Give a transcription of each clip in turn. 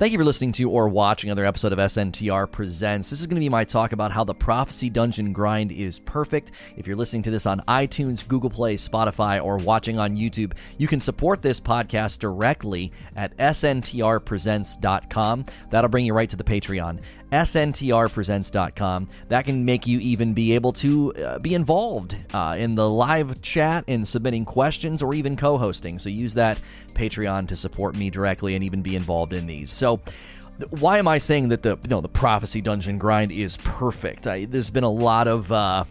Thank you for listening to or watching another episode of SNTR Presents. This is going to be my talk about how the Prophecy Dungeon grind is perfect. If you're listening to this on iTunes, Google Play, Spotify, or watching on YouTube, you can support this podcast directly at sntrpresents.com. That'll bring you right to the Patreon sntrpresents.com. That can make you even be able to uh, be involved uh, in the live chat and submitting questions or even co hosting. So use that Patreon to support me directly and even be involved in these. So, why am I saying that the you know the prophecy dungeon grind is perfect? I, there's been a lot of uh,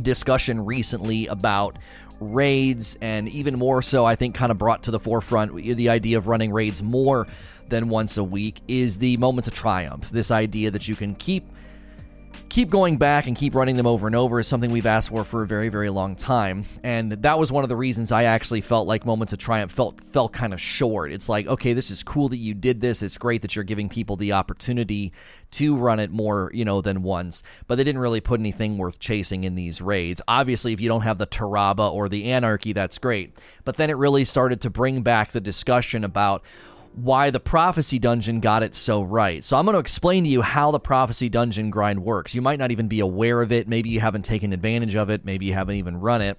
discussion recently about raids, and even more so, I think, kind of brought to the forefront the idea of running raids more than once a week is the moments of triumph. This idea that you can keep keep going back and keep running them over and over is something we've asked for for a very very long time. And that was one of the reasons i actually felt like moments of triumph felt felt kind of short. It's like okay this is cool that you did this. It's great that you're giving people the opportunity to run it more you know than once. But they didn't really put anything worth chasing in these raids. Obviously if you don't have the Tarrabah or the anarchy that's great. But then it really started to bring back the discussion about why the prophecy dungeon got it so right. So I'm going to explain to you how the prophecy dungeon grind works. You might not even be aware of it. Maybe you haven't taken advantage of it. Maybe you haven't even run it.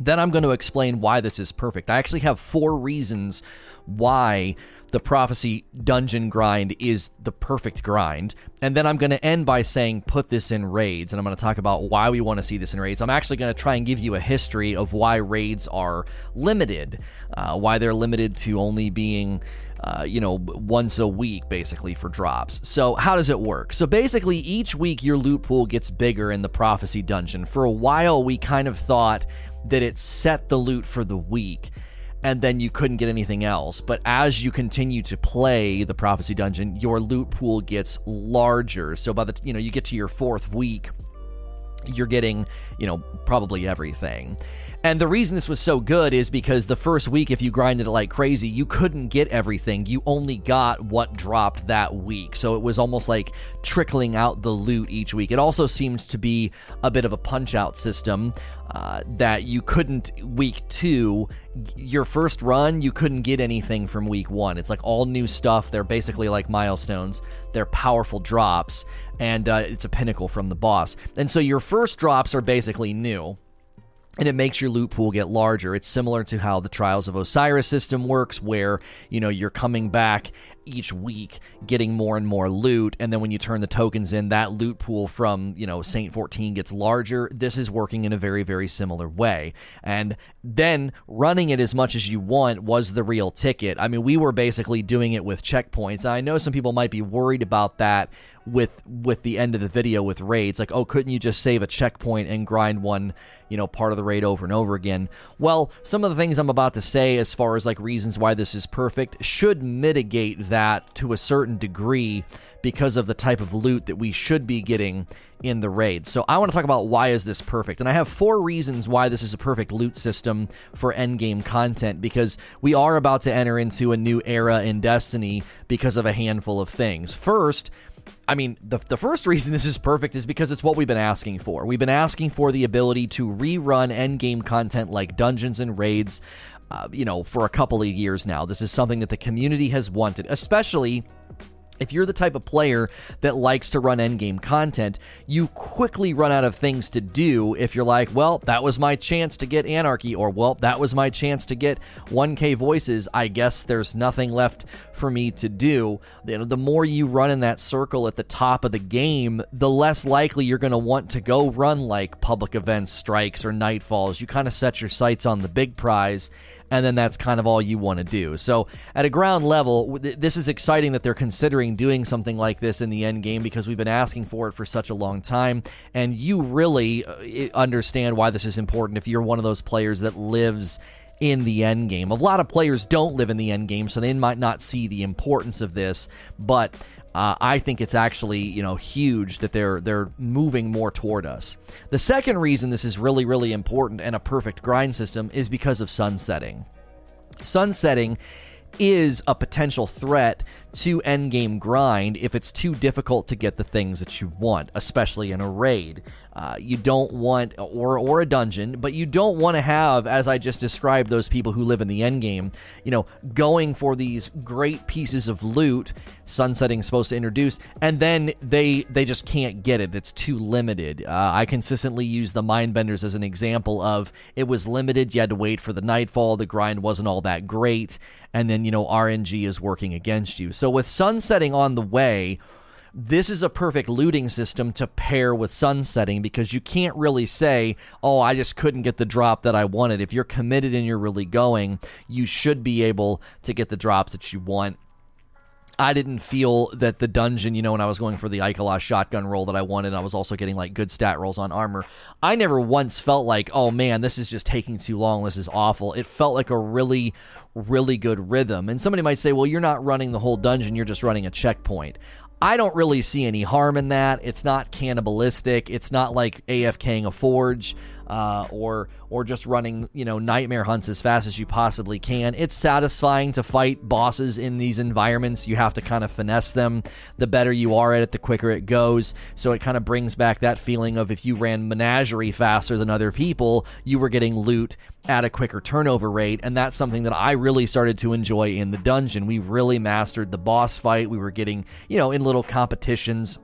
Then I'm going to explain why this is perfect. I actually have four reasons why the prophecy dungeon grind is the perfect grind. And then I'm going to end by saying put this in raids. And I'm going to talk about why we want to see this in raids. I'm actually going to try and give you a history of why raids are limited, uh, why they're limited to only being. Uh, you know, once a week basically for drops. So, how does it work? So, basically, each week your loot pool gets bigger in the prophecy dungeon. For a while, we kind of thought that it set the loot for the week and then you couldn't get anything else. But as you continue to play the prophecy dungeon, your loot pool gets larger. So by the you know you get to your fourth week, you're getting you know probably everything. And the reason this was so good is because the first week, if you grinded it like crazy, you couldn't get everything. You only got what dropped that week. So it was almost like trickling out the loot each week. It also seemed to be a bit of a punch out system uh, that you couldn't week two. Your first run, you couldn't get anything from week one. It's like all new stuff. They're basically like milestones, they're powerful drops, and uh, it's a pinnacle from the boss. And so your first drops are basically new and it makes your loot pool get larger. It's similar to how the Trials of Osiris system works, where you know you're coming back each week getting more and more loot and then when you turn the tokens in that loot pool from you know saint 14 gets larger. This is working in a very very similar way. And then running it as much as you want was the real ticket. I mean we were basically doing it with checkpoints. I know some people might be worried about that with with the end of the video with raids. Like oh couldn't you just save a checkpoint and grind one you know part of the raid over and over again? Well some of the things i'm about to say as far as like reasons why this is perfect should mitigate that to a certain degree because of the type of loot that we should be getting in the raid. So I want to talk about why is this perfect. And I have four reasons why this is a perfect loot system for endgame content because we are about to enter into a new era in Destiny because of a handful of things. First, I mean, the, the first reason this is perfect is because it's what we've been asking for. We've been asking for the ability to rerun endgame content like dungeons and raids uh, you know, for a couple of years now. This is something that the community has wanted, especially if you're the type of player that likes to run endgame content, you quickly run out of things to do if you're like, well, that was my chance to get Anarchy, or well, that was my chance to get 1K voices. I guess there's nothing left for me to do. You know, the more you run in that circle at the top of the game, the less likely you're going to want to go run like public events, strikes, or nightfalls. You kind of set your sights on the big prize and then that's kind of all you want to do. So, at a ground level, this is exciting that they're considering doing something like this in the end game because we've been asking for it for such a long time, and you really uh, understand why this is important if you're one of those players that lives in the end game. A lot of players don't live in the end game, so they might not see the importance of this, but uh, I think it's actually you know huge that they're they're moving more toward us. The second reason this is really really important and a perfect grind system is because of sunsetting. Sunsetting is a potential threat to endgame grind if it's too difficult to get the things that you want, especially in a raid. Uh, you don't want, or or a dungeon, but you don't want to have, as I just described, those people who live in the end game. you know, going for these great pieces of loot. Sunsetting is supposed to introduce, and then they they just can't get it. It's too limited. Uh, I consistently use the Mindbenders as an example of it was limited. You had to wait for the nightfall. The grind wasn't all that great, and then you know RNG is working against you. So with sunsetting on the way this is a perfect looting system to pair with sunsetting because you can't really say, oh, I just couldn't get the drop that I wanted. If you're committed and you're really going, you should be able to get the drops that you want. I didn't feel that the dungeon, you know, when I was going for the Ikelos shotgun roll that I wanted, I was also getting like good stat rolls on armor. I never once felt like, oh man, this is just taking too long. This is awful. It felt like a really, really good rhythm. And somebody might say, well, you're not running the whole dungeon, you're just running a checkpoint. I don't really see any harm in that. It's not cannibalistic. It's not like AFKing a forge uh, or or just running you know nightmare hunts as fast as you possibly can. It's satisfying to fight bosses in these environments. You have to kind of finesse them. The better you are at it, the quicker it goes. So it kind of brings back that feeling of if you ran menagerie faster than other people, you were getting loot at a quicker turnover rate, and that's something that I really started to enjoy in the dungeon. We really mastered the boss fight. We were getting, you know, in little competitions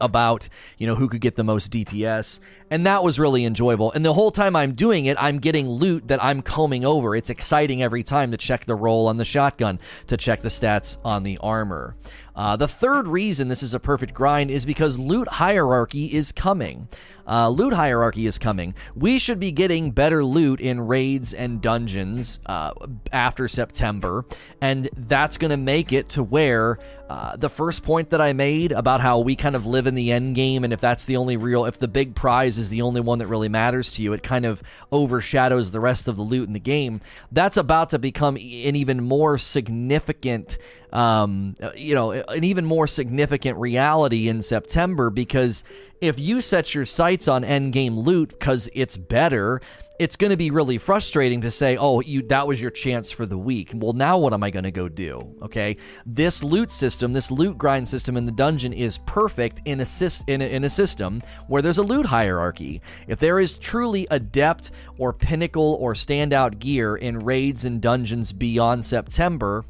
about you know who could get the most DPS and that was really enjoyable. And the whole time I'm doing it I'm getting loot that I'm combing over. It's exciting every time to check the roll on the shotgun to check the stats on the armor. Uh, the third reason this is a perfect grind is because loot hierarchy is coming uh, loot hierarchy is coming. We should be getting better loot in raids and dungeons uh, after September, and that's going to make it to where uh, the first point that I made about how we kind of live in the end game, and if that's the only real, if the big prize is the only one that really matters to you, it kind of overshadows the rest of the loot in the game. That's about to become an even more significant um, you know, an even more significant reality in September because if you set your sights on endgame loot because it's better, it's going to be really frustrating to say, "Oh, you that was your chance for the week." Well, now what am I going to go do? Okay, this loot system, this loot grind system in the dungeon is perfect in a, in a, in a system where there's a loot hierarchy. If there is truly adept or pinnacle or standout gear in raids and dungeons beyond September,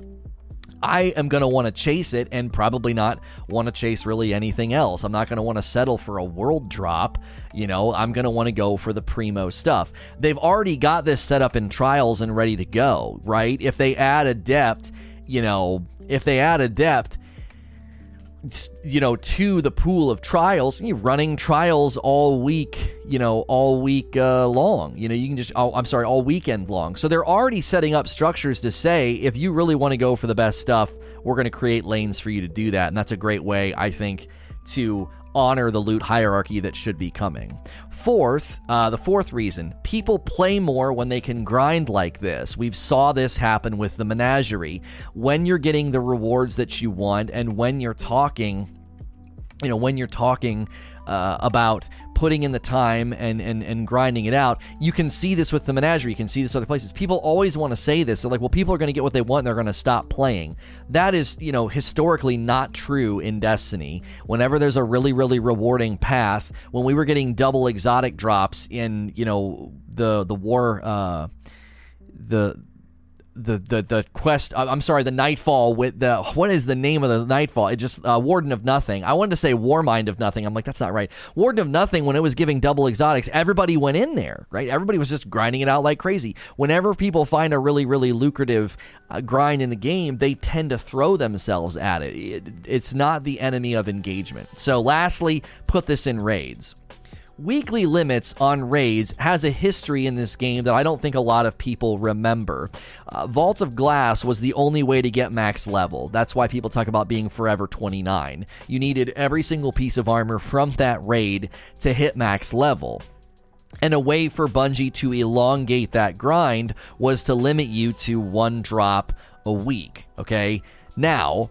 I am going to want to chase it and probably not want to chase really anything else. I'm not going to want to settle for a world drop. You know, I'm going to want to go for the primo stuff. They've already got this set up in trials and ready to go, right? If they add adept, you know, if they add adept, you know to the pool of trials you're running trials all week you know all week uh, long. You know you can just oh, i'm sorry all weekend long. So they're already setting up structures to say if you really want to go for the best stuff we're going to create lanes for you to do that. And that's a great way i think to honor the loot hierarchy that should be coming. Fourth, uh, the fourth reason, people play more when they can grind like this. We've saw this happen with the menagerie. When you're getting the rewards that you want, and when you're talking, you know, when you're talking uh, about putting in the time and, and, and grinding it out. You can see this with the menagerie. You can see this other places. People always want to say this. They're like, well, people are going to get what they want and they're going to stop playing. That is, you know, historically not true in Destiny. Whenever there's a really, really rewarding path, when we were getting double exotic drops in, you know, the, the war, uh, the the the the quest. Uh, I'm sorry, the Nightfall with the what is the name of the Nightfall? It just uh, Warden of Nothing. I wanted to say Warmind of Nothing. I'm like that's not right. Warden of Nothing. When it was giving double exotics, everybody went in there, right? Everybody was just grinding it out like crazy. Whenever people find a really really lucrative uh, grind in the game, they tend to throw themselves at it. it. It's not the enemy of engagement. So, lastly, put this in raids weekly limits on raids has a history in this game that I don't think a lot of people remember. Uh, Vault of Glass was the only way to get max level. That's why people talk about being forever 29. You needed every single piece of armor from that raid to hit max level. And a way for Bungie to elongate that grind was to limit you to one drop a week, okay? Now,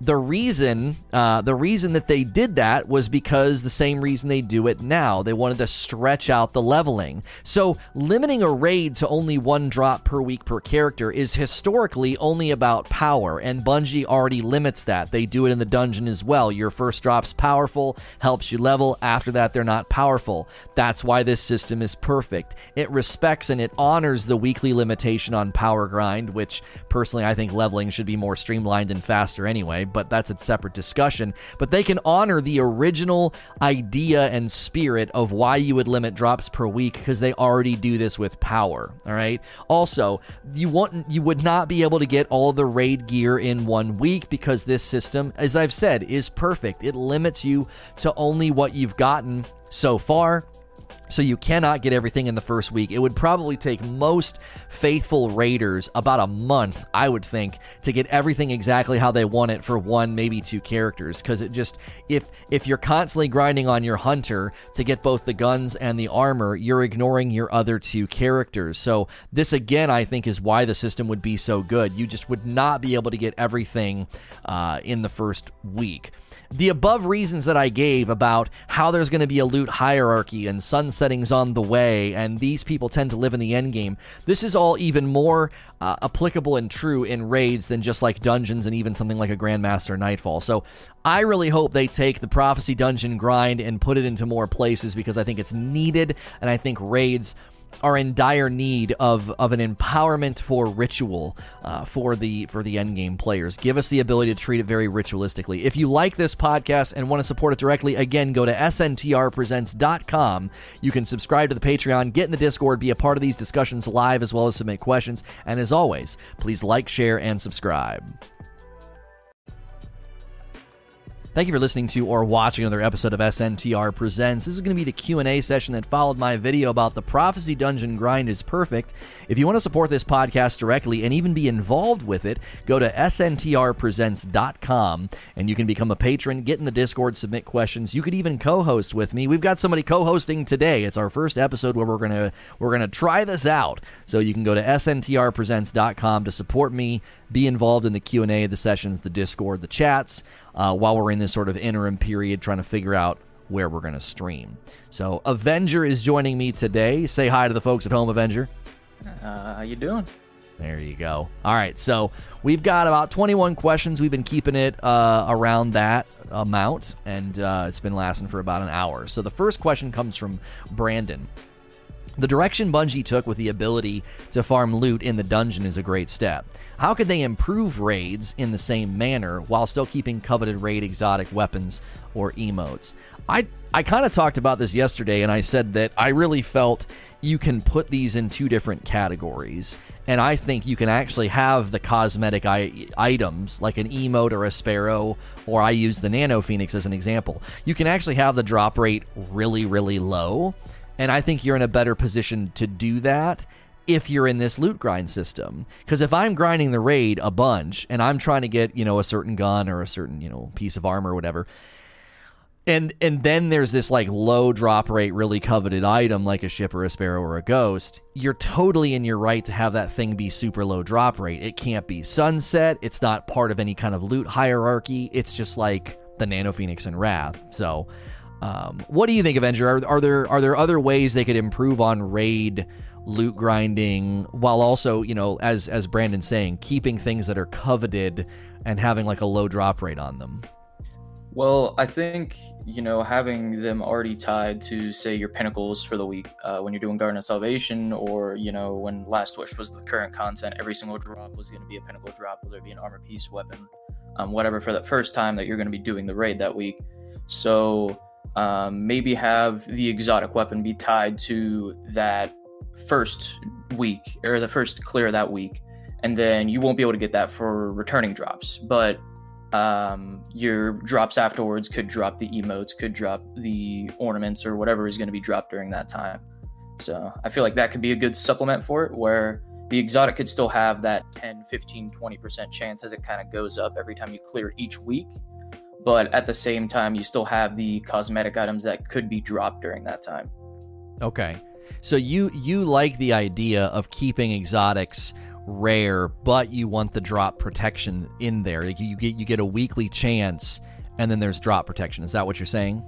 the reason uh, the reason that they did that was because the same reason they do it now. They wanted to stretch out the leveling. So limiting a raid to only one drop per week per character is historically only about power and bungie already limits that. They do it in the dungeon as well. Your first drop's powerful helps you level. After that they're not powerful. That's why this system is perfect. It respects and it honors the weekly limitation on power grind which personally i think leveling should be more streamlined and faster anyway but that's a separate discussion. But they can honor the original idea and spirit of why you would limit drops per week because they already do this with power. All right. Also, you want you would not be able to get all the raid gear in one week because this system, as I've said, is perfect. It limits you to only what you've gotten so far so you cannot get everything in the first week. It would probably take most faithful raiders about a month, I would think, to get everything exactly how they want it for one, maybe two characters. Because it just if if you're constantly grinding on your hunter to get both the guns and the armor, you're ignoring your other two characters. So this again, I think, is why the system would be so good. You just would not be able to get everything uh, in the first week. The above reasons that I gave about how there's going to be a loot hierarchy and sunsetting's on the way, and these people tend to live in the end game, this is all even more uh, applicable and true in raids than just like dungeons and even something like a Grandmaster Nightfall. So I really hope they take the Prophecy Dungeon grind and put it into more places because I think it's needed, and I think raids are in dire need of, of an empowerment for ritual uh, for the for the endgame players. Give us the ability to treat it very ritualistically. If you like this podcast and want to support it directly, again, go to sntrpresents.com. You can subscribe to the Patreon, get in the Discord, be a part of these discussions live, as well as submit questions. And as always, please like, share, and subscribe. Thank you for listening to or watching another episode of SNTR Presents. This is going to be the Q&A session that followed my video about the Prophecy Dungeon grind is perfect. If you want to support this podcast directly and even be involved with it, go to sntrpresents.com and you can become a patron, get in the Discord, submit questions. You could even co-host with me. We've got somebody co-hosting today. It's our first episode where we're going to we're going to try this out. So you can go to sntrpresents.com to support me, be involved in the Q&A, the sessions, the Discord, the chats uh, while we're in this sort of interim period trying to figure out where we're going to stream. So Avenger is joining me today. Say hi to the folks at home, Avenger. Uh, how you doing? There you go. All right, so we've got about 21 questions. We've been keeping it uh, around that amount, and uh, it's been lasting for about an hour. So the first question comes from Brandon. The direction Bungie took with the ability to farm loot in the dungeon is a great step. How could they improve raids in the same manner while still keeping coveted raid exotic weapons or emotes? I I kind of talked about this yesterday and I said that I really felt you can put these in two different categories. And I think you can actually have the cosmetic I- items like an emote or a sparrow, or I use the Nano Phoenix as an example. You can actually have the drop rate really, really low and I think you're in a better position to do that if you're in this loot grind system. Because if I'm grinding the raid a bunch and I'm trying to get, you know, a certain gun or a certain, you know, piece of armor or whatever, and and then there's this like low drop rate, really coveted item like a ship or a sparrow or a ghost, you're totally in your right to have that thing be super low drop rate. It can't be sunset. It's not part of any kind of loot hierarchy. It's just like the Nano Phoenix and Wrath. So um, what do you think, Avenger? Are, are there are there other ways they could improve on raid loot grinding while also, you know, as as Brandon's saying, keeping things that are coveted and having like a low drop rate on them? Well, I think you know having them already tied to say your pinnacles for the week uh, when you're doing Garden of Salvation, or you know when Last Wish was the current content, every single drop was going to be a pinnacle drop, whether it be an armor piece, weapon, um, whatever, for that first time that you're going to be doing the raid that week. So um, maybe have the exotic weapon be tied to that first week or the first clear that week, and then you won't be able to get that for returning drops. But um, your drops afterwards could drop the emotes, could drop the ornaments or whatever is going to be dropped during that time. So I feel like that could be a good supplement for it, where the exotic could still have that 10, 15, 20% chance as it kind of goes up every time you clear each week but at the same time you still have the cosmetic items that could be dropped during that time okay so you you like the idea of keeping exotics rare, but you want the drop protection in there. Like you get you get a weekly chance, and then there's drop protection. Is that what you're saying?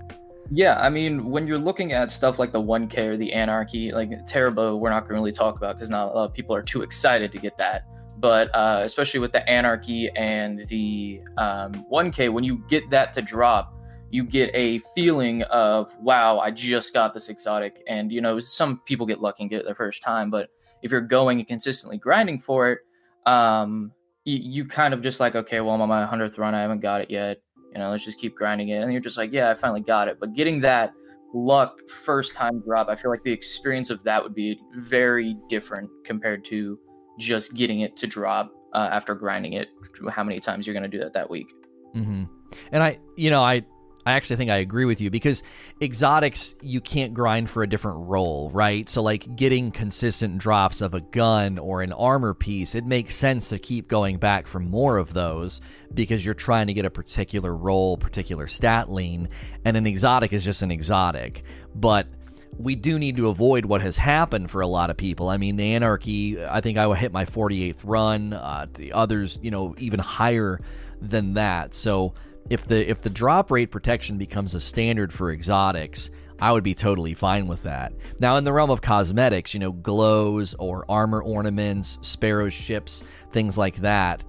Yeah, I mean, when you're looking at stuff like the 1K or the Anarchy, like Tarrabah, we're not going to really talk about because not a lot of people are too excited to get that. But uh, especially with the Anarchy and the um, 1K, when you get that to drop, you get a feeling of, wow, I just got this exotic. And, you know, some people get lucky and get it their first time, but if you're going and consistently grinding for it, um, you, you kind of just like, okay, well, I'm on my 100th run. I haven't got it yet. You know, let's just keep grinding it. And you're just like, yeah, I finally got it. But getting that luck first time drop, I feel like the experience of that would be very different compared to just getting it to drop uh, after grinding it. How many times you're going to do that that week? Mm-hmm. And I, you know, I I actually think I agree with you because exotics you can't grind for a different roll, right? So like getting consistent drops of a gun or an armor piece, it makes sense to keep going back for more of those because you're trying to get a particular roll, particular stat lean, and an exotic is just an exotic. But we do need to avoid what has happened for a lot of people. I mean, the Anarchy, I think I hit my 48th run. Uh, the others, you know, even higher than that. So if the if the drop rate protection becomes a standard for exotics, I would be totally fine with that. Now, in the realm of cosmetics, you know, glows or armor ornaments, sparrow ships, things like that,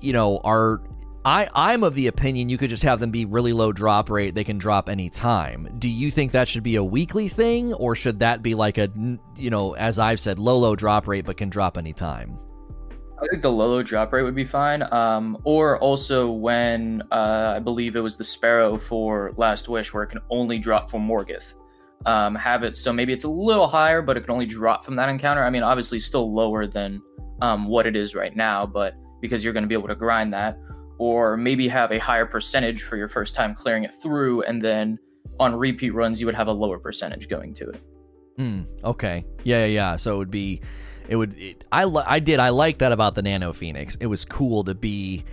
you know, are I I'm of the opinion you could just have them be really low drop rate. They can drop any time. Do you think that should be a weekly thing, or should that be like a you know, as I've said, low low drop rate but can drop any time? I think the Lolo drop rate would be fine. Um, or also when uh, I believe it was the Sparrow for Last Wish, where it can only drop from Morgeth. Um, have it so maybe it's a little higher, but it can only drop from that encounter. I mean, obviously, still lower than um, what it is right now, but because you're going to be able to grind that, or maybe have a higher percentage for your first time clearing it through, and then on repeat runs, you would have a lower percentage going to it. Mm, okay. Yeah, yeah, yeah. So it would be it would. It, I I did. I like that about the Nano Phoenix. It was cool to be.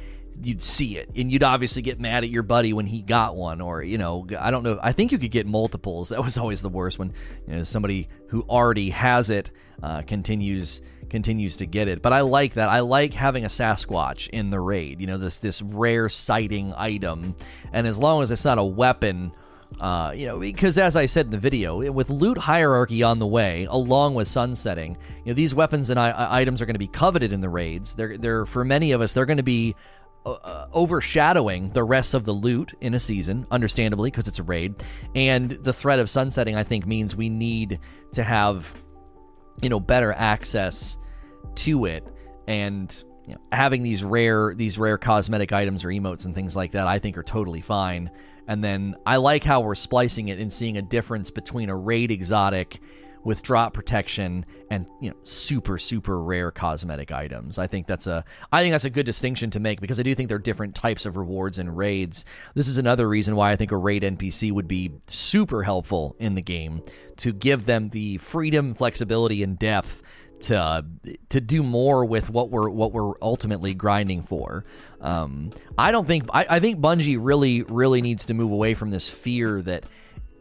You'd see it, and you'd obviously get mad at your buddy when he got one, or you know, I don't know. I think you could get multiples. That was always the worst when you know somebody who already has it uh, continues continues to get it. But I like that. I like having a Sasquatch in the raid. You know, this this rare sighting item, and as long as it's not a weapon uh, you know, because as I said in the video, with loot hierarchy on the way, along with sunsetting, you know, these weapons and I- items are going to be coveted in the raids. They're, they're for many of us, they're going to be uh, uh, overshadowing the rest of the loot in a season, understandably, because it's a raid. And the threat of sunsetting, I think, means we need to have, you know, better access to it, and you know, having these rare these rare cosmetic items or emotes and things like that, I think, are totally fine. And then I like how we're splicing it and seeing a difference between a raid exotic with drop protection and you know super super rare cosmetic items. I think that's a I think that's a good distinction to make because I do think there are different types of rewards in raids. This is another reason why I think a raid NPC would be super helpful in the game to give them the freedom, flexibility and depth to to do more with what we're what we're ultimately grinding for. Um, I don't think I, I think Bungie really really needs to move away from this fear that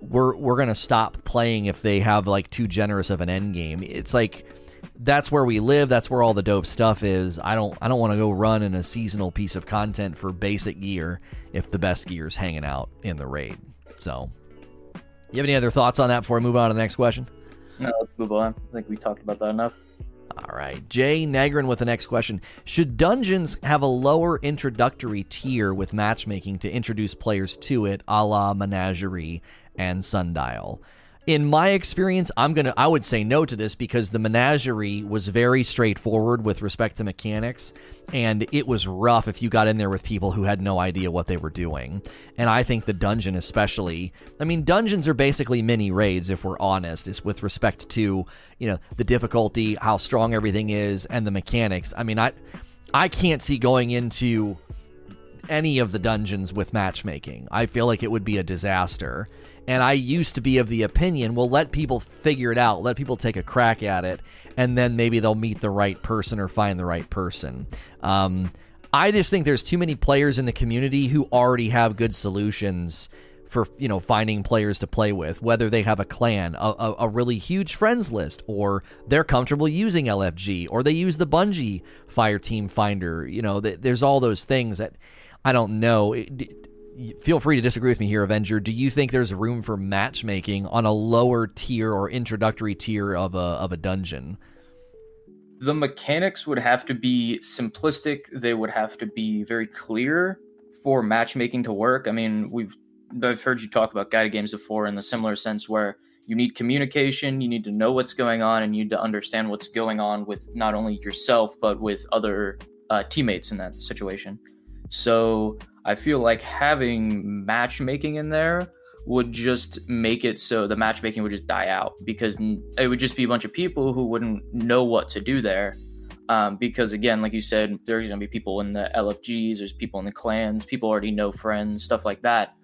we're we're gonna stop playing if they have like too generous of an end game. It's like that's where we live. That's where all the dope stuff is. I don't I don't want to go run in a seasonal piece of content for basic gear if the best gear is hanging out in the raid. So, you have any other thoughts on that before I move on to the next question? No, let's move on. I think we talked about that enough. All right. Jay Negrin with the next question. Should dungeons have a lower introductory tier with matchmaking to introduce players to it, a la Menagerie and Sundial? In my experience, I'm gonna I would say no to this because the menagerie was very straightforward with respect to mechanics, and it was rough if you got in there with people who had no idea what they were doing. And I think the dungeon, especially, I mean, dungeons are basically mini raids if we're honest, is with respect to you know the difficulty, how strong everything is, and the mechanics. I mean, I I can't see going into any of the dungeons with matchmaking. I feel like it would be a disaster. And I used to be of the opinion, well, let people figure it out, let people take a crack at it, and then maybe they'll meet the right person or find the right person. Um, I just think there's too many players in the community who already have good solutions for you know finding players to play with, whether they have a clan, a, a, a, really huge friends list, or they're comfortable using LFG, or they use the Bungie Fire Team Finder. You know, th- there's all those things that I don't know. It, feel free to disagree with me here, Avenger. Do you think there's room for matchmaking on a lower tier or introductory tier of a of a dungeon? The mechanics would have to be simplistic. They would have to be very clear for matchmaking to work. I mean, we've I've heard you talk about guided games before in the similar sense where you need communication, you need to know what's going on, and you need to understand what's going on with not only yourself but with other uh, teammates in that situation. So I feel like having matchmaking in there would just make it so the matchmaking would just die out because it would just be a bunch of people who wouldn't know what to do there. Um, because again, like you said, there's gonna be people in the LFGs, there's people in the clans, people already know friends, stuff like that.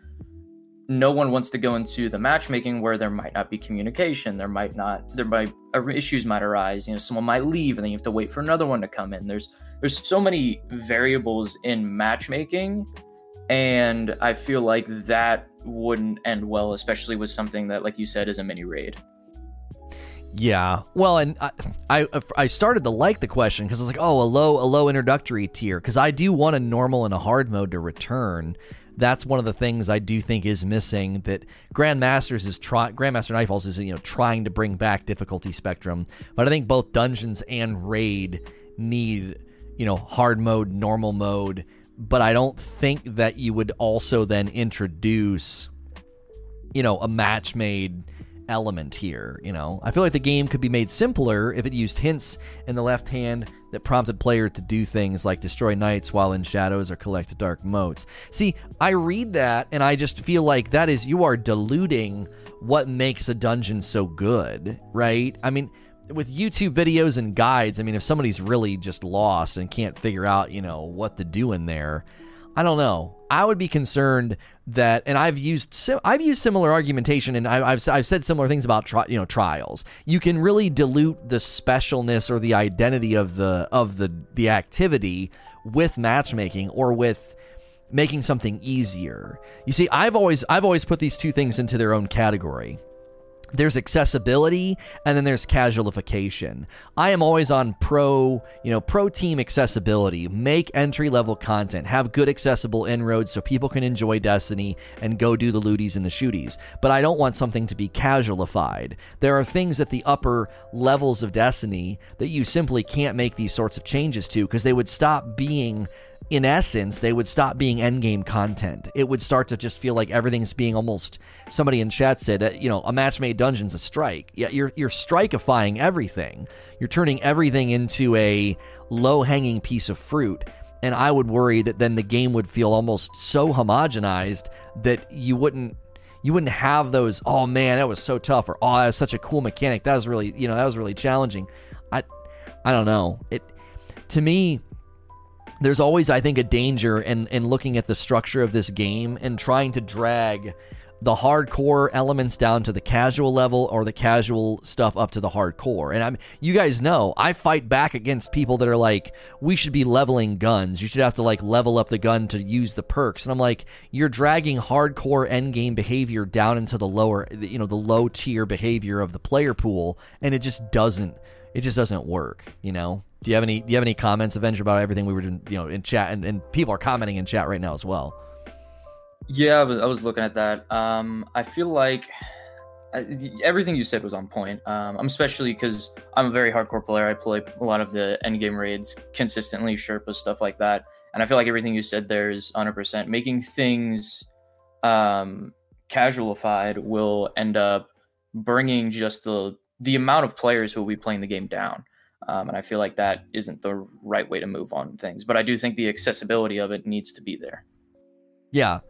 No one wants to go into the matchmaking where there might not be communication. There might not, there might uh, issues might arise. You know, someone might leave, and then you have to wait for another one to come in. There's there's so many variables in matchmaking and I feel like that wouldn't end well, especially with something that, like you said, is a mini raid. Yeah, well, and I, I, I started to like the question because I was like, oh, a low a low introductory tier because I do want a normal and a hard mode to return. That's one of the things I do think is missing. That Grandmasters is try Grandmaster Nightfalls is you know trying to bring back difficulty spectrum, but I think both Dungeons and Raid need you know hard mode, normal mode but I don't think that you would also then introduce, you know, a match made element here. You know, I feel like the game could be made simpler if it used hints in the left hand that prompted player to do things like destroy knights while in shadows or collect dark motes. See, I read that and I just feel like that is you are diluting what makes a dungeon so good, right? I mean, with YouTube videos and guides, I mean, if somebody's really just lost and can't figure out, you know, what to do in there, I don't know. I would be concerned that, and I've used I've used similar argumentation, and I, have I've said similar things about tri, you know trials. You can really dilute the specialness or the identity of the of the the activity with matchmaking or with making something easier. You see, I've always I've always put these two things into their own category there's accessibility and then there's casualification. I am always on pro, you know, pro team accessibility. Make entry level content, have good accessible inroads so people can enjoy Destiny and go do the looties and the shooties. But I don't want something to be casualified. There are things at the upper levels of Destiny that you simply can't make these sorts of changes to because they would stop being in essence, they would stop being endgame content. It would start to just feel like everything's being almost. Somebody in chat said, uh, you know, a match made dungeon's a strike. Yeah, you're you're strikeifying everything. You're turning everything into a low hanging piece of fruit. And I would worry that then the game would feel almost so homogenized that you wouldn't you wouldn't have those. Oh man, that was so tough, or oh, that was such a cool mechanic. That was really you know that was really challenging. I I don't know. It to me there's always, I think, a danger in, in looking at the structure of this game and trying to drag the hardcore elements down to the casual level or the casual stuff up to the hardcore. And I'm you guys know, I fight back against people that are like we should be leveling guns. You should have to like level up the gun to use the perks. And I'm like you're dragging hardcore end game behavior down into the lower you know the low tier behavior of the player pool and it just doesn't it just doesn't work, you know. Do you have any Do you have any comments, Avenger, about everything we were doing, you know, in chat, and, and people are commenting in chat right now as well. Yeah, I was, looking at that. Um, I feel like everything you said was on point. Um, I'm especially because I'm a very hardcore player. I play a lot of the end game raids consistently, Sherpa stuff like that, and I feel like everything you said there is 100%. Making things um, casualified will end up bringing just the the amount of players who will be playing the game down. Um, and I feel like that isn't the right way to move on things. But I do think the accessibility of it needs to be there. Yeah,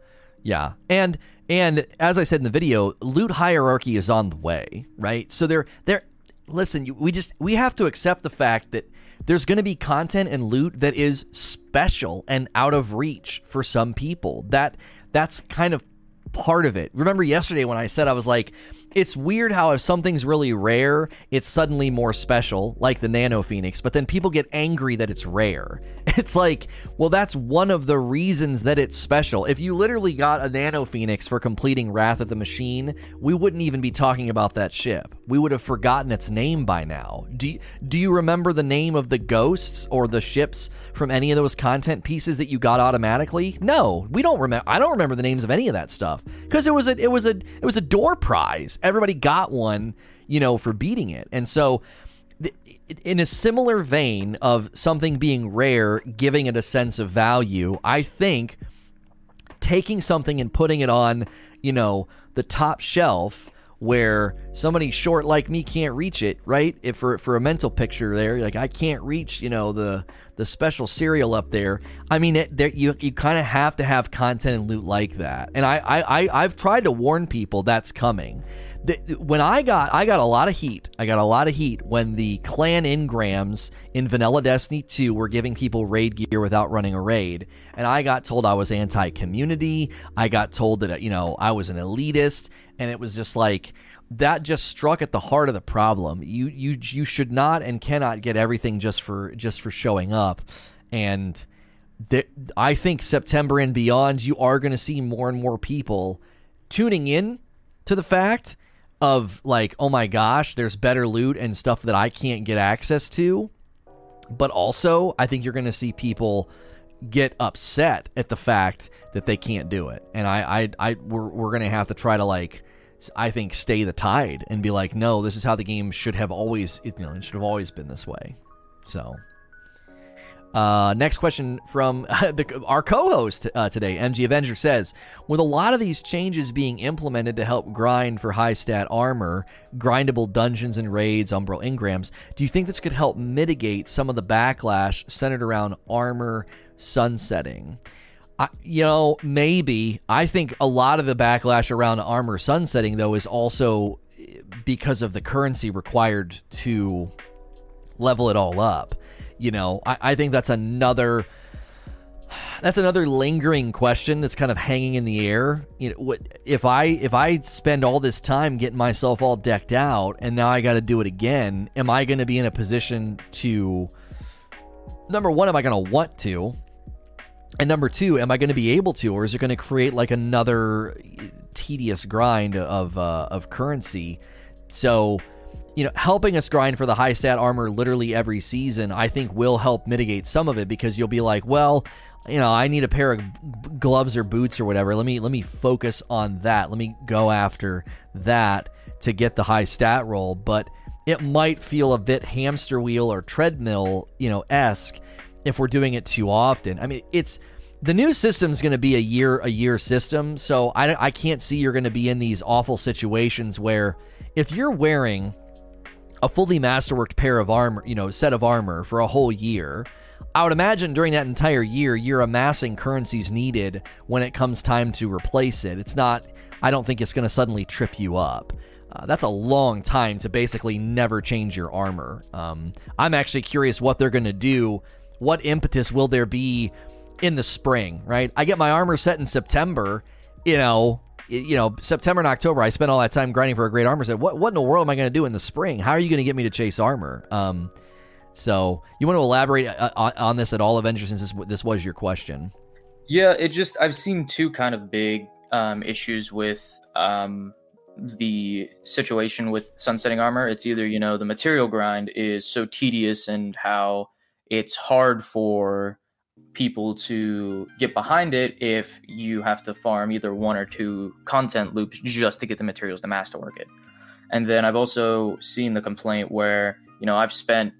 yeah, and and as I said in the video, loot hierarchy is on the way, right? So they're they're listen. We just we have to accept the fact that there's going to be content and loot that is special and out of reach for some people. That that's kind of part of it. Remember yesterday when I said I was like, it's weird how if something's really rare, it's suddenly more special, like the Nano Phoenix, but then people get angry that it's rare. It's like, well, that's one of the reasons that it's special. If you literally got a Nano Phoenix for completing Wrath of the Machine, we wouldn't even be talking about that ship. We would have forgotten its name by now. Do you, do you remember the name of the ghosts or the ships from any of those content pieces that you got automatically? No, we don't remember. I don't remember the names of any of that stuff because it was a it was a it was a door prize everybody got one, you know, for beating it. And so in a similar vein of something being rare, giving it a sense of value, I think taking something and putting it on, you know, the top shelf where somebody short like me can't reach it, right? If for for a mental picture there, like I can't reach, you know, the the special cereal up there. I mean, it, there, you you kind of have to have content and loot like that. And I I, I I've tried to warn people that's coming when I got I got a lot of heat. I got a lot of heat when the clan engrams in Vanilla Destiny 2 were giving people raid gear without running a raid. And I got told I was anti-community. I got told that you know, I was an elitist and it was just like that just struck at the heart of the problem. You you you should not and cannot get everything just for just for showing up. And I think September and beyond you are going to see more and more people tuning in to the fact of like, oh my gosh, there's better loot and stuff that I can't get access to. But also, I think you're going to see people get upset at the fact that they can't do it. And I, I, I we're, we're going to have to try to like, I think, stay the tide and be like, no, this is how the game should have always, you know, it should have always been this way. So uh, next question from the, our co-host uh, today, MG Avenger says, with a lot of these changes being implemented to help grind for high stat armor, grindable dungeons and raids, umbral engrams, do you think this could help mitigate some of the backlash centered around armor sunsetting? I, you know, maybe. I think a lot of the backlash around armor sunsetting, though, is also eh, because of the currency required to level it all up you know, I, I think that's another that's another lingering question that's kind of hanging in the air. You know, what if I if I spend all this time getting myself all decked out and now I got to do it again? Am I going to be in a position to number one? Am I going to want to? And number two, am I going to be able to, or is it going to create like another tedious grind of uh, of currency? So you know, helping us grind for the high stat armor literally every season, I think will help mitigate some of it because you'll be like, well, you know, I need a pair of gloves or boots or whatever. Let me let me focus on that. Let me go after that to get the high stat roll, but it might feel a bit hamster wheel or treadmill, you know, esque if we're doing it too often. I mean, it's the new system is going to be a year a year system, so I, I can't see you're going to be in these awful situations where if you're wearing a fully masterworked pair of armor, you know, set of armor for a whole year. I would imagine during that entire year, you're amassing currencies needed when it comes time to replace it. It's not, I don't think it's going to suddenly trip you up. Uh, that's a long time to basically never change your armor. Um, I'm actually curious what they're going to do. What impetus will there be in the spring, right? I get my armor set in September, you know, you know, September and October, I spent all that time grinding for a great armor set. What what in the world am I going to do in the spring? How are you going to get me to chase armor? Um, so you want to elaborate uh, on, on this at all, Avengers, since this, this was your question? Yeah, it just I've seen two kind of big um, issues with um, the situation with sunsetting armor. It's either you know the material grind is so tedious and how it's hard for people to get behind it if you have to farm either one or two content loops just to get the materials to masterwork it. And then I've also seen the complaint where, you know, I've spent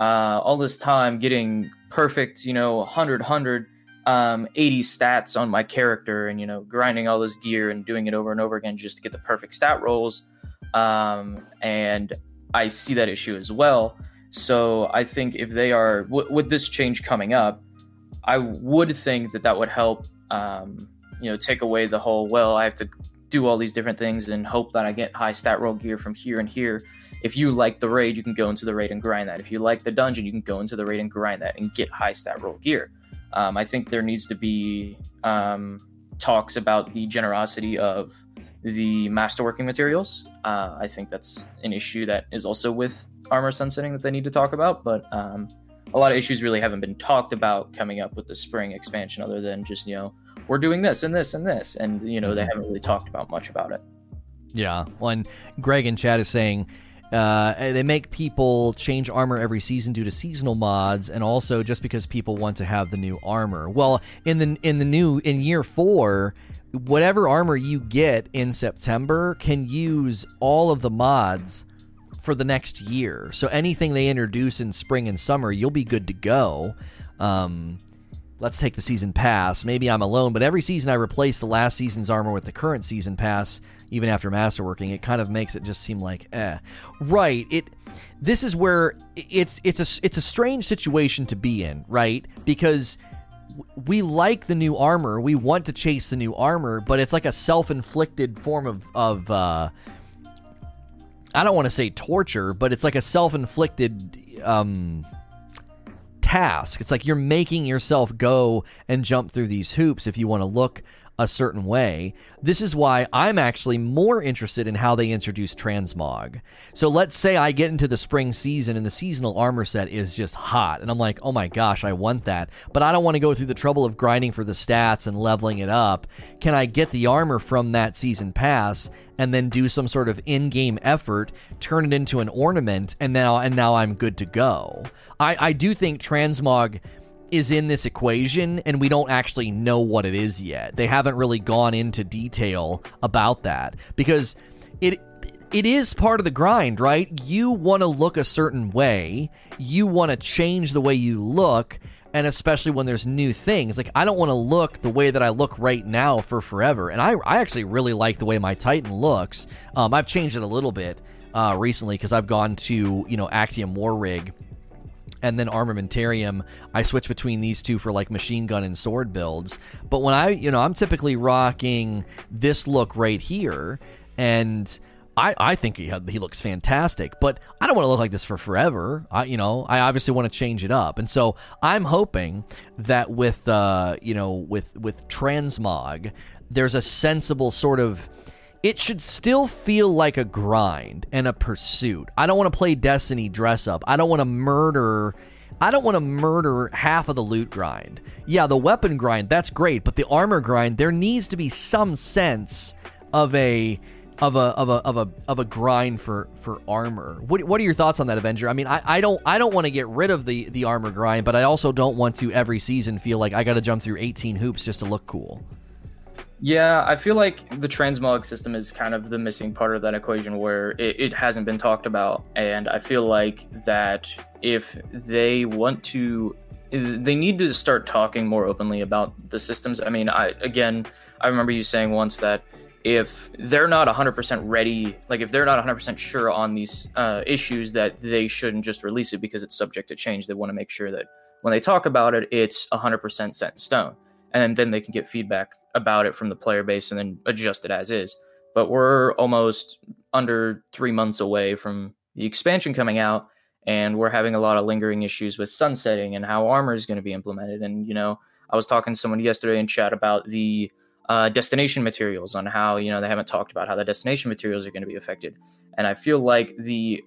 uh, all this time getting perfect, you know, 100, 100, um, 80 stats on my character and, you know, grinding all this gear and doing it over and over again just to get the perfect stat rolls. Um, and I see that issue as well. So I think if they are, w- with this change coming up, I would think that that would help, um, you know, take away the whole, well, I have to do all these different things and hope that I get high stat roll gear from here and here. If you like the raid, you can go into the raid and grind that. If you like the dungeon, you can go into the raid and grind that and get high stat roll gear. Um, I think there needs to be um, talks about the generosity of the masterworking materials. Uh, I think that's an issue that is also with armor sunsetting that they need to talk about, but um, a lot of issues really haven't been talked about coming up with the spring expansion, other than just you know we're doing this and this and this, and you know they mm-hmm. haven't really talked about much about it. Yeah, well, and Greg in chat is saying uh, they make people change armor every season due to seasonal mods, and also just because people want to have the new armor. Well, in the in the new in year four, whatever armor you get in September can use all of the mods for the next year. So anything they introduce in spring and summer, you'll be good to go. Um, let's take the season pass. Maybe I'm alone, but every season I replace the last season's armor with the current season pass, even after masterworking. It kind of makes it just seem like eh. Right. It. This is where it's it's a it's a strange situation to be in, right? Because we like the new armor. We want to chase the new armor, but it's like a self-inflicted form of of uh, I don't want to say torture, but it's like a self-inflicted um, task. It's like you're making yourself go and jump through these hoops if you want to look a certain way. This is why I'm actually more interested in how they introduce transmog. So let's say I get into the spring season and the seasonal armor set is just hot, and I'm like, oh my gosh, I want that. But I don't want to go through the trouble of grinding for the stats and leveling it up. Can I get the armor from that season pass and then do some sort of in-game effort, turn it into an ornament, and now and now I'm good to go? I, I do think transmog is in this equation and we don't actually know what it is yet. They haven't really gone into detail about that because it it is part of the grind, right? You want to look a certain way. You want to change the way you look and especially when there's new things. Like I don't want to look the way that I look right now for forever. And I I actually really like the way my Titan looks. Um, I've changed it a little bit uh, recently because I've gone to you know Actium War Rig and then armamentarium i switch between these two for like machine gun and sword builds but when i you know i'm typically rocking this look right here and I, I think he, he looks fantastic, but I don't want to look like this for forever. I, you know, I obviously want to change it up, and so I'm hoping that with, uh, you know, with with transmog, there's a sensible sort of it should still feel like a grind and a pursuit. I don't want to play Destiny dress up. I don't want to murder. I don't want to murder half of the loot grind. Yeah, the weapon grind, that's great, but the armor grind, there needs to be some sense of a of a of a of a of a grind for for armor. What what are your thoughts on that, Avenger? I mean, I, I don't I don't want to get rid of the the armor grind, but I also don't want to every season feel like I got to jump through 18 hoops just to look cool. Yeah, I feel like the transmog system is kind of the missing part of that equation where it, it, hasn't been talked about. And I feel like that if they want to, they need to start talking more openly about the systems. I mean, I again, I remember you saying once that if they're not 100% ready, like if they're not 100% sure on these uh, issues, that they shouldn't just release it because it's subject to change. They want to make sure that when they talk about it, it's 100% set in stone and then they can get feedback about it from the player base and then adjust it as is. But we're almost under three months away from the expansion coming out, and we're having a lot of lingering issues with sunsetting and how armor is going to be implemented. And you know, I was talking to someone yesterday in chat about the uh, destination materials on how you know they haven't talked about how the destination materials are going to be affected. And I feel like the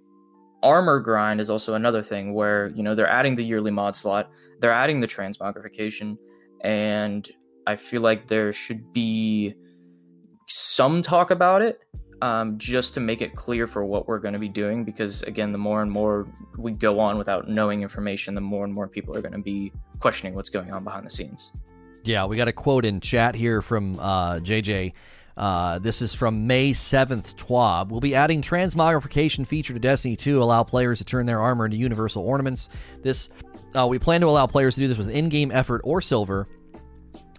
armor grind is also another thing where you know they're adding the yearly mod slot, they're adding the transmogrification and I feel like there should be some talk about it um, just to make it clear for what we're going to be doing. Because again, the more and more we go on without knowing information, the more and more people are going to be questioning what's going on behind the scenes. Yeah, we got a quote in chat here from uh, JJ. Uh, this is from May 7th, TWAB. We'll be adding transmogrification feature to Destiny 2 allow players to turn their armor into universal ornaments. This uh, we plan to allow players to do this with in game effort or silver.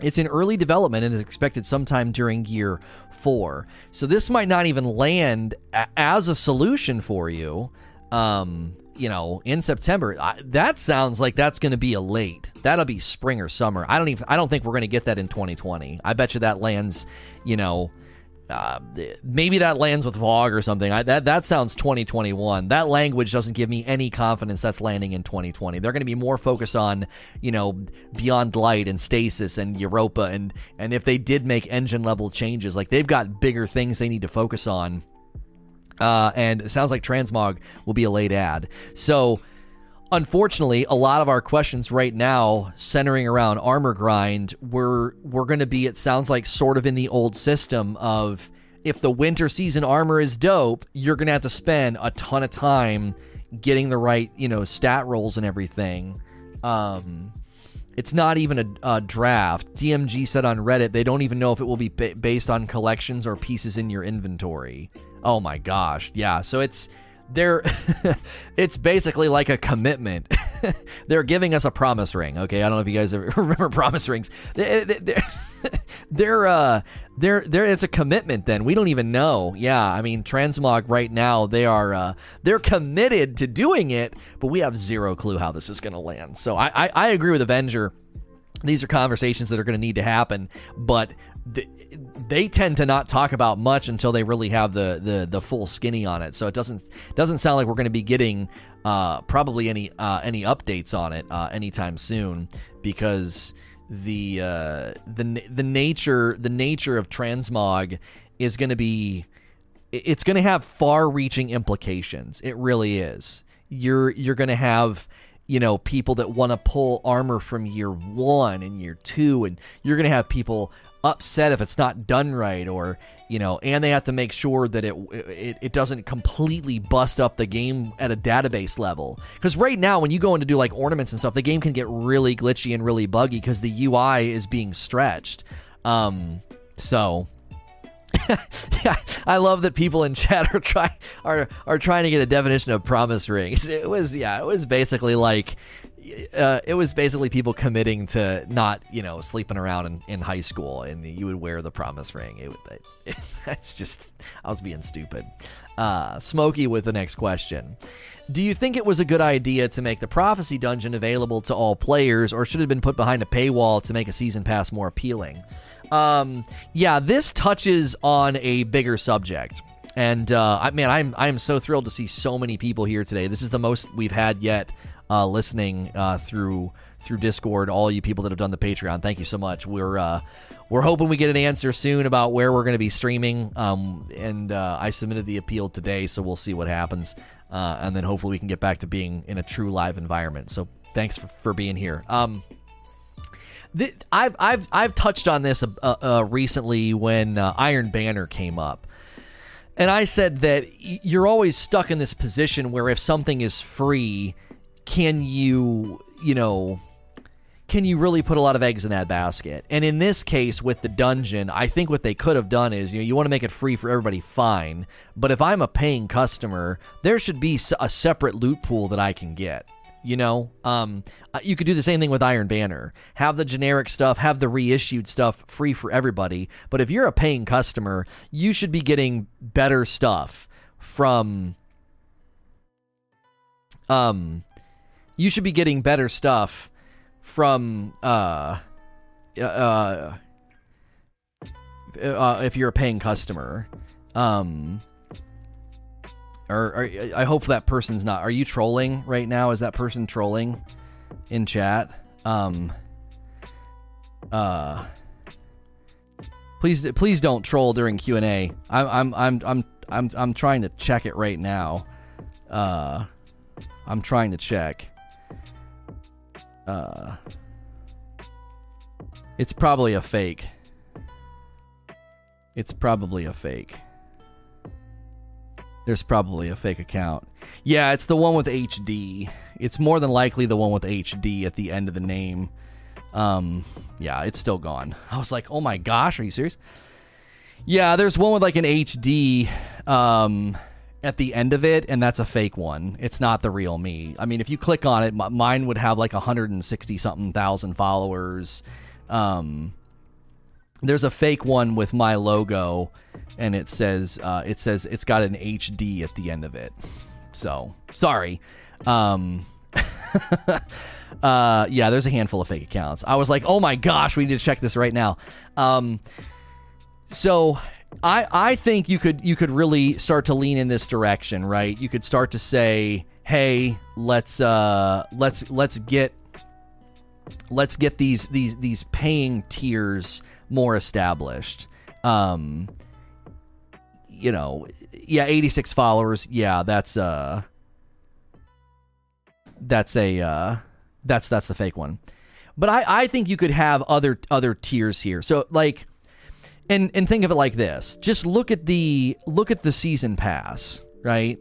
It's in early development and is expected sometime during year four. So this might not even land a- as a solution for you. Um, you know, in September. I, that sounds like that's going to be a late. That'll be spring or summer. I don't even. I don't think we're going to get that in 2020. I bet you that lands. You know, uh, maybe that lands with Vogue or something. I, that that sounds 2021. That language doesn't give me any confidence that's landing in 2020. They're going to be more focused on, you know, Beyond Light and Stasis and Europa and and if they did make engine level changes, like they've got bigger things they need to focus on. Uh, and it sounds like Transmog will be a late ad. So unfortunately, a lot of our questions right now centering around armor grind, we're we're going to be it sounds like sort of in the old system of if the winter season armor is dope, you're going to have to spend a ton of time getting the right, you know, stat rolls and everything. Um it's not even a, a, draft. DMG said on Reddit they don't even know if it will be ba- based on collections or pieces in your inventory. Oh my gosh. Yeah, so it's they're it's basically like a commitment. they're giving us a promise ring. Okay, I don't know if you guys remember promise rings. They're, they're uh they're they're it's a commitment. Then we don't even know. Yeah, I mean Transmog right now they are uh they're committed to doing it, but we have zero clue how this is going to land. So I, I I agree with Avenger. These are conversations that are going to need to happen, but they tend to not talk about much until they really have the, the, the full skinny on it. So it doesn't doesn't sound like we're going to be getting uh, probably any uh, any updates on it uh, anytime soon because the uh, the the nature the nature of transmog is going to be it's going to have far-reaching implications. It really is. You're you're going to have you know people that want to pull armor from year one and year two and you're going to have people upset if it's not done right or you know and they have to make sure that it it, it doesn't completely bust up the game at a database level because right now when you go in to do like ornaments and stuff the game can get really glitchy and really buggy because the ui is being stretched um so yeah, I love that people in chat are trying are are trying to get a definition of promise rings. It was yeah, it was basically like uh, it was basically people committing to not, you know, sleeping around in, in high school, and you would wear the promise ring. It, it, it it's just, I was being stupid. Uh, Smokey with the next question. Do you think it was a good idea to make the prophecy dungeon available to all players, or should it have been put behind a paywall to make a season pass more appealing? Um, yeah, this touches on a bigger subject. And uh, I, man, I'm I'm so thrilled to see so many people here today. This is the most we've had yet uh, listening uh, through through Discord. All you people that have done the Patreon, thank you so much. We're uh, we're hoping we get an answer soon about where we're going to be streaming. Um, and uh, I submitted the appeal today, so we'll see what happens. Uh, and then hopefully we can get back to being in a true live environment. So thanks for, for being here. Um, th- I've I've I've touched on this uh, recently when Iron Banner came up. And I said that you're always stuck in this position where if something is free, can you, you know, can you really put a lot of eggs in that basket? And in this case, with the dungeon, I think what they could have done is, you know, you want to make it free for everybody, fine. But if I'm a paying customer, there should be a separate loot pool that I can get. You know, um, uh, you could do the same thing with Iron Banner. Have the generic stuff, have the reissued stuff free for everybody. But if you're a paying customer, you should be getting better stuff from um you should be getting better stuff from uh, uh, uh, uh, if you're a paying customer. Um, or, or I hope that person's not. Are you trolling right now? Is that person trolling in chat? Um, uh, please, please don't troll during Q and A. I'm, I'm, I'm, I'm, I'm, I'm trying to check it right now. Uh, I'm trying to check. Uh, it's probably a fake. It's probably a fake. There's probably a fake account. Yeah, it's the one with HD. It's more than likely the one with HD at the end of the name. Um, yeah, it's still gone. I was like, oh my gosh, are you serious? Yeah, there's one with like an HD. Um, at the end of it, and that's a fake one. It's not the real me. I mean, if you click on it, mine would have like 160 something thousand followers. Um, there's a fake one with my logo, and it says uh, it says it's got an HD at the end of it. So sorry. Um, uh, yeah, there's a handful of fake accounts. I was like, oh my gosh, we need to check this right now. Um, so I I think you could you could really start to lean in this direction, right? You could start to say, "Hey, let's uh let's let's get let's get these these these paying tiers more established." Um you know, yeah, 86 followers. Yeah, that's uh that's a uh that's that's the fake one. But I I think you could have other other tiers here. So like and and think of it like this. Just look at the look at the season pass, right?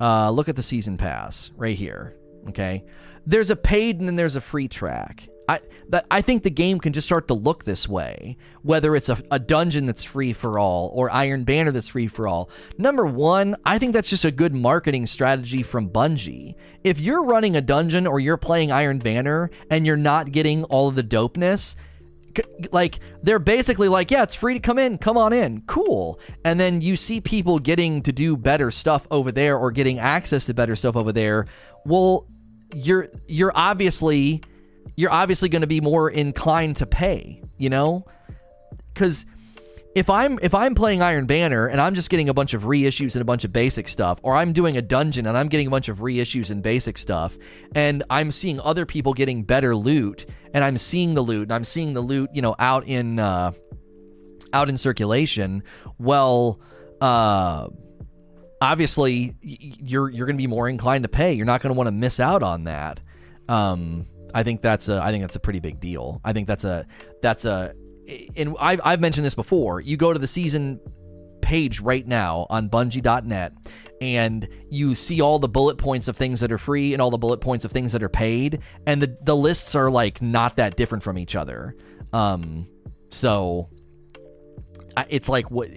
Uh look at the season pass right here, okay? There's a paid and then there's a free track. I that I think the game can just start to look this way, whether it's a, a dungeon that's free for all or Iron Banner that's free for all. Number one, I think that's just a good marketing strategy from Bungie. If you're running a dungeon or you're playing Iron Banner and you're not getting all of the dopeness, like they're basically like, yeah, it's free to come in, come on in, cool. And then you see people getting to do better stuff over there or getting access to better stuff over there. Well, you're you're obviously you're obviously going to be more inclined to pay, you know? Cuz if I'm if I'm playing Iron Banner and I'm just getting a bunch of reissues and a bunch of basic stuff, or I'm doing a dungeon and I'm getting a bunch of reissues and basic stuff, and I'm seeing other people getting better loot, and I'm seeing the loot, and I'm seeing the loot, you know, out in uh, out in circulation. Well, uh, obviously, you're you're going to be more inclined to pay. You're not going to want to miss out on that. Um, I think that's a I think that's a pretty big deal. I think that's a that's a and I've I've mentioned this before. You go to the season page right now on bungie.net and you see all the bullet points of things that are free and all the bullet points of things that are paid and the the lists are like not that different from each other. Um so it's like what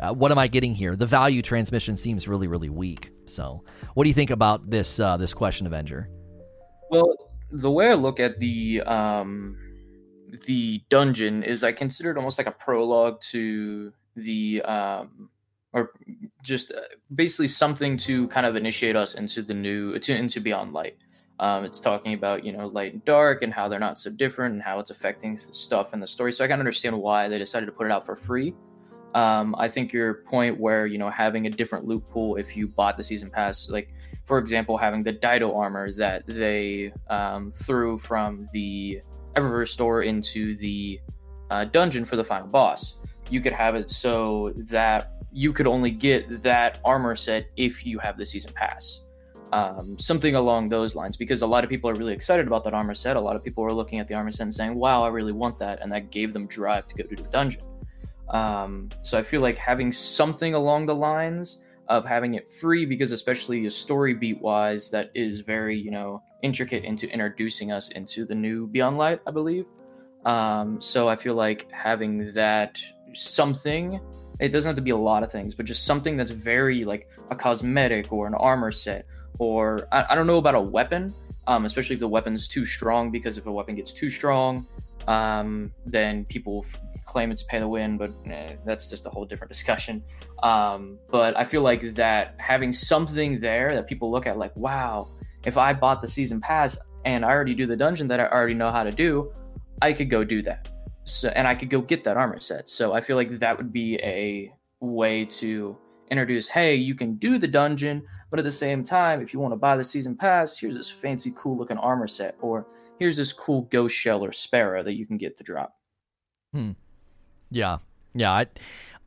uh, what am I getting here? The value transmission seems really really weak. So, what do you think about this uh, this question, Avenger? Well, the way I look at the um, the dungeon is I consider it almost like a prologue to the um, or just uh, basically something to kind of initiate us into the new to, into Beyond Light. Um, it's talking about you know light and dark and how they're not so different and how it's affecting stuff in the story. So I can understand why they decided to put it out for free. Um, I think your point where you know having a different loot pool if you bought the season pass, like for example, having the Dido armor that they um, threw from the Eververse store into the uh, dungeon for the final boss. You could have it so that you could only get that armor set if you have the season pass. Um, something along those lines, because a lot of people are really excited about that armor set. A lot of people are looking at the armor set and saying, "Wow, I really want that," and that gave them drive to go to the dungeon. Um, so I feel like having something along the lines of having it free because especially a story beat wise that is very you know intricate into introducing us into the new beyond light i believe um, so i feel like having that something it doesn't have to be a lot of things but just something that's very like a cosmetic or an armor set or i, I don't know about a weapon um, especially if the weapon's too strong because if a weapon gets too strong um, then people claim it's pay to win, but eh, that's just a whole different discussion. Um, but I feel like that having something there that people look at, like, wow, if I bought the season pass and I already do the dungeon that I already know how to do, I could go do that. So, and I could go get that armor set. So I feel like that would be a way to introduce, hey, you can do the dungeon, but at the same time, if you want to buy the season pass, here's this fancy, cool looking armor set, or here's this cool ghost shell or sparrow that you can get to drop. Hmm. Yeah, yeah. I,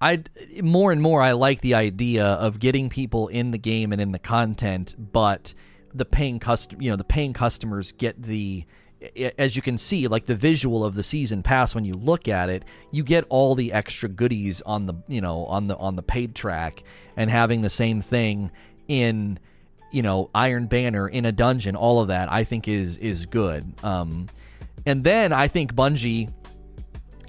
I more and more I like the idea of getting people in the game and in the content, but the paying custom, you know, the paying customers get the as you can see, like the visual of the season pass when you look at it, you get all the extra goodies on the you know on the on the paid track, and having the same thing in you know Iron Banner in a dungeon, all of that I think is is good. Um, and then I think Bungie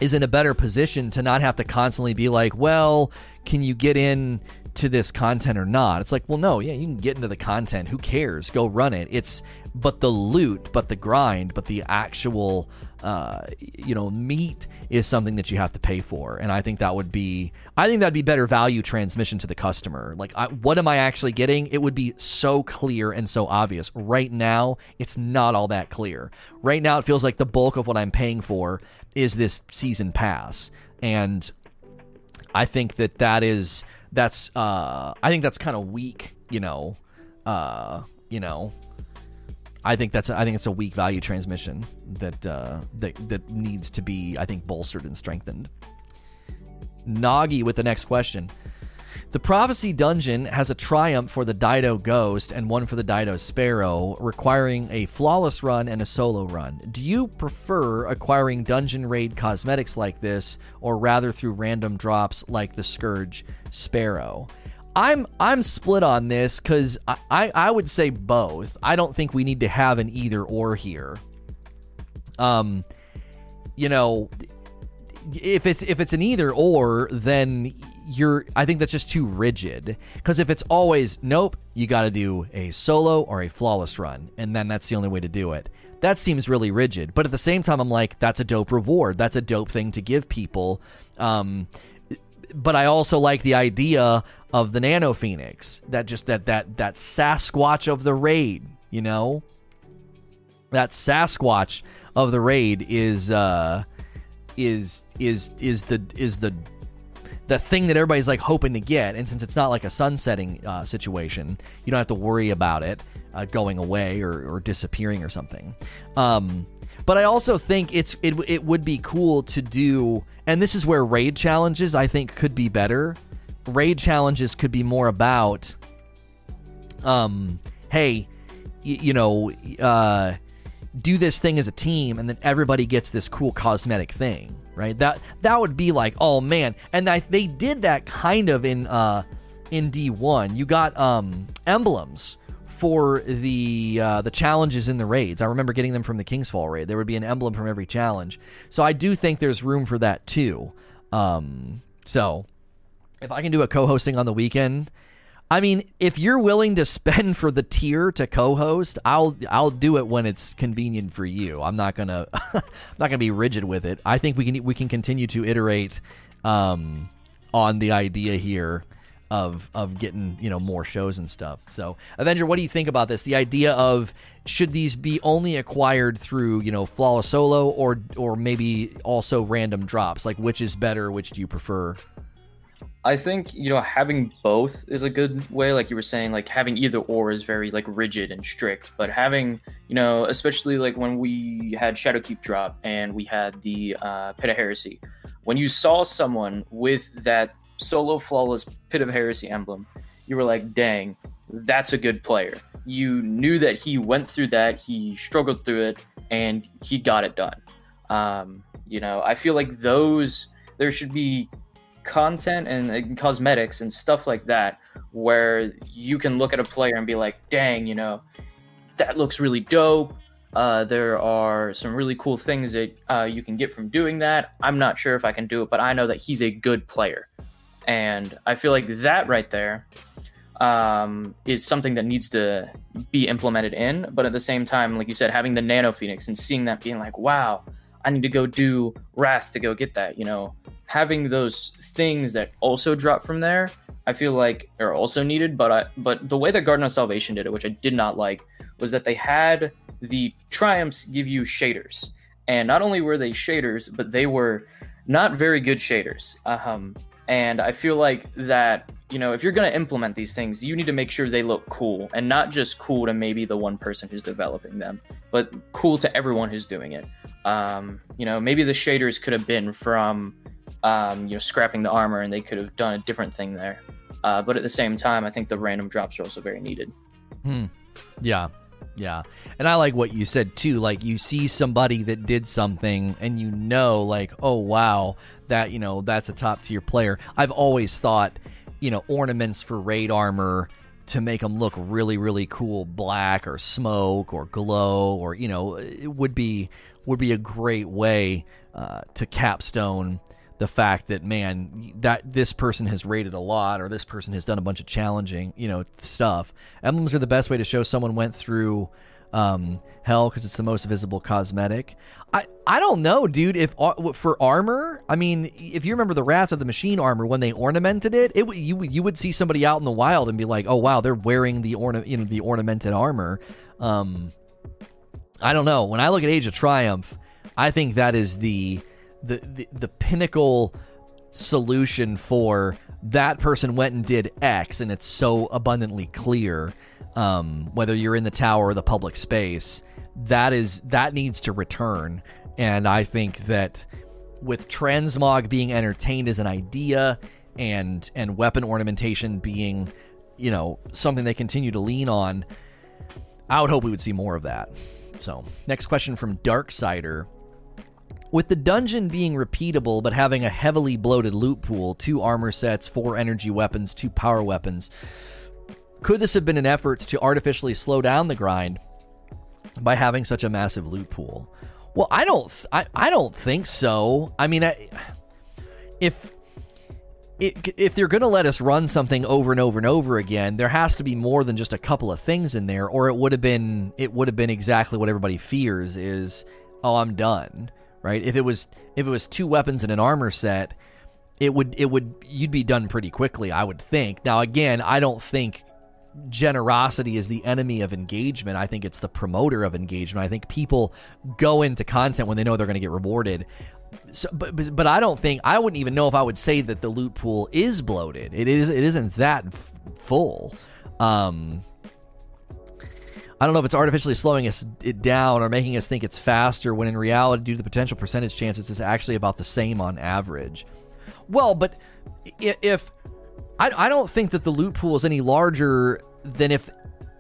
is in a better position to not have to constantly be like, well, can you get in to this content or not? It's like, well, no, yeah, you can get into the content. Who cares? Go run it. It's but the loot, but the grind, but the actual, uh, you know, meat is something that you have to pay for. And I think that would be, I think that'd be better value transmission to the customer. Like, I, what am I actually getting? It would be so clear and so obvious. Right now, it's not all that clear. Right now, it feels like the bulk of what I'm paying for is this season pass. And I think that that is that's uh, I think that's kind of weak. You know, uh, you know, I think that's I think it's a weak value transmission that uh, that that needs to be I think bolstered and strengthened. Nagi with the next question. The Prophecy Dungeon has a triumph for the Dido Ghost and one for the Dido Sparrow, requiring a flawless run and a solo run. Do you prefer acquiring dungeon raid cosmetics like this, or rather through random drops like the Scourge Sparrow? I'm I'm split on this because I, I, I would say both. I don't think we need to have an either or here. Um, you know, if it's if it's an either or, then you're I think that's just too rigid. Because if it's always nope, you got to do a solo or a flawless run, and then that's the only way to do it. That seems really rigid. But at the same time, I'm like, that's a dope reward. That's a dope thing to give people. Um, but I also like the idea of the Nano Phoenix. That just that that that Sasquatch of the raid. You know, that Sasquatch of the raid is uh is is is the is the the thing that everybody's like hoping to get. And since it's not like a sunsetting uh, situation, you don't have to worry about it uh, going away or, or, disappearing or something. Um, but I also think it's it, it would be cool to do, and this is where raid challenges I think could be better. Raid challenges could be more about, um, hey, y- you know, uh, do this thing as a team, and then everybody gets this cool cosmetic thing right? That that would be like, oh man, and I, they did that kind of in uh, in D one. You got um, emblems for the uh, the challenges in the raids. I remember getting them from the King's Fall raid. There would be an emblem from every challenge. So I do think there's room for that too. Um, so if I can do a co-hosting on the weekend, I mean, if you're willing to spend for the tier to co-host, I'll I'll do it when it's convenient for you. I'm not gonna I'm not gonna be rigid with it. I think we can we can continue to iterate um, on the idea here of of getting you know more shows and stuff. So, Avenger, what do you think about this? The idea of should these be only acquired through you know flawless solo or or maybe also random drops? Like which is better? Which do you prefer? I think you know having both is a good way. Like you were saying, like having either or is very like rigid and strict. But having you know, especially like when we had Shadowkeep drop and we had the uh, Pit of Heresy, when you saw someone with that solo flawless Pit of Heresy emblem, you were like, "Dang, that's a good player." You knew that he went through that, he struggled through it, and he got it done. Um, you know, I feel like those there should be content and, cosmetics and stuff like that where you can look at a player and be like, dang, you know, that looks really dope. Uh, there are some really cool things that uh, you can get from doing that. I'm not sure if I can do it, but I know that he's a good player. And I feel like that right there um, is something that needs to be implemented in. But at the same time, like you said, having the Nano Phoenix and seeing that being like, wow, I need to go do Wrath to go get that, you know, having those things that also drop from there, I feel like are also needed. But I, but the way that Garden of Salvation did it, which I did not like, was that they had the triumphs give you shaders, and not only were they shaders, but they were not very good shaders. Um, and I feel like that you know if you're going to implement these things, you need to make sure they look cool, and not just cool to maybe the one person who's developing them, but cool to everyone who's doing it. Um, you know, maybe the shaders could have been from um, you know, scrapping the armor, and they could have done a different thing there. Uh, but at the same time, I think the random drops are also very needed. Hmm. Yeah. Yeah. And I like what you said too. Like you see somebody that did something and you know, like, oh, wow, that, you know, that's a top tier player. I've always thought, you know, ornaments for raid armor to make them look really, really cool, black or smoke or glow or, you know, it would be, would be a great way uh, to capstone the fact that man that this person has raided a lot or this person has done a bunch of challenging you know stuff. Emblems are the best way to show someone went through um, hell because it's the most visible cosmetic. I i don't know dude if for armor i mean if you remember the wrath of the machine armor when they ornamented it it you you would see somebody out in the wild and be like oh wow they're wearing the orna you know the ornamented armor. Um i don't know. When i look at age of triumph i think that is the the, the, the pinnacle solution for that person went and did X, and it's so abundantly clear, um, whether you're in the tower or the public space, that is that needs to return. And I think that with transmog being entertained as an idea and and weapon ornamentation being, you know, something they continue to lean on, I would hope we would see more of that. So, next question from Darksider. With the dungeon being repeatable but having a heavily bloated loot pool, two armor sets, four energy weapons, two power weapons, could this have been an effort to artificially slow down the grind by having such a massive loot pool? Well, I don't I, I don't think so. I mean, I, if if they're going to let us run something over and over and over again, there has to be more than just a couple of things in there, or it would have been it would have been exactly what everybody fears is, oh, I'm done, right? If it was if it was two weapons and an armor set, it would it would you'd be done pretty quickly, I would think. Now, again, I don't think generosity is the enemy of engagement. I think it's the promoter of engagement. I think people go into content when they know they're going to get rewarded so, but, but I don't think I wouldn't even know if I would say that the loot pool is bloated. It is it isn't that f- full. Um, I don't know if it's artificially slowing us it down or making us think it's faster when in reality, due to the potential percentage chances, it's actually about the same on average. Well, but if I, I don't think that the loot pool is any larger than if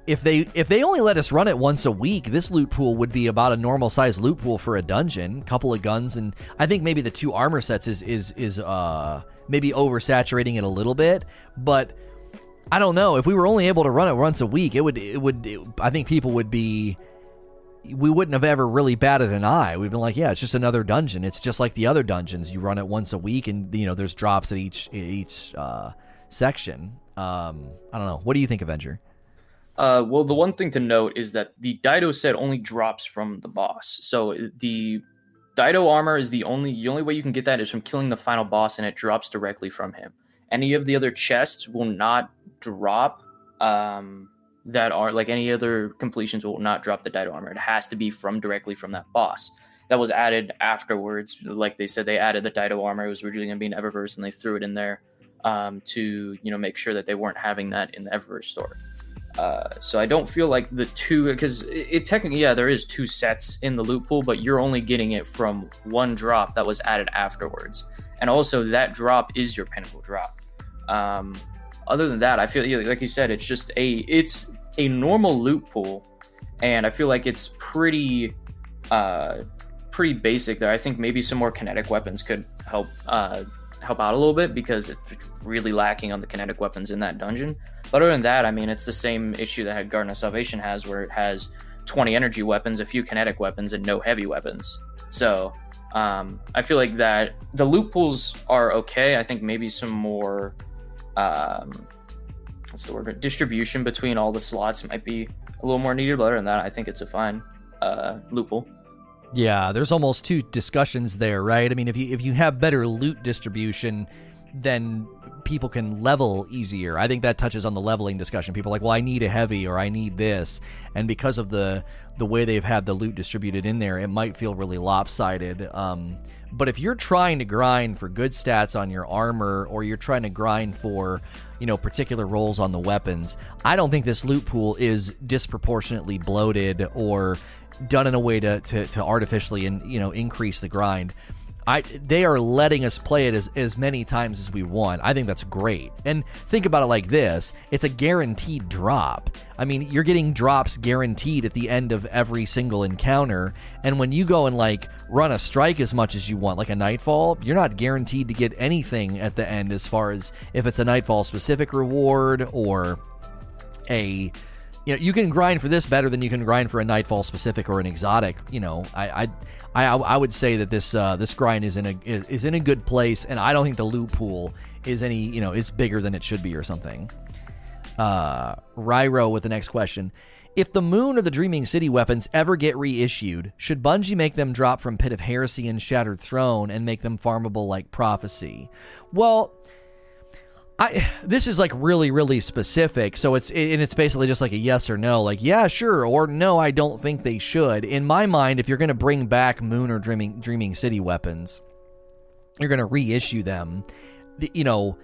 if they if they only let us run it once a week, this loot pool would be about a normal size loot pool for a dungeon, couple of guns, and I think maybe the two armor sets is is is uh maybe oversaturating it a little bit, but I don't know if we were only able to run it once a week, it would it would it, I think people would be we wouldn't have ever really batted an eye. We've been like, yeah, it's just another dungeon. It's just like the other dungeons. You run it once a week, and you know there's drops at each each uh, section. Um, I don't know. What do you think, Avenger? Uh, well, the one thing to note is that the Dido set only drops from the boss. So the Dido armor is the only the only way you can get that is from killing the final boss, and it drops directly from him. Any of the other chests will not drop. Um, that are like any other completions will not drop the Dido armor. It has to be from directly from that boss. That was added afterwards. Like they said, they added the Dido armor. It was originally going to be an Eververse, and they threw it in there um, to you know make sure that they weren't having that in the Eververse store. Uh, so I don't feel like the two because it, it, technically yeah there is two sets in the loot pool, but you're only getting it from one drop that was added afterwards, and also that drop is your pinnacle drop. Um, other than that, I feel like you said it's just a it's a normal loot pool, and I feel like it's pretty uh, pretty basic there. I think maybe some more kinetic weapons could help uh, help out a little bit because it's really lacking on the kinetic weapons in that dungeon. But other than that, I mean, it's the same issue that Garden of Salvation has, where it has 20 energy weapons, a few kinetic weapons, and no heavy weapons. So um, I feel like that the loot pools are okay. I think maybe some more, um, what's the word, distribution between all the slots might be a little more needed. But other than that, I think it's a fine uh, loot pool. Yeah, there's almost two discussions there, right? I mean, if you if you have better loot distribution, then people can level easier. I think that touches on the leveling discussion. People like, well, I need a heavy or I need this, and because of the the way they've had the loot distributed in there, it might feel really lopsided. Um, but if you're trying to grind for good stats on your armor, or you're trying to grind for, you know, particular rolls on the weapons, I don't think this loot pool is disproportionately bloated or done in a way to to, to artificially and you know increase the grind. I they are letting us play it as, as many times as we want. I think that's great. And think about it like this: it's a guaranteed drop. I mean, you're getting drops guaranteed at the end of every single encounter. And when you go and like run a strike as much as you want, like a nightfall, you're not guaranteed to get anything at the end as far as if it's a nightfall specific reward or a you know you can grind for this better than you can grind for a nightfall specific or an exotic you know. I i i, I would say that this uh, this grind is in a is in a good place and i don't think the loot pool is any you know it's bigger than it should be or something. Uh ryro with the next question. If the moon or the dreaming city weapons ever get reissued should bungie make them drop from pit of heresy and shattered throne and make them farmable like prophecy? Well I this is like really really specific, so it's and it's basically just like a yes or no, like yeah sure or no I don't think they should. In my mind, if you're going to bring back Moon or Dreaming Dreaming City weapons, you're going to reissue them. The, you know,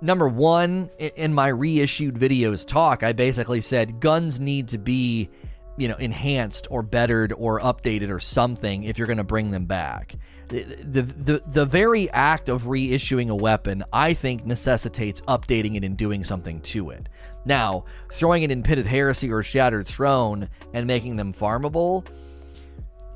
number one, in my reissued videos talk, I basically said guns need to be, you know, enhanced or bettered or updated or something if you're going to bring them back. The, the, the, very act of reissuing a weapon, I think, necessitates updating it and doing something to it. Now, throwing it in Pit of Heresy or Shattered Throne and making them farmable,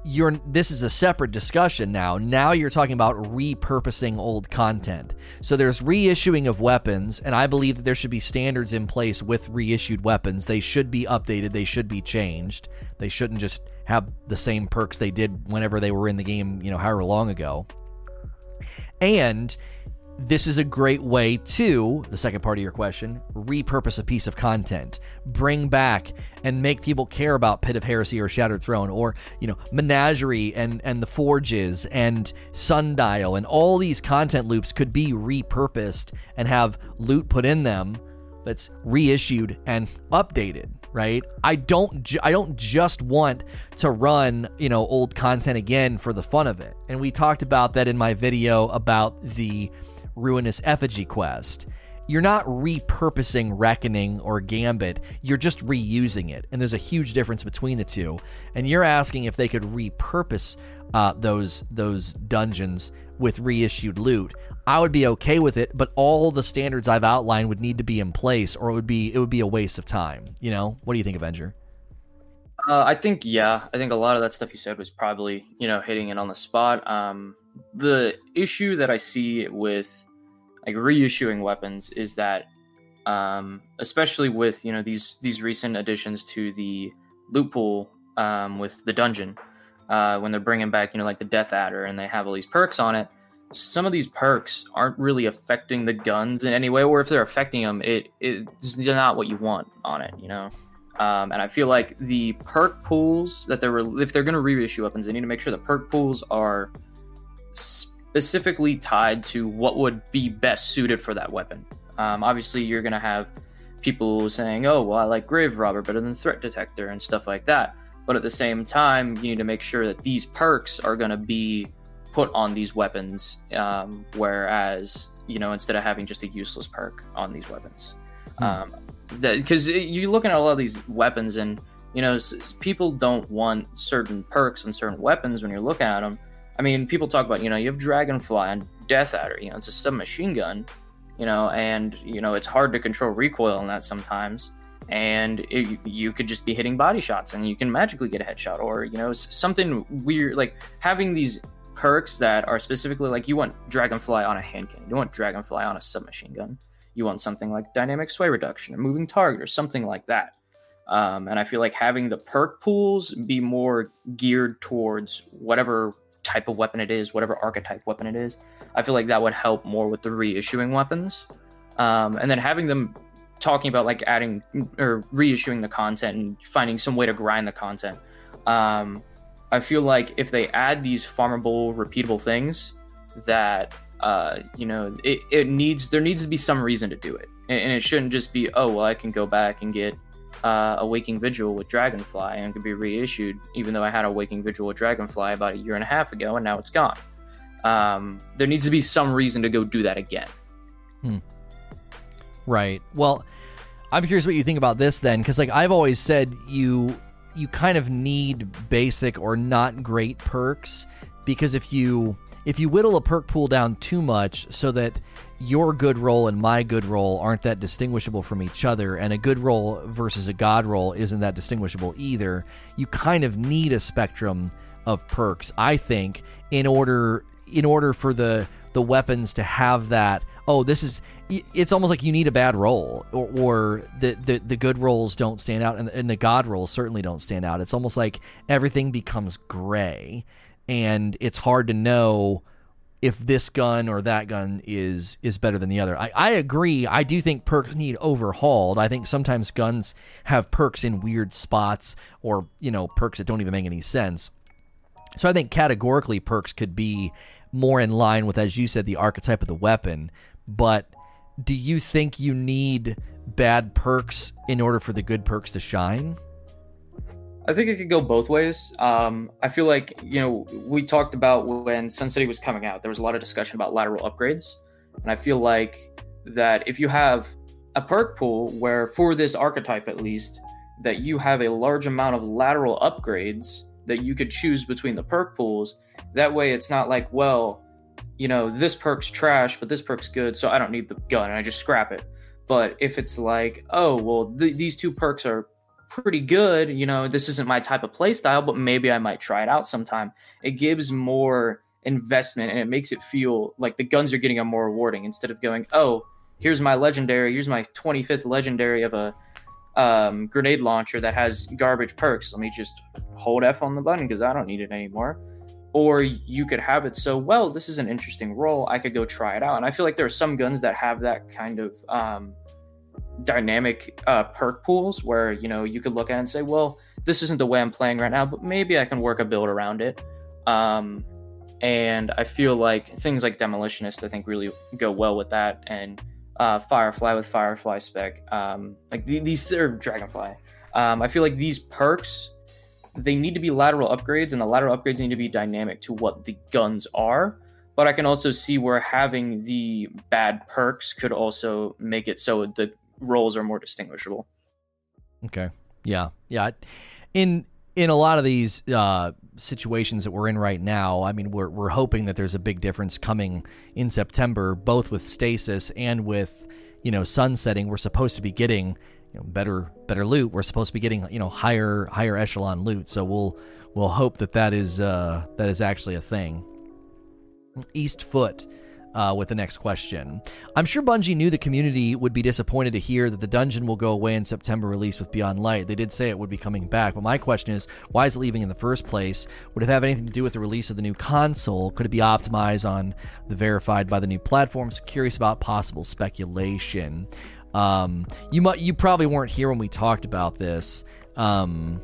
you're this is a separate discussion now. Now you're talking about repurposing old content. So there's reissuing of weapons, and I believe that there should be standards in place with reissued weapons. They should be updated, they should be changed. They shouldn't just have the same perks they did whenever they were in the game, you know, however long ago. And this is a great way to, the second part of your question, repurpose a piece of content, bring back and make people care about Pit of Heresy or Shattered Throne or, you know, Menagerie and, and the Forges and Sundial and all these content loops could be repurposed and have loot put in them that's reissued and updated right i don't ju- i don't just want to run you know old content again for the fun of it and we talked about that in my video about the Ruinous Effigy quest. You're not repurposing Reckoning or Gambit, you're just reusing it. And there's a huge difference between the two. And you're asking if they could repurpose uh, those those dungeons with reissued loot. I would be okay with it, but all the standards I've outlined would need to be in place, or it would be it would be a waste of time. You know, what do you think, Avenger? Uh, I think yeah, I think a lot of that stuff you said was probably you know hitting it on the spot. Um, the issue that I see with like reissuing weapons is that um, especially with you know these these recent additions to the loot pool um, with the dungeon uh, when they're bringing back you know like the death adder and they have all these perks on it some of these perks aren't really affecting the guns in any way or if they're affecting them it it's not what you want on it you know um, and i feel like the perk pools that they're if they're going to reissue weapons they need to make sure the perk pools are specifically tied to what would be best suited for that weapon. Um, obviously, you're going to have people saying, oh, well, I like Grave Robber better than Threat Detector and stuff like that. But at the same time, you need to make sure that these perks are going to be put on these weapons, um, whereas, you know, instead of having just a useless perk on these weapons. Because hmm. um, you're looking at a lot of these weapons and, you know, people don't want certain perks and certain weapons when you're looking at them I mean, people talk about, you know, you have Dragonfly and Death Adder, you know, it's a submachine gun, you know, and, you know, it's hard to control recoil on that sometimes. And it, you could just be hitting body shots and you can magically get a headshot or, you know, something weird, like having these perks that are specifically like you want Dragonfly on a hand cannon, you want Dragonfly on a submachine gun, you want something like dynamic sway reduction, or moving target, or something like that. Um, and I feel like having the perk pools be more geared towards whatever type of weapon it is, whatever archetype weapon it is. I feel like that would help more with the reissuing weapons. Um, and then having them talking about like adding or reissuing the content and finding some way to grind the content. Um, I feel like if they add these farmable, repeatable things, that uh, you know, it, it needs there needs to be some reason to do it, and, and it shouldn't just be oh well, I can go back and get uh, a Waking Vigil with Dragonfly and could be reissued, even though I had a Waking Vigil with Dragonfly about a year and a half ago and now it's gone. Um, there needs to be some reason to go do that again. Hmm. Right. Well, I'm curious what you think about this then, because like I've always said, you you kind of need basic or not great perks because if you if you whittle a perk pool down too much so that your good roll and my good roll aren't that distinguishable from each other, and a good roll versus a god roll isn't that distinguishable either, you kind of need a spectrum of perks, I think, in order in order for the the weapons to have that. Oh, this is. It's almost like you need a bad roll or, or the, the the good rolls don't stand out, and, and the god rolls certainly don't stand out. It's almost like everything becomes gray, and it's hard to know if this gun or that gun is is better than the other. I, I agree. I do think perks need overhauled. I think sometimes guns have perks in weird spots or, you know, perks that don't even make any sense. So I think categorically perks could be more in line with, as you said, the archetype of the weapon. But do you think you need bad perks in order for the good perks to shine? I think it could go both ways. Um, I feel like you know we talked about when Sun City was coming out. There was a lot of discussion about lateral upgrades, and I feel like that if you have a perk pool where for this archetype at least that you have a large amount of lateral upgrades that you could choose between the perk pools. That way, it's not like, well, you know, this perk's trash, but this perk's good, so I don't need the gun and I just scrap it. But if it's like, oh, well, th- these two perks are pretty good, you know, this isn't my type of playstyle, but maybe I might try it out sometime. It gives more investment and it makes it feel like the guns are getting a more rewarding instead of going, oh, here's my legendary, here's my 25th legendary of a um, grenade launcher that has garbage perks. Let me just hold F on the button because I don't need it anymore. Or you could have it so, well, this is an interesting roll. I could go try it out. And I feel like there are some guns that have that kind of um, dynamic uh, perk pools where, you know, you could look at and say, well, this isn't the way I'm playing right now, but maybe I can work a build around it. Um, and I feel like things like Demolitionist, I think, really go well with that. And uh, Firefly with Firefly spec, um, like these are Dragonfly. Um, I feel like these perks they need to be lateral upgrades, and the lateral upgrades need to be dynamic to what the guns are. But I can also see where having the bad perks could also make it so the rolls are more distinguishable. Okay. Yeah. Yeah. In in a lot of these uh, situations that we're in right now, I mean, we're we're hoping that there's a big difference coming in September, both with stasis and with you know sunsetting. We're supposed to be getting you know, better better loot. We're supposed to be getting you know higher higher echelon loot. So we'll we'll hope that that is uh, that is actually a thing. Eastfoot uh, with the next question. I'm sure Bungie knew the community would be disappointed to hear that the dungeon will go away in September release with Beyond Light. They did say it would be coming back, but my question is, why is it leaving in the first place? Would it have anything to do with the release of the new console? Could it be optimized on the verified by the new platforms? Curious about possible speculation. Um, you might, you probably weren't here when we talked about this. Um,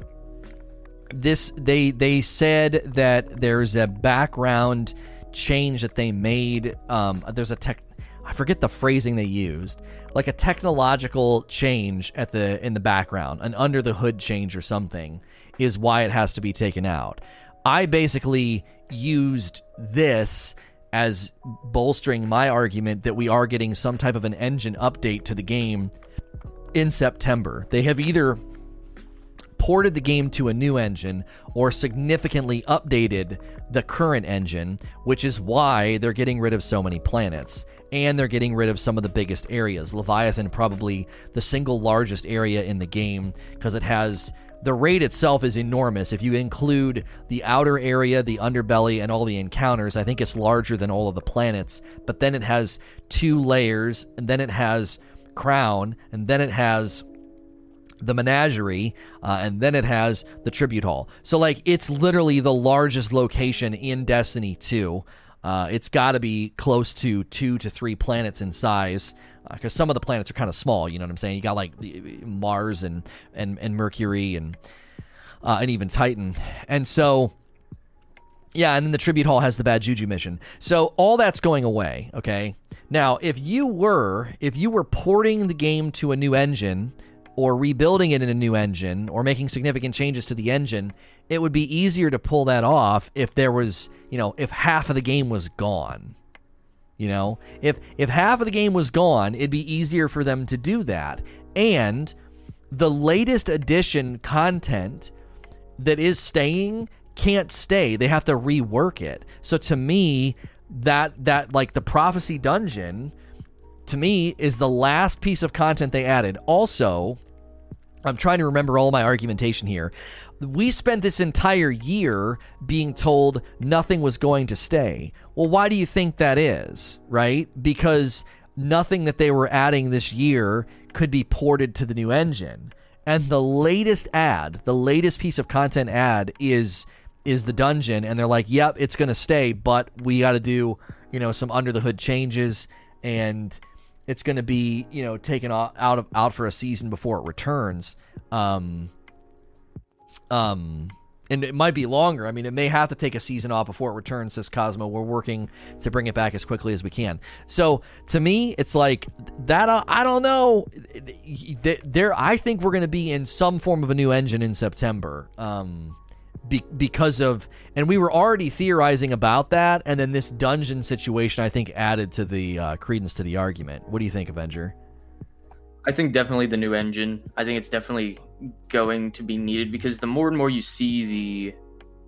this they they said that there's a background change that they made. Um, there's a tech. I forget the phrasing they used, like a technological change at the in the background, an under the hood change or something, is why it has to be taken out. I basically used this as bolstering my argument that we are getting some type of an engine update to the game in September. They have either ported the game to a new engine or significantly updated the current engine, which is why they're getting rid of so many planets. And they're getting rid of some of the biggest areas. Leviathan, probably the single largest area in the game, because it has. The raid itself is enormous. If you include the outer area, the underbelly, and all the encounters, I think it's larger than all of the planets. But then it has two layers, and then it has Crown, and then it has the menagerie, uh, and then it has the tribute hall. So, like, it's literally the largest location in Destiny 2. Uh, it's got to be close to two to three planets in size because uh, some of the planets are kind of small. You know what I'm saying? You got like Mars and and and Mercury and uh, and even Titan, and so. Yeah, and then the tribute hall has the bad juju mission. So all that's going away, okay? Now, if you were if you were porting the game to a new engine or rebuilding it in a new engine or making significant changes to the engine, it would be easier to pull that off if there was, you know, if half of the game was gone. You know, if if half of the game was gone, it'd be easier for them to do that. And the latest edition content that is staying can't stay. They have to rework it. So to me, that that like the prophecy dungeon to me is the last piece of content they added. Also, I'm trying to remember all my argumentation here. We spent this entire year being told nothing was going to stay. Well, why do you think that is, right? Because nothing that they were adding this year could be ported to the new engine. And the latest ad, the latest piece of content ad is is the dungeon and they're like, "Yep, it's going to stay, but we got to do, you know, some under the hood changes and it's going to be you know taken out of out for a season before it returns. Um, um, and it might be longer. I mean, it may have to take a season off before it returns. Says Cozmo, we're working to bring it back as quickly as we can. So to me, it's like that. Uh, I don't know. There, I think we're going to be in some form of a new engine in September. Um, be, because of, and we were already theorizing about that, and then this dungeon situation, I think, added to the uh, credence to the argument. What do you think, Avenger? I think definitely the new engine. I think it's definitely going to be needed because the more and more you see the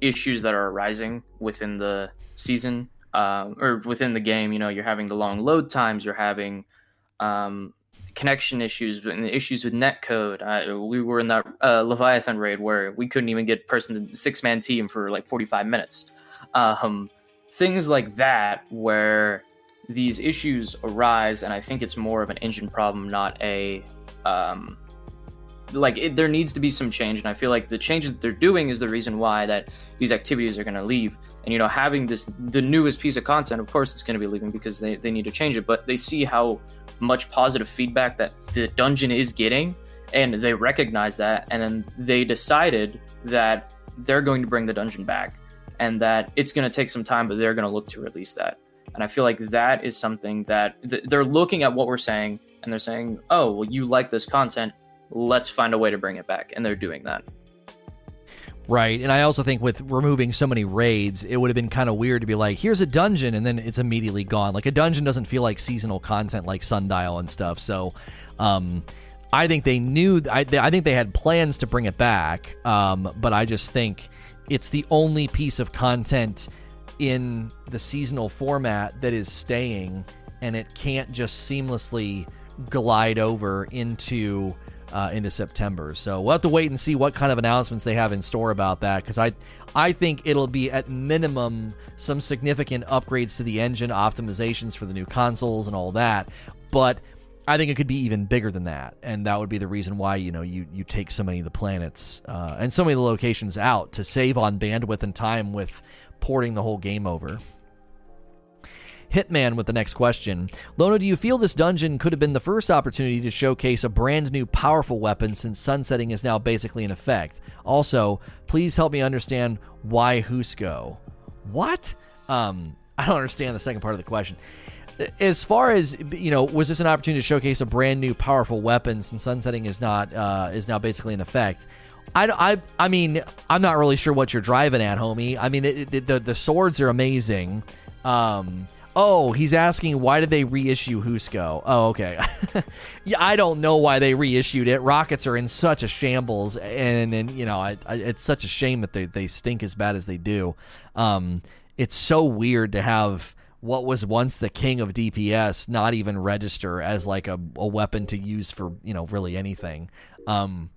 issues that are arising within the season uh, or within the game, you know, you're having the long load times, you're having um, connection issues and issues with netcode. Uh, we were in that uh, Leviathan raid where we couldn't even get person six man team for like 45 minutes. Um, things like that where these issues arise, and I think it's more of an engine problem, not a um, like it, there needs to be some change and i feel like the changes that they're doing is the reason why that these activities are going to leave. And you know having this the newest piece of content of course it's going to be leaving because they, they need to change it but they see how much positive feedback that the dungeon is getting and they recognize that and then they decided that they're going to bring the dungeon back and that it's going to take some time but they're going to look to release that. And i feel like that is something that th- they're looking at what we're saying and they're saying oh well you like this content let's find a way to bring it back. And they're doing that. Right. And I also think with removing so many raids, it would have been kind of weird to be like, here's a dungeon, and then it's immediately gone. Like a dungeon doesn't feel like seasonal content like Sundial and stuff. So, um, I think they knew, I, I think they had plans to bring it back. Um, but I just think it's the only piece of content in the seasonal format that is staying, and it can't just seamlessly glide over into uh, into September. So we'll have to wait and see what kind of announcements they have in store about that because I I think it'll be at minimum some significant upgrades to the engine, optimizations for the new consoles, and all that. But I think it could be even bigger than that, and that would be the reason why you know you you take so many of the planets uh, and so many of the locations out to save on bandwidth and time with porting the whole game over. Hitman with the next question. Lono, do you feel this dungeon could have been the first opportunity to showcase a brand new powerful weapon since sunsetting is now basically in effect? Also, please help me understand why Hoosegow. What? Um, I don't understand the second part of the question. As far as you know, was this an opportunity to showcase a brand new powerful weapon since sunsetting is not uh, is now basically in effect? I, I, I mean, I'm not really sure what you're driving at, homie. I mean, it, it, the the swords are amazing. Um, Oh, he's asking why did they reissue Hoosegow? Oh, okay. yeah, I don't know why they reissued it. Rockets are in such a shambles, and and you know, I, I, it's such a shame that they they stink as bad as they do. Um, it's so weird to have what was once the king of DPS not even register as like a, a weapon to use for you know really anything. Um,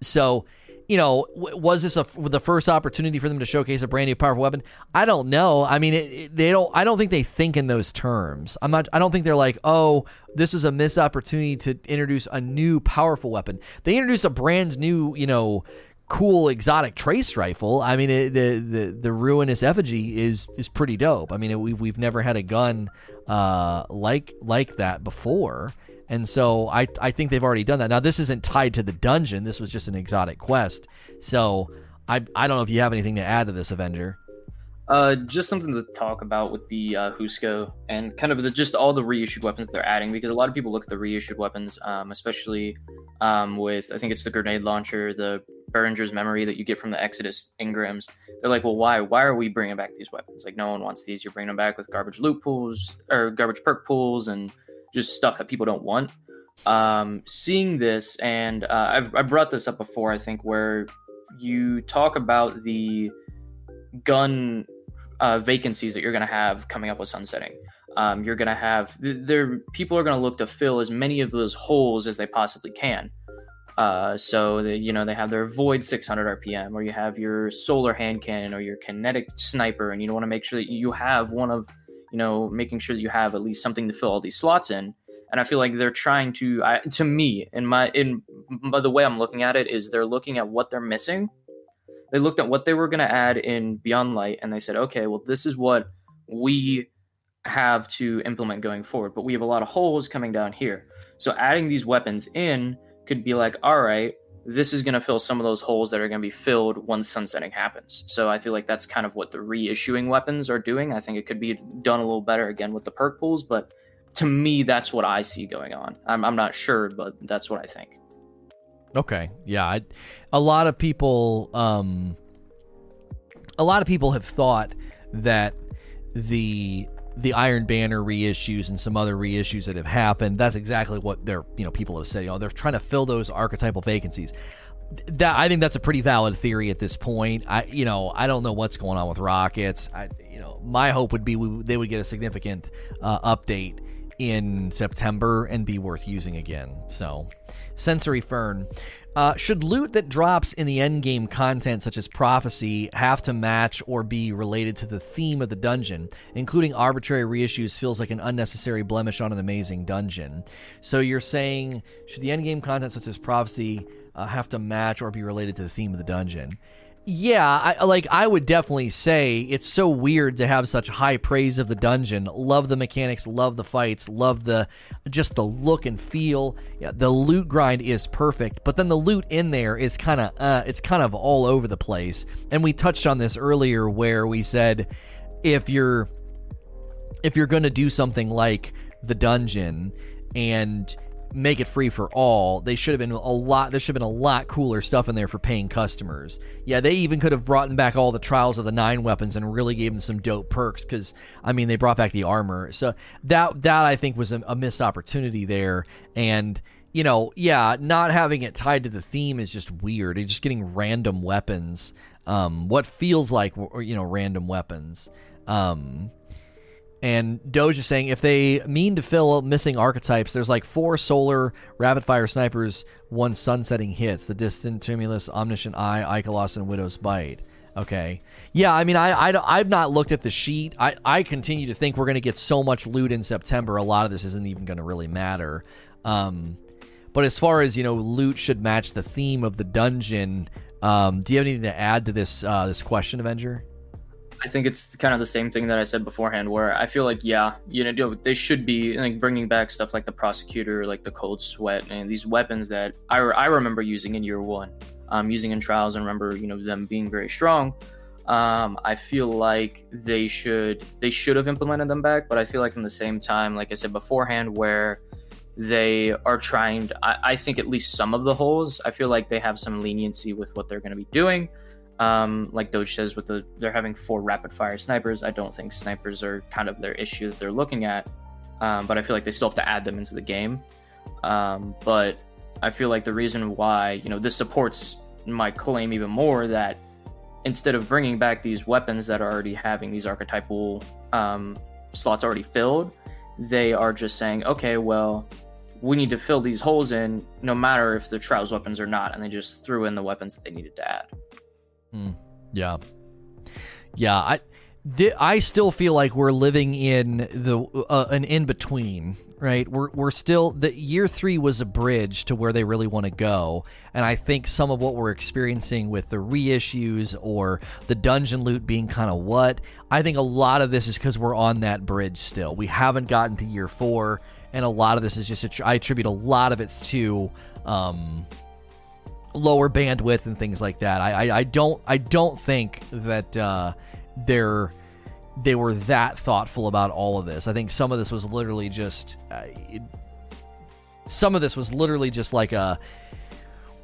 so you know, was this a, the first opportunity for them to showcase a brand new powerful weapon? I don't know. I mean, it, it, they don't. I don't think they think in those terms. I'm not. I don't think they're like, oh, this is a missed opportunity to introduce a new powerful weapon. They introduce a brand new, you know, cool exotic trace rifle. I mean, it, the the the ruinous effigy is is pretty dope. I mean, we've we've never had a gun uh, like like that before. And so I, I think they've already done that. Now, this isn't tied to the dungeon. This was just an exotic quest. So I, I don't know if you have anything to add to this, Avenger. Uh, just something to talk about with the uh, Hoosegow and kind of the, just all the reissued weapons they're adding because a lot of people look at the reissued weapons, um, especially um, with I think it's the grenade launcher, the Berenger's memory that you get from the Exodus engrams. They're like, well, why? Why are we bringing back these weapons? Like, no one wants these. You're bringing them back with garbage loot pools or garbage perk pools and just stuff that people don't want. Um, seeing this, and uh, I've I brought this up before, I think, where you talk about the gun uh, vacancies that you're going to have coming up with sunsetting. Um, you're going to have there people are going to look to fill as many of those holes as they possibly can. Uh, so the, you know they have their void 600 RPM, or you have your solar hand cannon, or your kinetic sniper, and you want to make sure that you have one of you know, making sure that you have at least something to fill all these slots in. And I feel like they're trying to, I, to me, in my, in by the way I'm looking at it, is they're looking at what they're missing. They looked at what they were going to add in Beyond Light, and they said, okay, well, this is what we have to implement going forward. But we have a lot of holes coming down here. So adding these weapons in could be like, all right, this is going to fill some of those holes that are going to be filled once sunsetting happens. So I feel like that's kind of what the reissuing weapons are doing. I think it could be done a little better again with the perk pools, but to me, that's what I see going on. I'm, I'm not sure, but that's what I think. Okay, yeah, I, a lot of people, um, a lot of people have thought that the the Iron Banner reissues and some other reissues that have happened. That's exactly what they're you know people have said. You know they're trying to fill those archetypal vacancies. That I think that's a pretty valid theory at this point. I you know I don't know what's going on with Rockets. I you know my hope would be we, they would get a significant uh, update in September and be worth using again. So, Sensory Fern. Uh, should loot that drops in the endgame content, such as prophecy, have to match or be related to the theme of the dungeon? Including arbitrary reissues feels like an unnecessary blemish on an amazing dungeon. So you're saying, should the endgame content, such as prophecy, uh, have to match or be related to the theme of the dungeon? Yeah, I, like I would definitely say it's so weird to have such high praise of the dungeon. Love the mechanics, love the fights, love the just the look and feel. Yeah, the loot grind is perfect, but then the loot in there is kind of uh, it's kind of all over the place. And we touched on this earlier where we said if you're if you're going to do something like the dungeon and make it free for all. They should have been a lot. There should have been a lot cooler stuff in there for paying customers. Yeah, they even could have brought back all the trials of the nine weapons and really gave them some dope perks. Because I mean, they brought back the armor, so that that I think was a, a missed opportunity there. And you know, yeah, not having it tied to the theme is just weird. You're just getting random weapons. Um, what feels like you know random weapons. Um, and Doge is saying if they mean to fill missing archetypes, there's like four solar rapid fire snipers, one sunsetting hits the distant tumulus, omniscient eye, Ikelos, and widow's bite. Okay. Yeah, I mean, I, I, I've not looked at the sheet. I, I continue to think we're going to get so much loot in September, a lot of this isn't even going to really matter. Um, but as far as, you know, loot should match the theme of the dungeon, um, do you have anything to add to this uh, this question, Avenger? I think it's kind of the same thing that I said beforehand, where I feel like, yeah, you know, they should be like bringing back stuff like the prosecutor, like the cold sweat, and these weapons that I, I remember using in year one, um, using in trials, and remember, you know, them being very strong. Um, I feel like they should they should have implemented them back, but I feel like in the same time, like I said beforehand, where they are trying to, I, I think at least some of the holes, I feel like they have some leniency with what they're going to be doing. Um, like Doge says, with the they're having four rapid fire snipers. I don't think snipers are kind of their issue that they're looking at, um, but I feel like they still have to add them into the game. Um, but I feel like the reason why you know this supports my claim even more that instead of bringing back these weapons that are already having these archetypal um, slots already filled, they are just saying, okay, well, we need to fill these holes in no matter if the trials weapons or not, and they just threw in the weapons that they needed to add. Mm, yeah, yeah. I th- I still feel like we're living in the uh, an in between. Right, we're we're still the year three was a bridge to where they really want to go, and I think some of what we're experiencing with the reissues or the dungeon loot being kind of what I think a lot of this is because we're on that bridge still. We haven't gotten to year four, and a lot of this is just I attribute a lot of it to um, lower bandwidth and things like that. I, I, I don't I don't think that uh, they're they were that thoughtful about all of this. I think some of this was literally just uh, some of this was literally just like a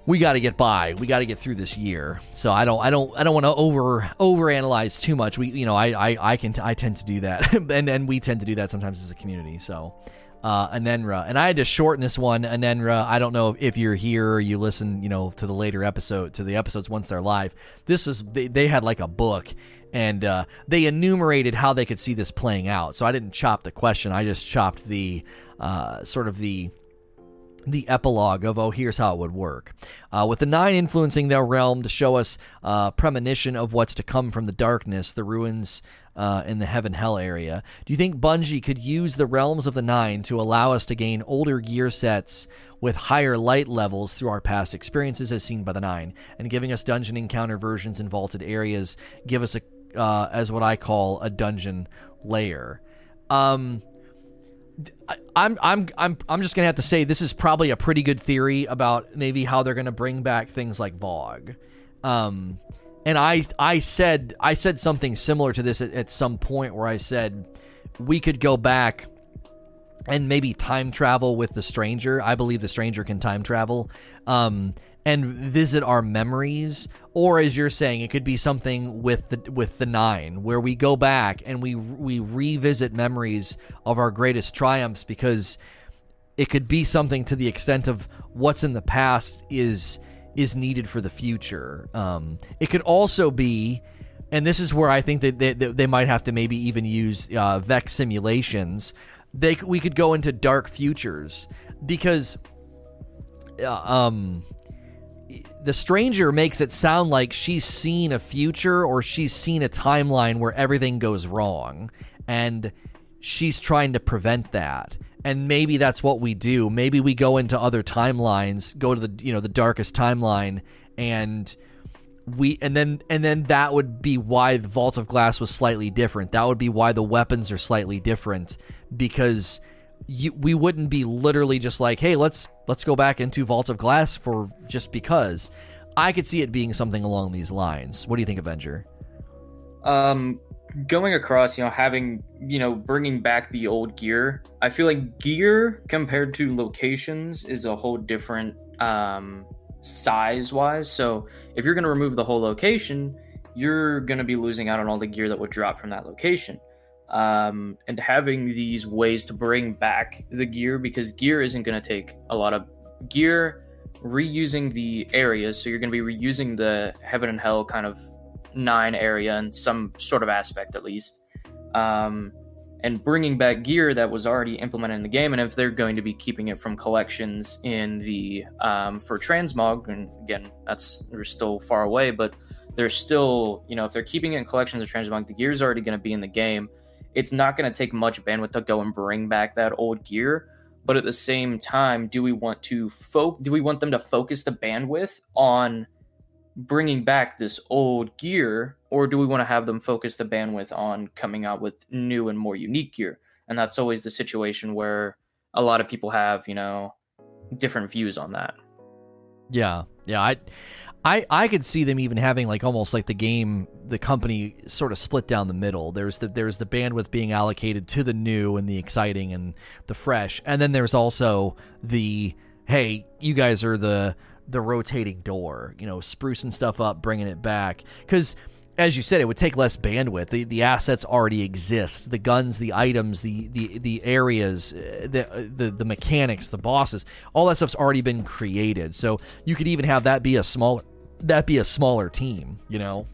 we got to get by. We got to get through this year. So I don't I don't I don't want to over over analyze too much. We you know I I, I can I tend to do that and and we tend to do that sometimes as a community. So uh, Anenra. And I had to shorten this one, Anenra. I don't know if you're here or you listen, you know, to the later episode, to the episodes once they're live. This is, they, they had like a book and uh, they enumerated how they could see this playing out. So I didn't chop the question. I just chopped the uh, sort of the the epilogue of oh here's how it would work uh, with the nine influencing their realm to show us uh, premonition of what's to come from the darkness the ruins uh, in the heaven hell area. Do you think Bungie could use the realms of the nine to allow us to gain older gear sets with higher light levels through our past experiences as seen by the nine, and giving us dungeon encounter versions in vaulted areas? Give us a uh, as what I call a dungeon layer. Um, I'm I'm I'm I'm just gonna have to say this is probably a pretty good theory about maybe how they're gonna bring back things like VoG. Um, and I I said I said something similar to this at, at some point where I said we could go back and maybe time travel with the stranger. I believe the stranger can time travel. Um, and visit our memories or as you're saying it could be something with the with the 9 where we go back and we we revisit memories of our greatest triumphs because it could be something to the extent of what's in the past is is needed for the future um, it could also be and this is where I think that they, they might have to maybe even use uh, Vex simulations. They we could go into dark futures because uh, um, the stranger makes it sound like she's seen a future or she's seen a timeline where everything goes wrong and she's trying to prevent that and maybe that's what we do maybe we go into other timelines go to the you know the darkest timeline and we and then and then that would be why the vault of glass was slightly different that would be why the weapons are slightly different because you, we wouldn't be literally just like, hey, let's let's go back into Vault of Glass for just because. I could see it being something along these lines. What do you think, Avenger? Um, going across, you know, having you know, bringing back the old gear. I feel like gear compared to locations is a whole different um size wise. So if you're going to remove the whole location, you're going to be losing out on all the gear that would drop from that location um, and having these ways to bring back the gear because gear isn't going to take a lot of gear reusing the areas so you're going to be reusing the heaven and hell kind of nine area in some sort of aspect at least. Um, and bringing back gear that was already implemented in the game and if they're going to be keeping it from collections in the um, for transmog and again that's we're still far away but they're still you know if they're keeping it in collections of transmog the gear is already going to be in the game. It's not going to take much bandwidth to go and bring back that old gear but at the same time do we want to fo- do we want them to focus the bandwidth on bringing back this old gear or do we want to have them focus the bandwidth on coming out with new and more unique gear and that's always the situation where a lot of people have you know different views on that yeah yeah i I I could see them even having like almost like the game the company sort of split down the middle. There's the there's the bandwidth being allocated to the new and the exciting and the fresh, and then there's also the hey, you guys are the the rotating door, you know, sprucing stuff up, bringing it back because as you said, it would take less bandwidth. The the assets already exist. The guns, the items, the the the areas, uh, the uh, the the mechanics, the bosses, all that stuff's already been created. So you could even have that be a smaller that be a smaller team, you know.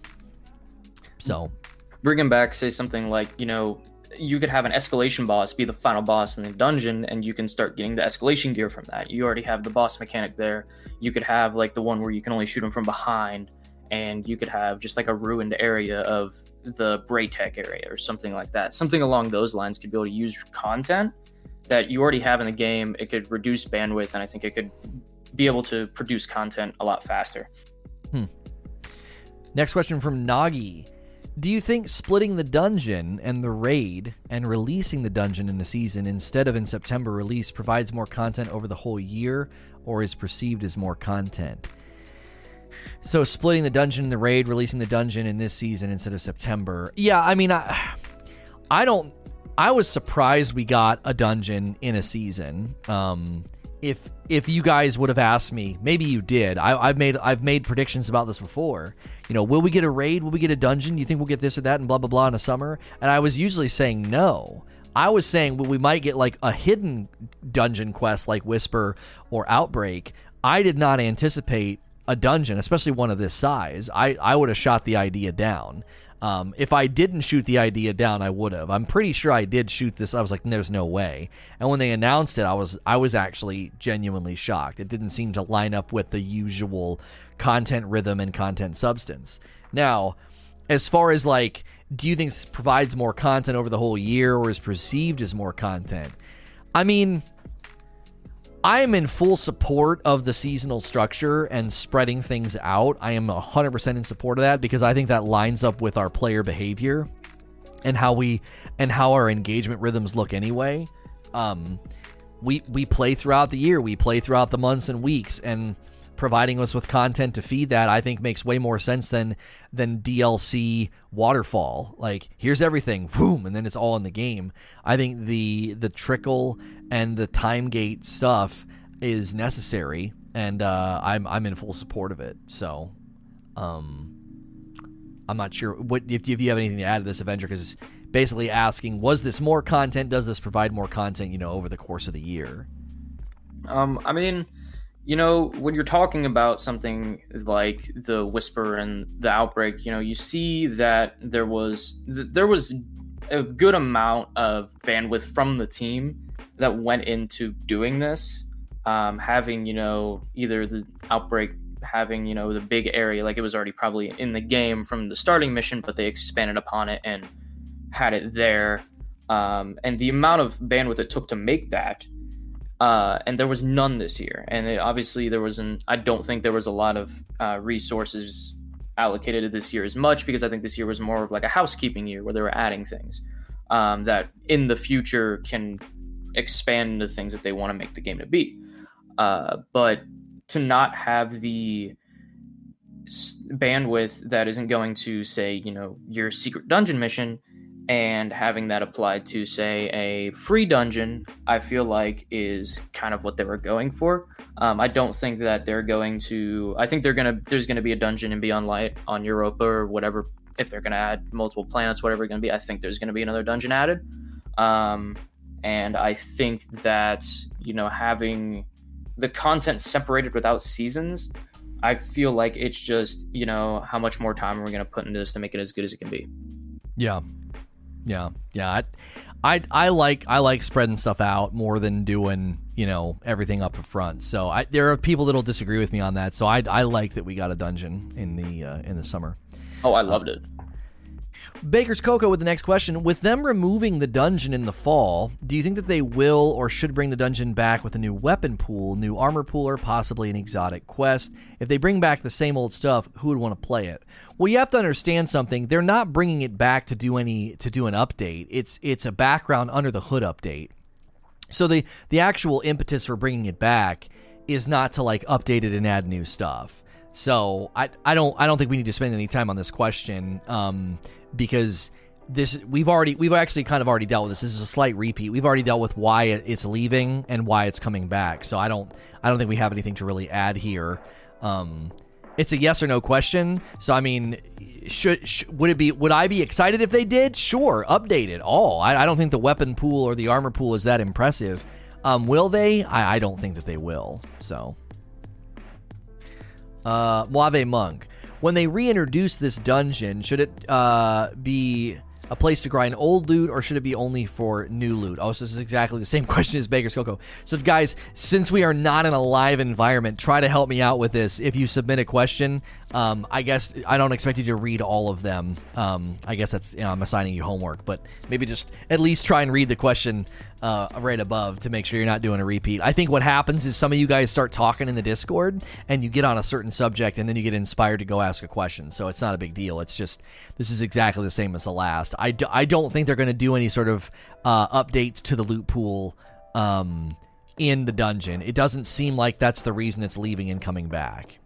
So, bring back, say something like, you know, you could have an escalation boss be the final boss in the dungeon, and you can start getting the escalation gear from that. You already have the boss mechanic there. You could have like the one where you can only shoot them from behind, and you could have just like a ruined area of the Braytech area or something like that. Something along those lines could be able to use content that you already have in the game. It could reduce bandwidth, and I think it could be able to produce content a lot faster. Hmm. Next question from Nagi. Do you think splitting the dungeon and the raid and releasing the dungeon in a season instead of in September release provides more content over the whole year or is perceived as more content? So splitting the dungeon and the raid, releasing the dungeon in this season instead of September. Yeah, I mean I I don't I was surprised we got a dungeon in a season. Um if if you guys would have asked me, maybe you did. I, have made I've made predictions about this before. You know, will we get a raid? Will we get a dungeon? You think we'll get this or that and blah blah blah in the summer? And I was usually saying no. I was saying well, we might get like a hidden dungeon quest like Whisper or Outbreak. I did not anticipate a dungeon, especially one of this size. I, I would have shot the idea down. Um, if I didn't shoot the idea down, I would have. I'm pretty sure I did shoot this. I was like, "There's no way." And when they announced it, I was I was actually genuinely shocked. It didn't seem to line up with the usual content rhythm and content substance. Now, as far as like, do you think this provides more content over the whole year, or is perceived as more content? I mean, I am in full support of the seasonal structure and spreading things out. I am 100% in support of that because I think that lines up with our player behavior and how we and how our engagement rhythms look anyway. um, we we play throughout the year, we play throughout the months and weeks, and providing us with content to feed that, I think makes way more sense than than DLC waterfall. Like here's everything, boom, and then it's all in the game. I think the the trickle and the time gate stuff is necessary, and uh, I'm I'm in full support of it. So, um, I'm not sure what if, if you have anything to add to this, Avenger, because basically asking, was this more content? Does this provide more content? You know, over the course of the year. Um, I mean, you know, when you're talking about something like the whisper and the outbreak, you know, you see that there was there was a good amount of bandwidth from the team that went into doing this. Um, having you know either the outbreak having you know the big area like it was already probably in the game from the starting mission, but they expanded upon it and had it there. Um, and the amount of bandwidth it took to make that uh, and there was none this year. And it, obviously, there wasn't. I don't think there was a lot of uh, resources allocated to this year as much because I think this year was more of like a housekeeping year where they were adding things um, that in the future can expand into things that they want to make the game to be. Uh, but to not have the bandwidth that isn't going to say, you know, your secret dungeon mission and having that applied to say a free dungeon i feel like is kind of what they were going for. Um, i don't think that they're going to i think they're gonna there's gonna be a dungeon in beyond light on europa or whatever if they're gonna add multiple planets whatever it's gonna be i think there's gonna be another dungeon added. Um, and i think that you know having the content separated without seasons i feel like it's just you know how much more time are we gonna put into this to make it as good as it can be? Yeah yeah, yeah. I, I, I like I like spreading stuff out more than doing you know everything up front. So I, there are people that'll disagree with me on that. So I, I like that we got a dungeon in the uh, in the summer. Oh, I loved it. Baker's Cocoa with the next question. With them removing the dungeon in the fall, do you think that they will or should bring the dungeon back with a new weapon pool, new armor pool, or possibly an exotic quest? If they bring back the same old stuff, who would want to play it? Well, you have to understand something. They're not bringing it back to do any to do an update. It's it's a background under the hood update. So the the actual impetus for bringing it back is not to like update it and add new stuff. So I I don't I don't think we need to spend any time on this question. Um, because this we've already we've actually kind of already dealt with this. This is a slight repeat. We've already dealt with why it's leaving and why it's coming back. So I don't I don't think we have anything to really add here. Um, it's a yes or no question. So I mean, should, should, would it be would I be excited if they did? Sure, update it all. I, I don't think the weapon pool or the armor pool is that impressive. Um, will they? I, I don't think that they will. So, uh, Moave Monk when they reintroduce this dungeon, should it uh, be a place to grind old loot or should it be only for new loot? Oh, so this is exactly the same question as Baker's Coco. So, guys, since we are not in a live environment, try to help me out with this. If you submit a question, um, I guess I don't expect you to read all of them. Um, I guess that's you know, I'm assigning you homework, but maybe just at least try and read the question uh, right above to make sure you're not doing a repeat. I think what happens is some of you guys start talking in the Discord and you get on a certain subject and then you get inspired to go ask a question. So it's not a big deal. It's just this is exactly the same as the last. I d- I don't think they're going to do any sort of uh, updates to the loot pool. Um, in the dungeon. It doesn't seem like that's the reason it's leaving and coming back.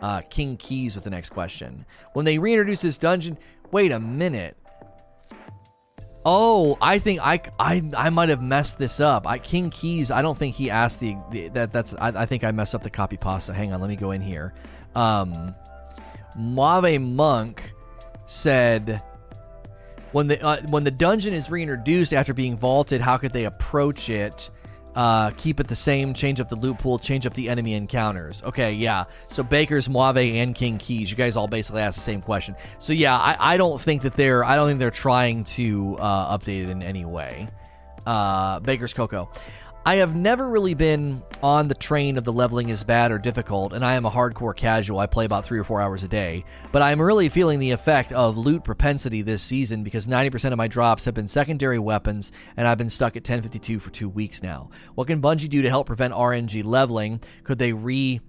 Uh, King Keys with the next question. When they reintroduce this dungeon, wait a minute. Oh, I think I, I, I might have messed this up. I, King Keys, I don't think he asked the, the that that's I, I, think I messed up the copy pasta. Hang on, let me go in here. Um, Mave Monk said when the uh, when the dungeon is reintroduced after being vaulted, how could they approach it? Uh, keep it the same, change up the loot pool, change up the enemy encounters. Okay, yeah. So Baker's, Moave, and King Keys, you guys all basically asked the same question. So yeah, I, I don't think that they're I don't think they're trying to uh, update it in any way. Uh, Baker's Coco. I have never really been on the train of the leveling is bad or difficult, and I am a hardcore casual. I play about three or four hours a day. But I am really feeling the effect of loot propensity this season because 90% of my drops have been secondary weapons, and I've been stuck at 1052 for two weeks now. What can Bungie do to help prevent RNG leveling? Could they re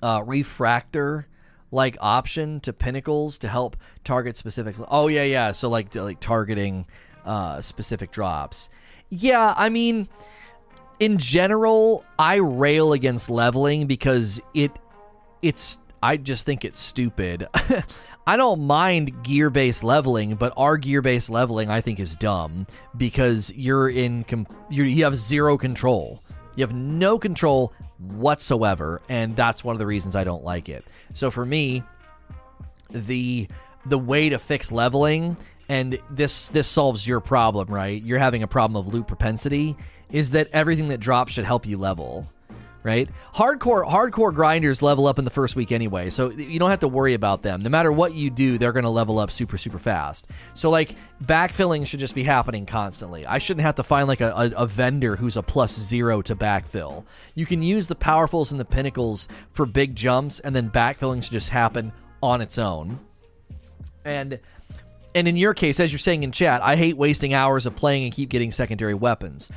uh, refractor like option to pinnacles to help target specific? Oh yeah, yeah. So like like targeting uh, specific drops Yeah, I mean, in general, I rail against leveling because it it's I just think it's stupid. I don't mind gear based leveling, but our gear based leveling I think is dumb because you're in you're, you have zero control. You have no control whatsoever, and that's one of the reasons I don't like it. So for me, the the way to fix leveling and this this solves your problem, right? You're having a problem of loot propensity is that everything that drops should help you level right? Hardcore hardcore grinders level up in the first week anyway, so you don't have to worry about them. No matter what you do, they're going to level up super super fast. So like backfilling should just be happening constantly. I shouldn't have to find like a, a, a vendor who's a plus zero to backfill. You can use the powerfuls and the pinnacles for big jumps, and then backfilling should just happen on its own. And and in your case, as you're saying in chat, I hate wasting hours of playing and keep getting secondary weapons.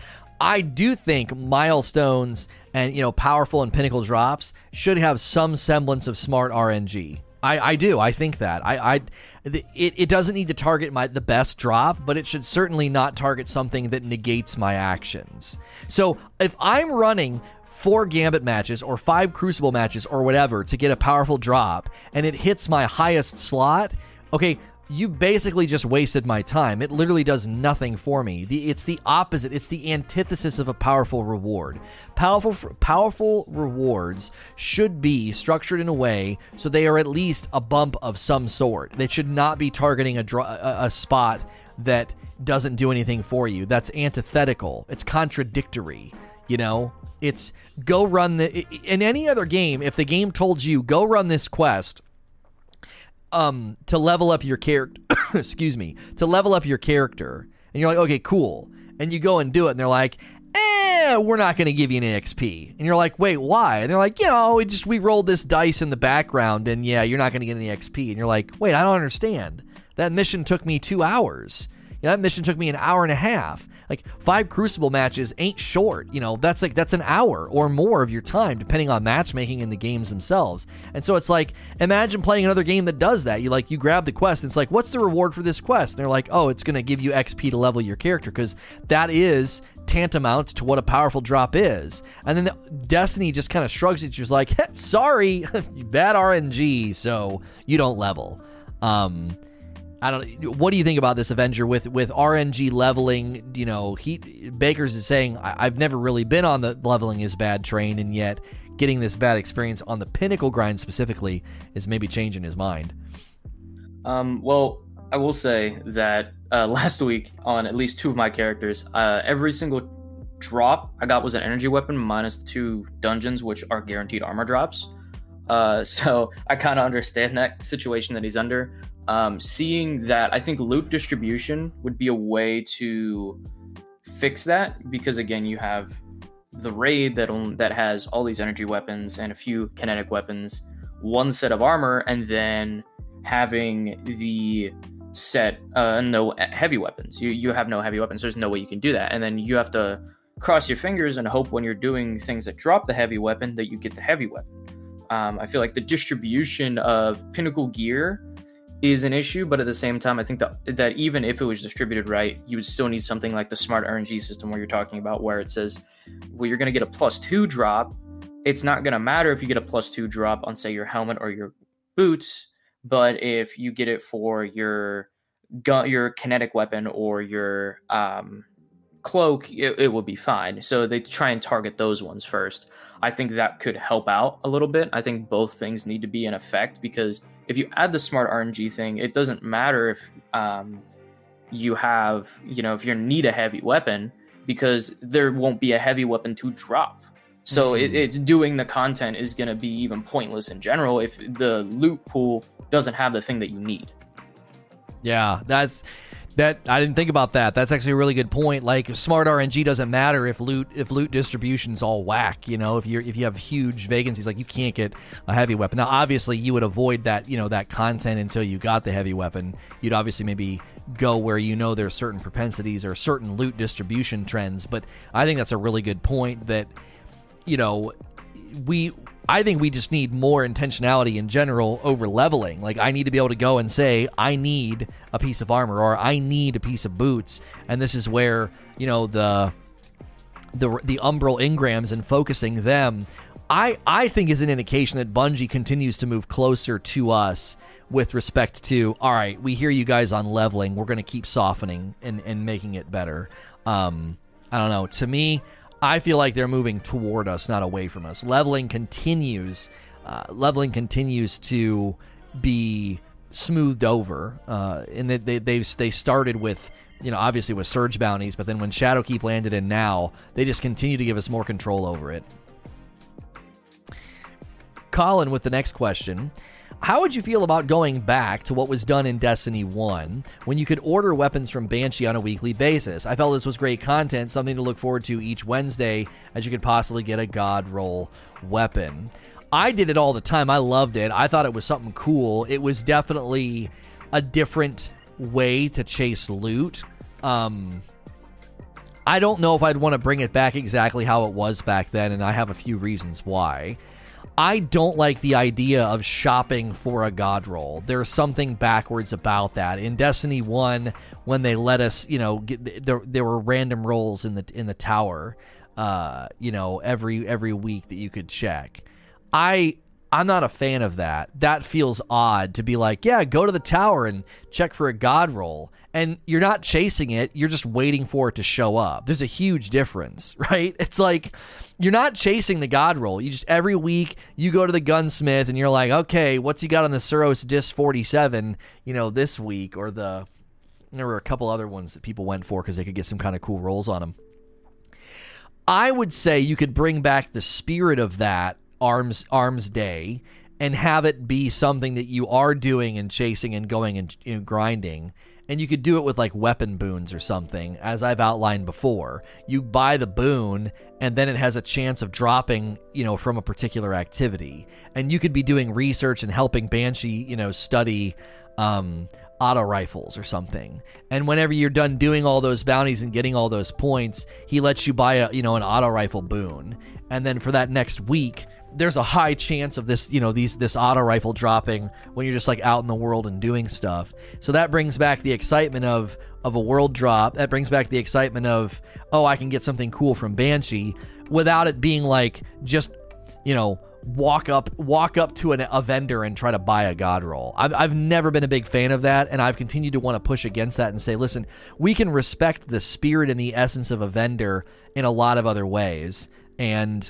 I do think milestones and you know powerful and pinnacle drops should have some semblance of smart RNG. I, I do. I think that. I, I it, it doesn't need to target my the best drop, but it should certainly not target something that negates my actions. So if I'm running four gambit matches or five crucible matches or whatever to get a powerful drop and it hits my highest slot, okay, you basically just wasted my time. It literally does nothing for me. The, it's the opposite. It's the antithesis of a powerful reward. Powerful, powerful rewards should be structured in a way so they are at least a bump of some sort. They should not be targeting a, a, a spot that doesn't do anything for you. That's antithetical. It's contradictory. You know, it's go run the in any other game. If the game told you go run this quest um to level up your character excuse me to level up your character and you're like okay cool. And you go and do it and they're like eh we're not going to give you an xp and you're like wait why? And they're like you know we just we rolled this dice in the background and yeah you're not going to get any xp and you're like wait i don't understand. That mission took me two hours know, that mission took me an hour and a half. Like five crucible matches ain't short you know? That's like that's an hour or more of your time depending on matchmaking in the games themselves. And so it's like imagine playing another game that does that. You like you grab the quest and it's like what's the reward for this quest? And they're like oh it's to give you xp to level your character because that is tantamount to what a powerful drop is. And then the, Destiny just kind of shrugs it, just like, sorry, bad RNG, so you don't level. Um, I don't. What do you think about this Avenger with with RNG leveling? You know, he Baker's is saying I, have never really been on the leveling is bad train, and yet getting this bad experience on the pinnacle grind specifically is maybe changing his mind. Um, well, I will say that uh, last week on at least two of my characters, uh, every single drop I got was an energy weapon minus two dungeons, which are guaranteed armor drops. Uh, so I kind of understand that situation that he's under. Um, seeing that, I think loot distribution would be a way to fix that because again, you have the raid that that has all these energy weapons and a few kinetic weapons, one set of armor, and then having the set uh, no heavy weapons. You you have no heavy weapons. There's no way you can do that, and then you have to cross your fingers and hope when you're doing things that drop the heavy weapon that you get the heavy weapon. Um, I feel like the distribution of pinnacle gear is an issue, but at the same time, I think that that even if it was distributed right, you would still need something like the smart RNG system where you're talking about where it says, well, you're going to get a plus two drop. It's not going to matter if you get a plus two drop on say your helmet or your boots, but if you get it for your gun, your kinetic weapon or your um, cloak, it, it will be fine. So they try and target those ones first. I think that could help out a little bit. I think both things need to be in effect because if you add the smart RNG thing, it doesn't matter if um, you have, you know, if you need a heavy weapon because there won't be a heavy weapon to drop. So mm-hmm. it, it's doing the content is going to be even pointless in general if the loot pool doesn't have the thing that you need. Yeah, that's that I didn't think about that. That's actually a really good point. Like smart RNG doesn't matter if loot if loot distribution's all whack. You know, if you're if you have huge vacancies, like you can't get a heavy weapon. Now, obviously, you would avoid that you know that content until you got the heavy weapon. You'd obviously maybe go where you know there's certain propensities or certain loot distribution trends. But I think that's a really good point. That you know we I think we just need more intentionality in general over leveling. Like I need to be able to go and say I need a piece of armor or I need a piece of boots, and this is where you know the the the umbral engrams and focusing them. I I think is an indication that Bungie continues to move closer to us with respect to all right. We hear you guys on leveling. We're going to keep softening and and making it better. Um, I don't know. To me, I feel like they're moving toward us, not away from us. Leveling continues. Uh, leveling continues to be smoothed over, uh, and they, they they they started with you know obviously with surge bounties, but then when Shadowkeep landed and now, they just continue to give us more control over it. Colin with the next question. How would you feel about going back to what was done in Destiny 1 when you could order weapons from Banshee on a weekly basis? I felt this was great content, something to look forward to each Wednesday as you could possibly get a God roll weapon. I did it all the time. I loved it. I thought it was something cool. It was definitely a different way to chase loot. Um, I don't know if I'd want to bring it back exactly how it was back then, and I have a few reasons why. I don't like the idea of shopping for a god roll. There's something backwards about that. In Destiny 1 when they let us, you know, get, there there were random rolls in the in the tower uh, you know, every every week that you could check. I I'm not a fan of that. That feels odd to be like, yeah, go to the tower and check for a god roll. And you're not chasing it, you're just waiting for it to show up. There's a huge difference, right? It's like you're not chasing the god roll. You just every week you go to the gunsmith and you're like, okay, what's he got on the Suros Dis 47, you know, this week or the there were a couple other ones that people went for because they could get some kind of cool rolls on them. I would say you could bring back the spirit of that arms arms day and have it be something that you are doing and chasing and going and, and grinding. And you could do it with like weapon boons or something as i've outlined before. You buy the boon and then it has a chance of dropping you know from a particular activity. And you could be doing research and helping banshee you know study um, auto rifles or something. And whenever you're done doing all those bounties and getting all those points he lets you buy a you know an auto rifle boon. And then for that next week there's a high chance of this, you know, these this auto rifle dropping when you're just like out in the world and doing stuff. So that brings back the excitement of of a world drop. That brings back the excitement of oh, I can get something cool from Banshee without it being like just, you know, walk up walk up to an, a vendor and try to buy a god roll. I've, I've never been a big fan of that, and I've continued to want to push against that and say, listen, we can respect the spirit and the essence of a vendor in a lot of other ways, and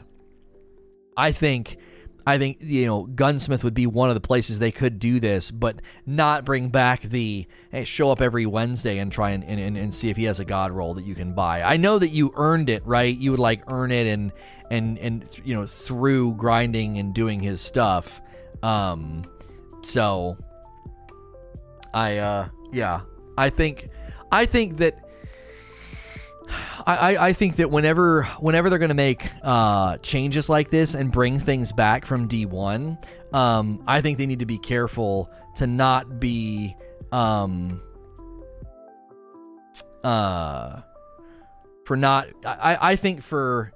I think I think you know Gunsmith would be one of the places they could do this, but not bring back the hey, show up every Wednesday and try and, and, and see if he has a god roll that you can buy. I know that you earned it, right? You would like earn it and and and you know through grinding and doing his stuff. Um, so I uh yeah, I think I think that I, I think that whenever whenever they're going to make uh, changes like this and bring things back from D1, um, I think they need to be careful to not be um, uh, for not. I, I think for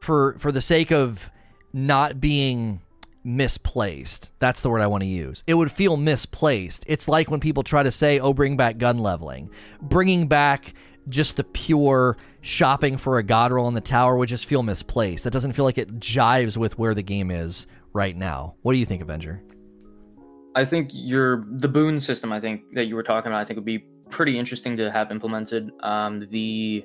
for for the sake of not being misplaced. That's the word I want to use. It would feel misplaced. It's like when people try to say, "Oh, bring back gun leveling." Bringing back just the pure shopping for a god roll in the tower would just feel misplaced. That doesn't feel like it jives with where the game is right now. What do you think, Avenger? I think your the boon system. I think that you were talking about. I think would be pretty interesting to have implemented. Um, the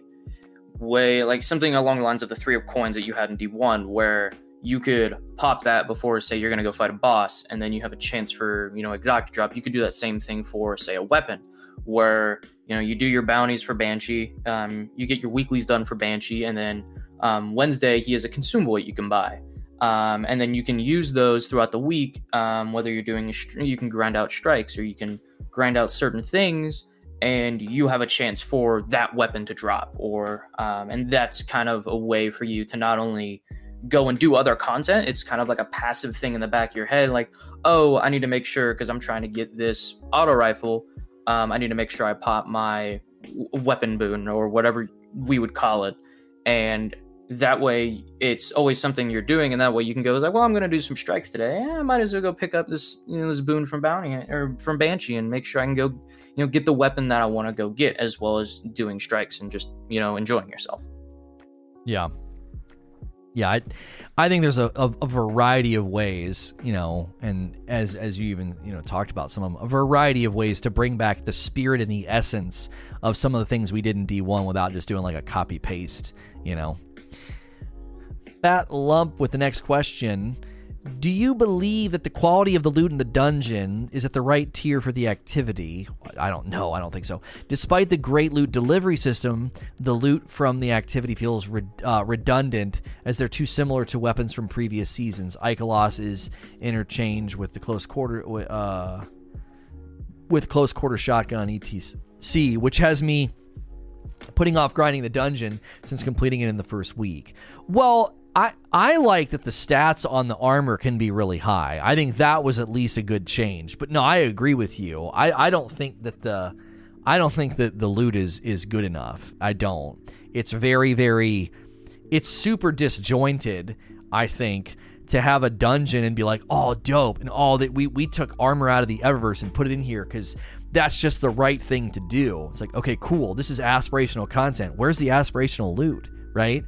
way like something along the lines of the three of coins that you had in D1, where you could pop that before say you're going to go fight a boss and then you have a chance for you know exotic drop you could do that same thing for say a weapon where you know you do your bounties for banshee um, you get your weeklies done for banshee and then um, wednesday he has a consumable that you can buy. Um, and then you can use those throughout the week um, whether you're doing you can grind out strikes or you can grind out certain things and you have a chance for that weapon to drop or um, and that's kind of a way for you to not only go and do other content it's kind of like a passive thing in the back of your head like oh i need to make sure because i'm trying to get this auto rifle um, I need to make sure I pop my weapon boon or whatever we would call it. And that way it's always something you're doing and that way you can go like well i'm going to do some strikes today. Yeah, i might as well go pick up this you know this boon from bounty or from banshee and make sure i can go you know get the weapon that i want to go get as well as doing strikes and just you know enjoying yourself. Yeah yeah i, I think there's a, a, a, variety of ways you know and as as you even you know talked about some of them a variety of ways to bring back the spirit and the essence of some of the things we did in d1 without just doing like a copy paste you know Fat Lump with the next question. Do you believe that the quality of the loot in the dungeon is at the right tier for the activity? I don't know. I don't think so. Despite the great loot delivery system, the loot from the activity feels re- uh, redundant as they're too similar to weapons from previous seasons. Ikelos is interchanged with the close quarter uh, with close quarter shotgun etc, which has me putting off grinding the dungeon since completing it in the first week. Well, I I like that the stats on the armor can be really high. I think that was at least a good change. But no, I agree with you. I, I don't think that the I don't think that the loot is is good enough. I don't. It's very very it's super disjointed, I think, to have a dungeon and be like, "Oh, dope." And all that we we took armor out of the Eververse and put it in here cuz that's just the right thing to do. It's like, "Okay, cool. This is aspirational content. Where's the aspirational loot?" Right?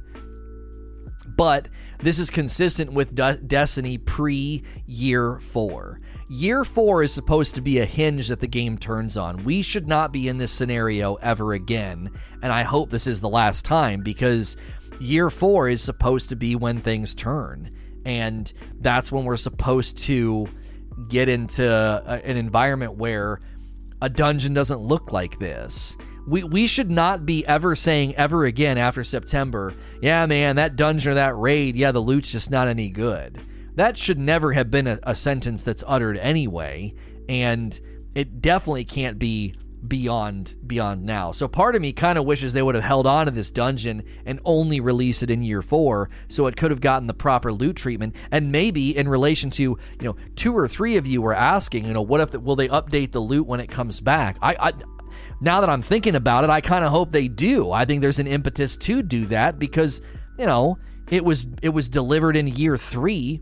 But this is consistent with De- Destiny pre year four. Year four is supposed to be a hinge that the game turns on. We should not be in this scenario ever again, and I hope this is the last time because year four is supposed to be when things turn, and that's when we're supposed to get into a, an environment where a dungeon doesn't look like this we, we should not be ever saying ever again after September, yeah, man, that dungeon or that raid, yeah, the loot's just not any good. That should never have been a, a sentence that's uttered anyway, and it definitely can't be beyond beyond now. So part of me kind of wishes they would have held on to this dungeon and only release it in year 4 so it could have gotten the proper loot treatment and maybe in relation to, you know, two or three of you were asking, you know, what if the, will they update the loot when it comes back? I I now that I'm thinking about it, I kind of hope they do. I think there's an impetus to do that because, you know, it was it was delivered in year 3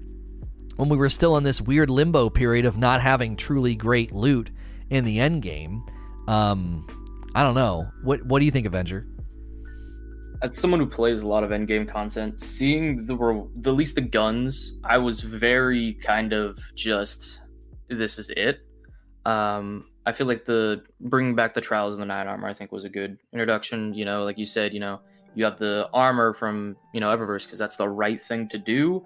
when we were still in this weird limbo period of not having truly great loot in the end game. Um I don't know. What what do you think, Avenger? As someone who plays a lot of endgame content, seeing the the least the guns, I was very kind of just this is it. Um, I feel like the bringing back the trials and the night armor, I think, was a good introduction. You know, like you said, you know, you have the armor from you know Eververse because that's the right thing to do.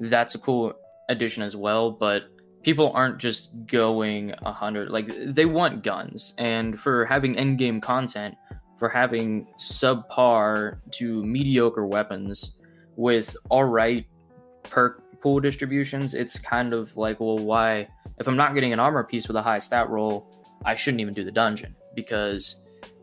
That's a cool addition as well, but people aren't just going a hundred. Like they want guns, and for having endgame content, for having subpar to mediocre weapons with all right perk pool distributions, it's kind of like, well, why? If I'm not getting an armor piece with a high stat roll I shouldn't even do the dungeon because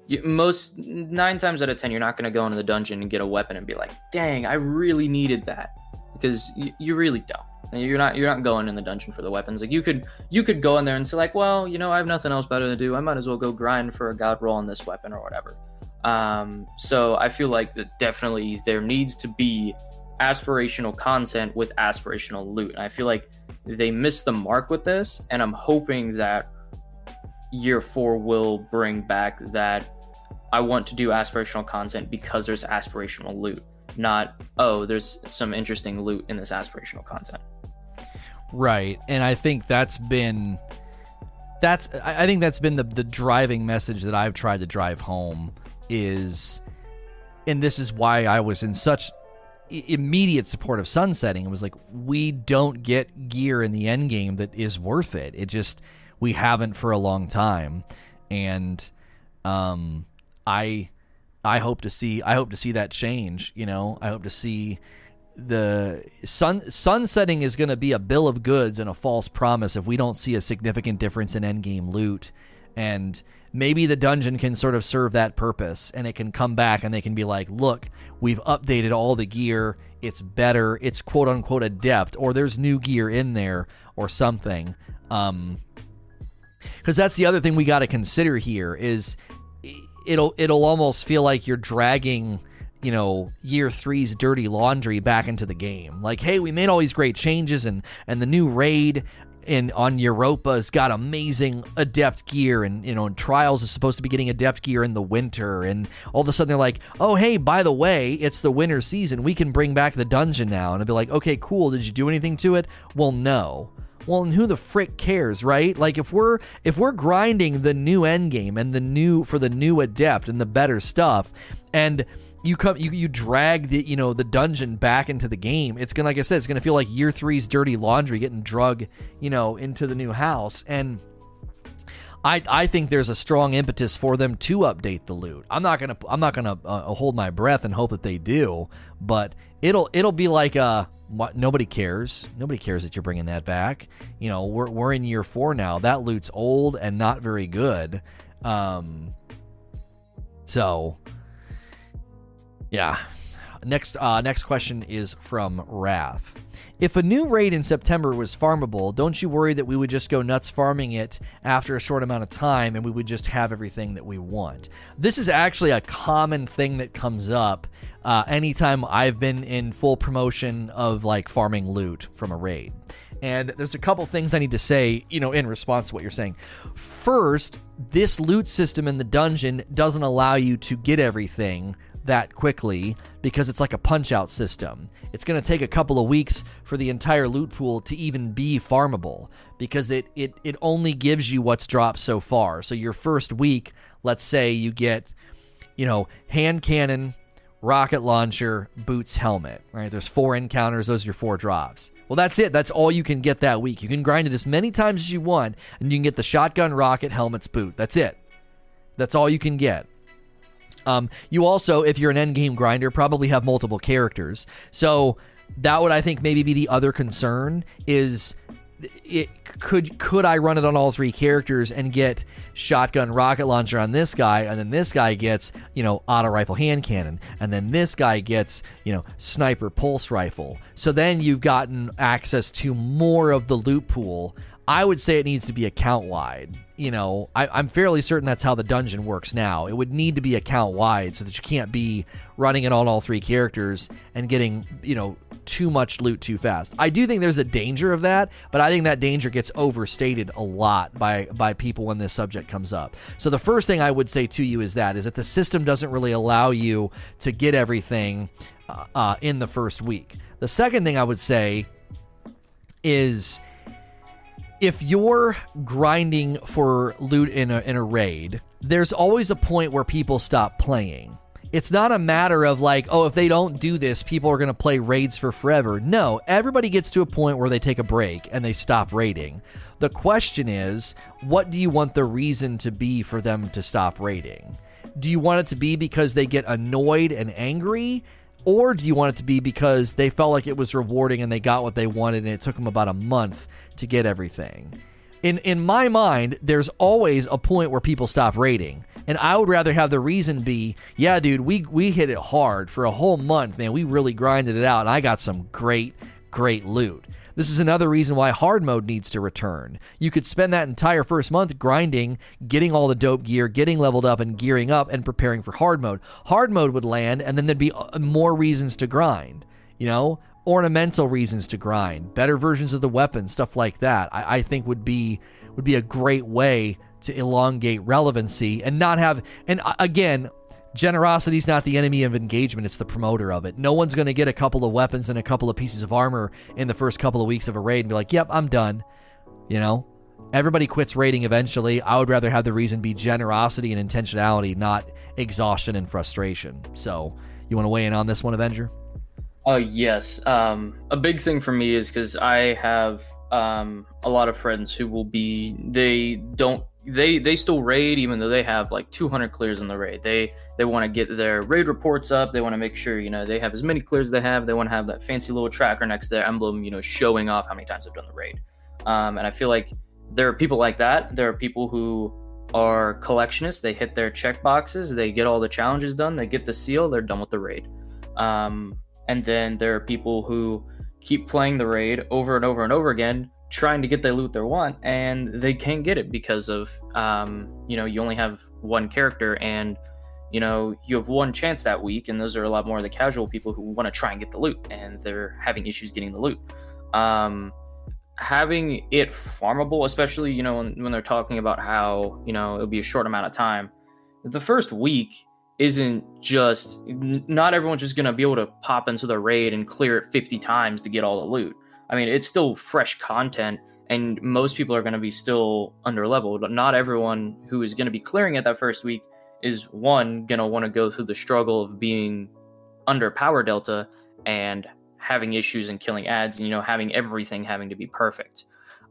you, most nine times out of ten, you're not going to go into the dungeon and get a weapon and be like, "Dang, I really needed that," because you, you really don't. You're not you're not going in the dungeon for the weapons. Like you could you could go in there and say like, well, you know, I have nothing else better to do. I might as well go grind for a god roll on this weapon or whatever. Um, so I feel like that definitely there needs to be aspirational content with aspirational loot. And I feel like they missed the mark with this, and I'm hoping that year four will bring back that I want to do aspirational content because there's aspirational loot, not, oh, there's some interesting loot in this aspirational content. Right. And I think that's been that's I think that's been the the driving message that I've tried to drive home is and this is why I was in such immediate support of sunsetting. It was like we don't get gear in the end game that is worth it. It just we haven't for a long time, and um, I I hope to see I hope to see that change. You know, I hope to see the sun sunsetting is going to be a bill of goods and a false promise if we don't see a significant difference in endgame loot. And maybe the dungeon can sort of serve that purpose and it can come back and they can be like look we've updated all the gear. It's better. It's quote unquote adept or there's new gear in there or something. Um, because that's the other thing we got to consider here is it'll it'll almost feel like you're dragging you know year three's dirty laundry back into the game like hey we made all these great changes and and the new raid in on Europa's got amazing adept gear, and you know, and Trials is supposed to be getting adept gear in the winter, and all of a sudden they're like, oh hey, by the way, it's the winter season, we can bring back the dungeon now, and I'd be like, okay, cool, did you do anything to it? Well, no. Well, and who the frick cares, right? Like if we're if we're grinding the new end game and the new for the new adept and the better stuff, and you come you, you drag the you know the dungeon back into the game it's gonna like i said it's gonna feel like year three's dirty laundry getting drug you know into the new house and I, I think there's a strong impetus for them to update the loot. I'm not gonna I'm not gonna uh, hold my breath and hope that they do, but it'll it'll be like a nobody cares. Nobody cares that you're bringing that back. You know, we're we're in year four now. That loot's old and not very good. Um, so yeah. Next, uh, next question is from Wrath. If a new raid in September was farmable, don't you worry that we would just go nuts farming it after a short amount of time and we would just have everything that we want? This is actually a common thing that comes up uh, anytime I've been in full promotion of like farming loot from a raid. And there's a couple things I need to say, you know, in response to what you're saying. First, this loot system in the dungeon doesn't allow you to get everything that quickly because it's like a punch out system. It's going to take a couple of weeks for the entire loot pool to even be farmable because it, it, it only gives you what's dropped so far. So your first week, let's say you get, you know, hand cannon, rocket launcher, boots, helmet, right? There's four encounters, those are your four drops. Well, that's it. That's all you can get that week. You can grind it as many times as you want, and you can get the shotgun, rocket, helmets, boot. That's it. That's all you can get. Um, you also, if you're an endgame grinder, probably have multiple characters. So that would, I think, maybe be the other concern is it could could I run it on all three characters and get shotgun rocket launcher on this guy and then this guy gets you know auto rifle hand cannon and then this guy gets you know sniper pulse rifle so then you've gotten access to more of the loot pool I would say it needs to be account wide. You know, I, am fairly certain that's how the dungeon works now. It would need to be account wide so that you can't be running it on all three characters and getting, you know, too much loot too fast. I do think there's a danger of that, but I think that danger gets overstated a lot by by people when this subject comes up. So the first thing I would say to you is that is that the system doesn't really allow you to get everything uh, uh, in the first week. The second thing I would say is if you're grinding for loot in a, in a raid, there's always a point where people stop playing. It's not a matter of like, oh, if they don't do this, people are going to play raids for forever. No, everybody gets to a point where they take a break and they stop raiding. The question is, what do you want the reason to be for them to stop raiding? Do you want it to be because they get annoyed and angry? Or do you want it to be because they felt like it was rewarding and they got what they wanted and it took them about a month to get everything. In in my mind, there's always a point where people stop raiding. And I would rather have the reason be, yeah, dude, we we hit it hard for a whole month, man. We really grinded it out and I got some great great loot. This is another reason why hard mode needs to return. You could spend that entire first month grinding, getting all the dope gear, getting leveled up and gearing up and preparing for hard mode. Hard mode would land and then there'd be uh, more reasons to grind. You know, ornamental reasons to grind, better versions of the weapon, stuff like that. I, I think would be would be a great way to elongate relevancy and not have. And uh, again, generosity is not the enemy of engagement; it's the promoter of it. No one's going to get a couple of weapons and a couple of pieces of armor in the first couple of weeks of a raid and be like, "Yep, I'm done." You know, everybody quits raiding eventually. I would rather have the reason be generosity and intentionality, not exhaustion and frustration. So, you want to weigh in on this one, Avenger? Oh yes. Um, a big thing for me is because I have um, a lot of friends who will be they don't they they still raid even though they have like 200 clears in the raid. They they want to get their raid reports up. They want to make sure you know they have as many clears they have. They want to have that fancy little tracker next to their emblem, you know, showing off how many times they've done the raid. Um, and I feel like there are people like that. There are people who are collectionists. They hit their check boxes. They get all the challenges done. They get the seal. They're done with the raid. Um, and then there are people who keep playing the raid over and over and over again, trying to get the loot they want, and they can't get it because of, um, you know, you only have one character and you know, you have one chance that week, and those are a lot more of the casual people who want to try and get the loot, and they're having issues getting the loot. Um, having it farmable, especially you know when, when they're talking about how you know it'll be a short amount of time, the first week isn't just not everyone's just gonna be able to pop into the raid and clear it 50 times to get all the loot. I mean, it's still fresh content, and most people are gonna be still under leveled. But not everyone who is gonna be clearing it that first week is one gonna want to go through the struggle of being under power delta and having issues and killing ads and you know having everything having to be perfect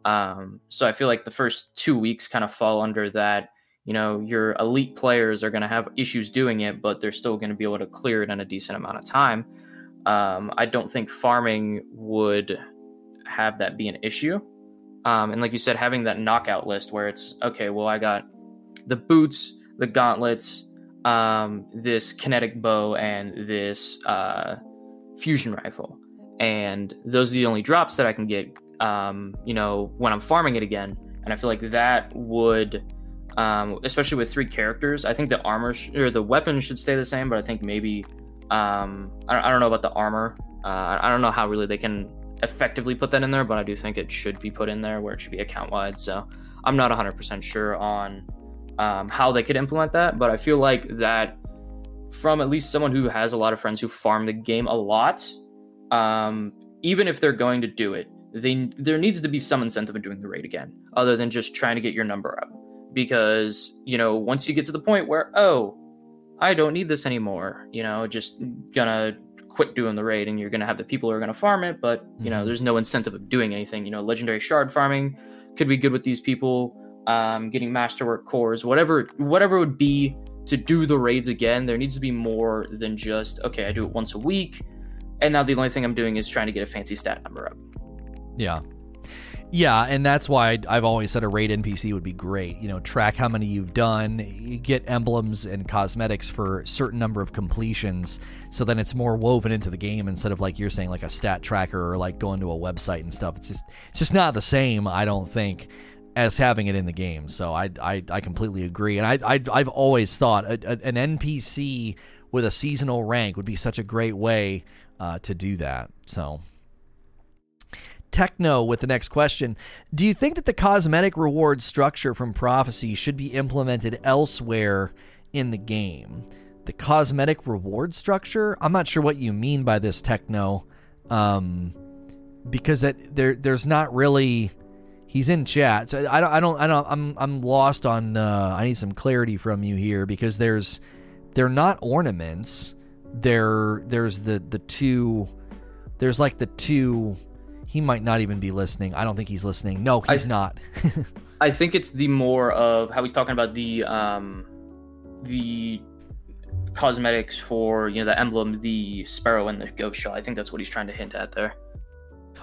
um, so i feel like the first two weeks kind of fall under that you know your elite players are going to have issues doing it but they're still going to be able to clear it in a decent amount of time um, i don't think farming would have that be an issue um, and like you said having that knockout list where it's okay well i got the boots the gauntlets, um, this kinetic bow, and this uh, fusion rifle. And those are the only drops that I can get, um, you know, when I'm farming it again. And I feel like that would, um, especially with three characters, I think the armor sh- or the weapons should stay the same, but I think maybe, um, I, don't, I don't know about the armor. Uh, I don't know how really they can effectively put that in there, but I do think it should be put in there where it should be account wide. So I'm not 100% sure on um, how they could implement that. But I feel like that from at least someone who has a lot of friends who farm the game a lot, um, even if they're going to do it, they there needs to be some incentive in doing the raid again, other than just trying to get your number up. Because you know, once you get to the point where oh, I don't need this anymore, you know, just gonna quit doing the raid, and you're gonna have the people who are gonna farm it, but you know, mm-hmm. there's no incentive of doing anything. You know, legendary shard farming could be good with these people um, getting masterwork cores, whatever whatever would be to do the raids again. There needs to be more than just okay, I do it once a week, and now the only thing I'm doing is trying to get a fancy stat number up. Yeah. Yeah, and that's why I've always said a raid NPC would be great. You know, track how many you've done, you get emblems and cosmetics for a certain number of completions, so then it's more woven into the game instead of like you're saying like a stat tracker or like going to a website and stuff. It's just it's just not the same, I don't think as having it in the game. So I, I, I completely agree. And I, I, I've always thought a, a, an NPC with a seasonal rank would be such a great way uh, to do that. So. Techno with the next question. Do you think that the cosmetic reward structure from Prophecy should be implemented elsewhere in the game? The cosmetic reward structure? I'm not sure what you mean by this, Techno, um, because there there's not really He's in chat. So I don't. I don't. I don't. I'm. I'm lost on. Uh, I need some clarity from you here because there's. They're not ornaments. There. There's the the two. There's like the two. He might not even be listening. I don't think he's listening. No, he's th- not. I think it's the more of how he's talking about the um, the cosmetics for you know the emblem, the sparrow, and the ghost shell. I think that's what he's trying to hint at there.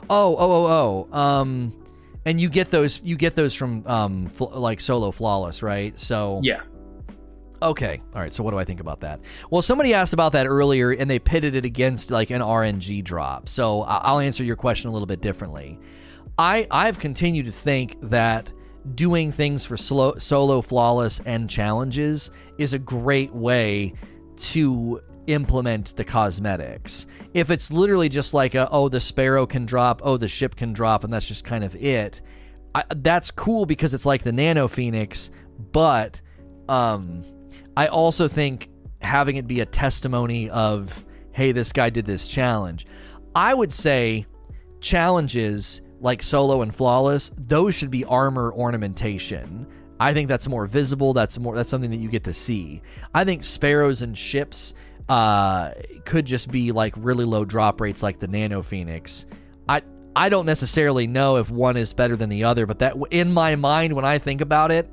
Oh, oh, oh, oh. Um, and you get those you get those from um fl- like solo flawless right so yeah okay all right so what do i think about that well somebody asked about that earlier and they pitted it against like an rng drop so i'll answer your question a little bit differently i i've continued to think that doing things for slow, solo flawless and challenges is a great way to implement the cosmetics. If it's literally just like a, oh the sparrow can drop, oh the ship can drop, and that's just kind of it, I, that's cool because it's like the Nano Phoenix. But um, I also think having it be a testimony of hey this guy did this challenge. I would say challenges like solo and flawless those should be armor ornamentation. I think that's more visible. That's more. That's something that you get to see. I think sparrows and ships uh, could just be like really low drop rates like the Nano Phoenix. I I don't necessarily know if one is better than the other, but that in my mind when I think about it,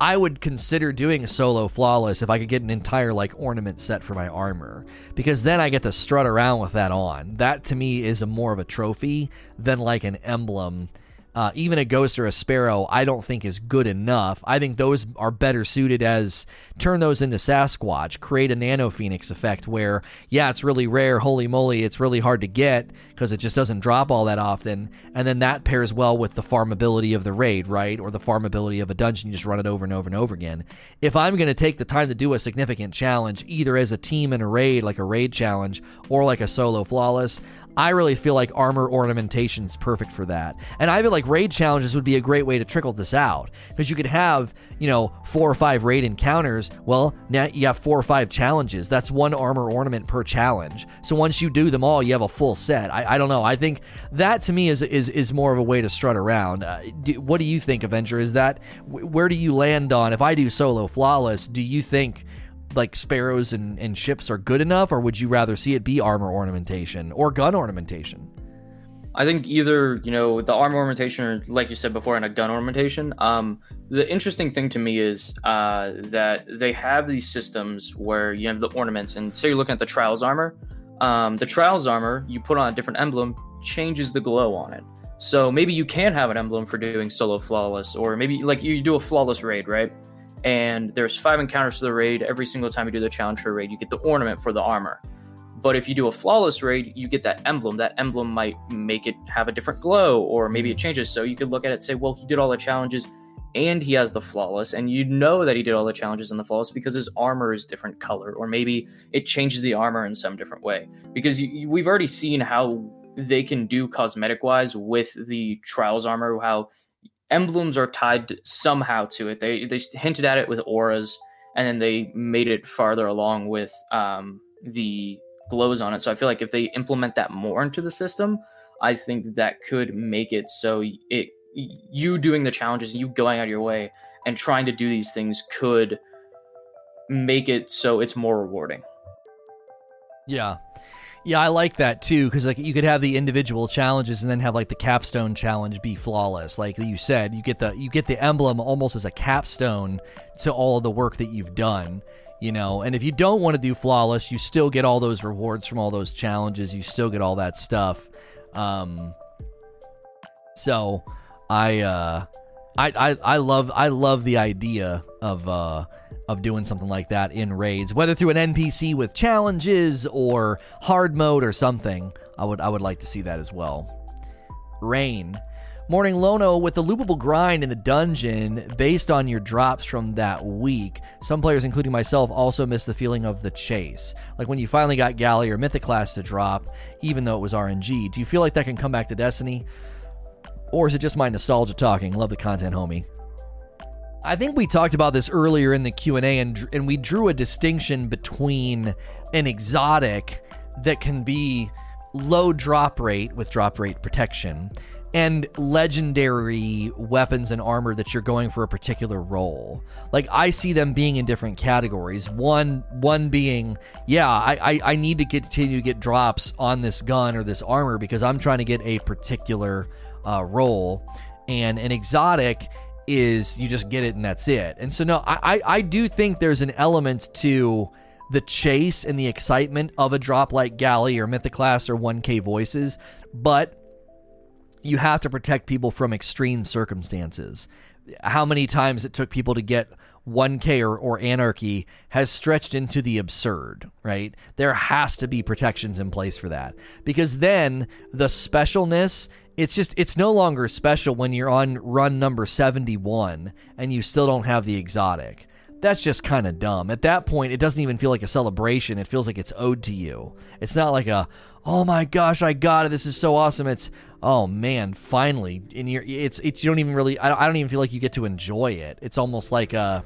I would consider doing a solo flawless if I could get an entire like ornament set for my armor because then I get to strut around with that on. That to me is a more of a trophy than like an emblem uh, even a ghost or a sparrow, I don't think is good enough. I think those are better suited as turn those into Sasquatch, create a nano phoenix effect where, yeah, it's really rare, holy moly, it's really hard to get because it just doesn't drop all that often. And then that pairs well with the farmability of the raid, right? Or the farmability of a dungeon. You just run it over and over and over again. If I'm going to take the time to do a significant challenge, either as a team in a raid, like a raid challenge, or like a solo flawless, I really feel like armor ornamentation is perfect for that. And I feel like raid challenges would be a great way to trickle this out because you could have, you know, four or five raid encounters. Well, now you have four or five challenges. That's one armor ornament per challenge. So once you do them all, you have a full set. I, I don't know. I think that to me is is is more of a way to strut around. Uh, do, what do you think, Avenger? Is that where do you land on? If I do solo flawless, do you think? like sparrows and, and ships are good enough, or would you rather see it be armor ornamentation or gun ornamentation? I think either you know the armor ornamentation, or like you said before, and a gun ornamentation. Um, the interesting thing to me is uh, that they have these systems where you have the ornaments, and say you're looking at the trials armor. Um, the trials armor you put on a different emblem changes the glow on it. So maybe you can have an emblem for doing solo flawless, or maybe like you do a flawless raid, right? and there's five encounters for the raid. Every single time you do the challenge for a raid, you get the ornament for the armor. But if you do a flawless raid, you get that emblem. That emblem might make it have a different glow, or maybe it changes. So you could look at it and say, well, he did all the challenges and he has the flawless, and you know that he did all the challenges in the flawless because his armor is different color, or maybe it changes the armor in some different way. Because you, we've already seen how they can do cosmetic wise with the trials armor, how emblems are tied somehow to it. They they hinted at it with auras, and then they made it farther along with um, the glows on it. So I feel like if they implement that more into the system, I think that could make it so it you doing the challenges, you going out of your way and trying to do these things could make it so it's more rewarding. Yeah. Yeah, I like that too because like you could have the individual challenges and then have like the capstone challenge be flawless. Like you said, you get the you get the emblem almost as a capstone to all of the work that you've done. You know, and if you don't want to do flawless, you still get all those rewards from all those challenges. You still get all that stuff. Um, so I uh, I I I love I love the idea of uh of doing something like that in raids, whether through an NPC with challenges or hard mode or something. I would I would like to see that as well. Rain. Morning Lono with the loopable grind in the dungeon based on your drops from that week. Some players, including myself, also miss the feeling of the chase. Like when you finally got Galley or Mythoclast to drop, even though it was RNG. Do you feel like that can come back to Destiny? Or is it just my nostalgia talking? Love the content, homie. I think we talked about this earlier in the Q&A and and we drew a distinction between an exotic that can be low drop rate with drop rate protection and legendary weapons and armor that you're going for a particular roll. Like I see them being in different categories. One one being, yeah, I, I, I need to continue to get drops on this gun or this armor because I'm trying to get a particular uh, roll. And an exotic is you just get it and that's it. And so no, I, I, I do think there's an element to the chase and the excitement of a drop like Galley or Mythoclast or 1K voices, but you have to protect people from extreme circumstances. How many times it took people to get 1K or, or Anarchy has stretched into the absurd, right? There has to be protections in place for that. Because then the specialness it's just it's no longer special when you're on run number 71 and you still don't have the exotic that's just kind of dumb at that point it doesn't even feel like a celebration it feels like it's owed to you it's not like a oh my gosh i got it this is so awesome it's oh man finally and you're it's it's you don't even really i don't even feel like you get to enjoy it it's almost like a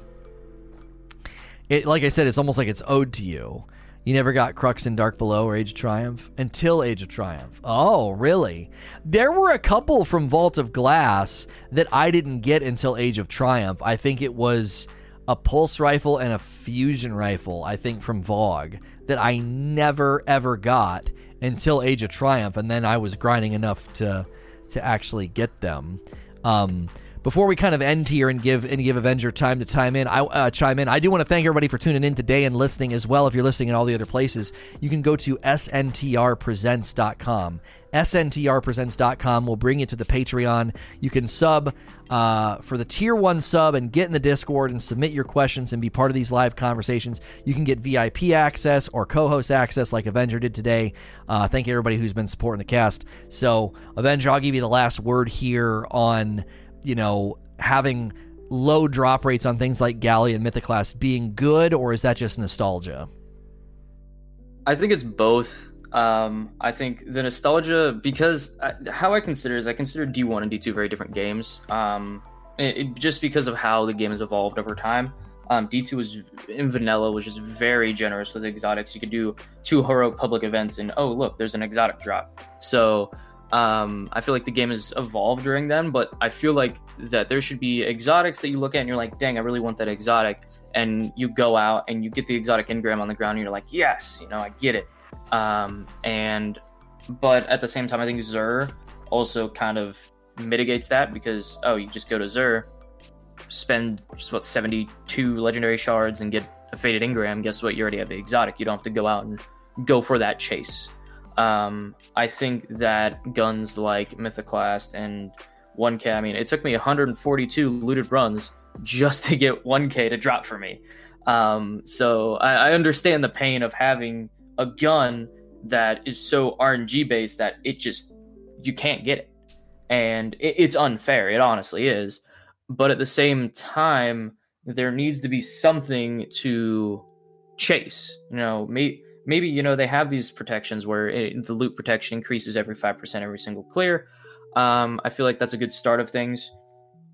it like i said it's almost like it's owed to you you never got Crux and Dark Below or Age of Triumph? Until Age of Triumph. Oh, really? There were a couple from Vault of Glass that I didn't get until Age of Triumph. I think it was a pulse rifle and a fusion rifle, I think from VoG, that I never ever got until Age of Triumph, and then I was grinding enough to to actually get them. Um, before we kind of end here and give and give Avenger time to time in, I uh, chime in. I do want to thank everybody for tuning in today and listening as well. If you're listening in all the other places, you can go to sntrpresents.com. sntrpresents.com will bring you to the Patreon. You can sub uh, for the tier one sub and get in the Discord and submit your questions and be part of these live conversations. You can get VIP access or co-host access like Avenger did today. Uh, thank you everybody who's been supporting the cast. So Avenger, I'll give you the last word here on you know, having low drop rates on things like Galley and Mythoclast being good, or is that just nostalgia? I think it's both. Um, I think the nostalgia, because I, how I consider is I consider D1 and D2 very different games. Um, it, it, just because of how the game has evolved over time. Um, D2 was in vanilla was just very generous with exotics. You could do two heroic public events, and oh look, there's an exotic drop. So um, I feel like the game has evolved during then, but I feel like that there should be exotics that you look at and you're like, dang, I really want that exotic. And you go out and you get the exotic engram on the ground and you're like, yes, you know, I get it. Um, and, but at the same time, I think Xur also kind of mitigates that because, oh, you just go to Xur, spend just what, 72 legendary shards and get a faded engram. Guess what? You already have the exotic. You don't have to go out and go for that chase. Um, I think that guns like Mythoclast and 1K, I mean, it took me 142 looted runs just to get 1K to drop for me. Um, so I, I understand the pain of having a gun that is so RNG based that it just, you can't get it. And it, it's unfair. It honestly is. But at the same time, there needs to be something to chase. You know, me maybe you know they have these protections where it, the loot protection increases every 5% every single clear um, i feel like that's a good start of things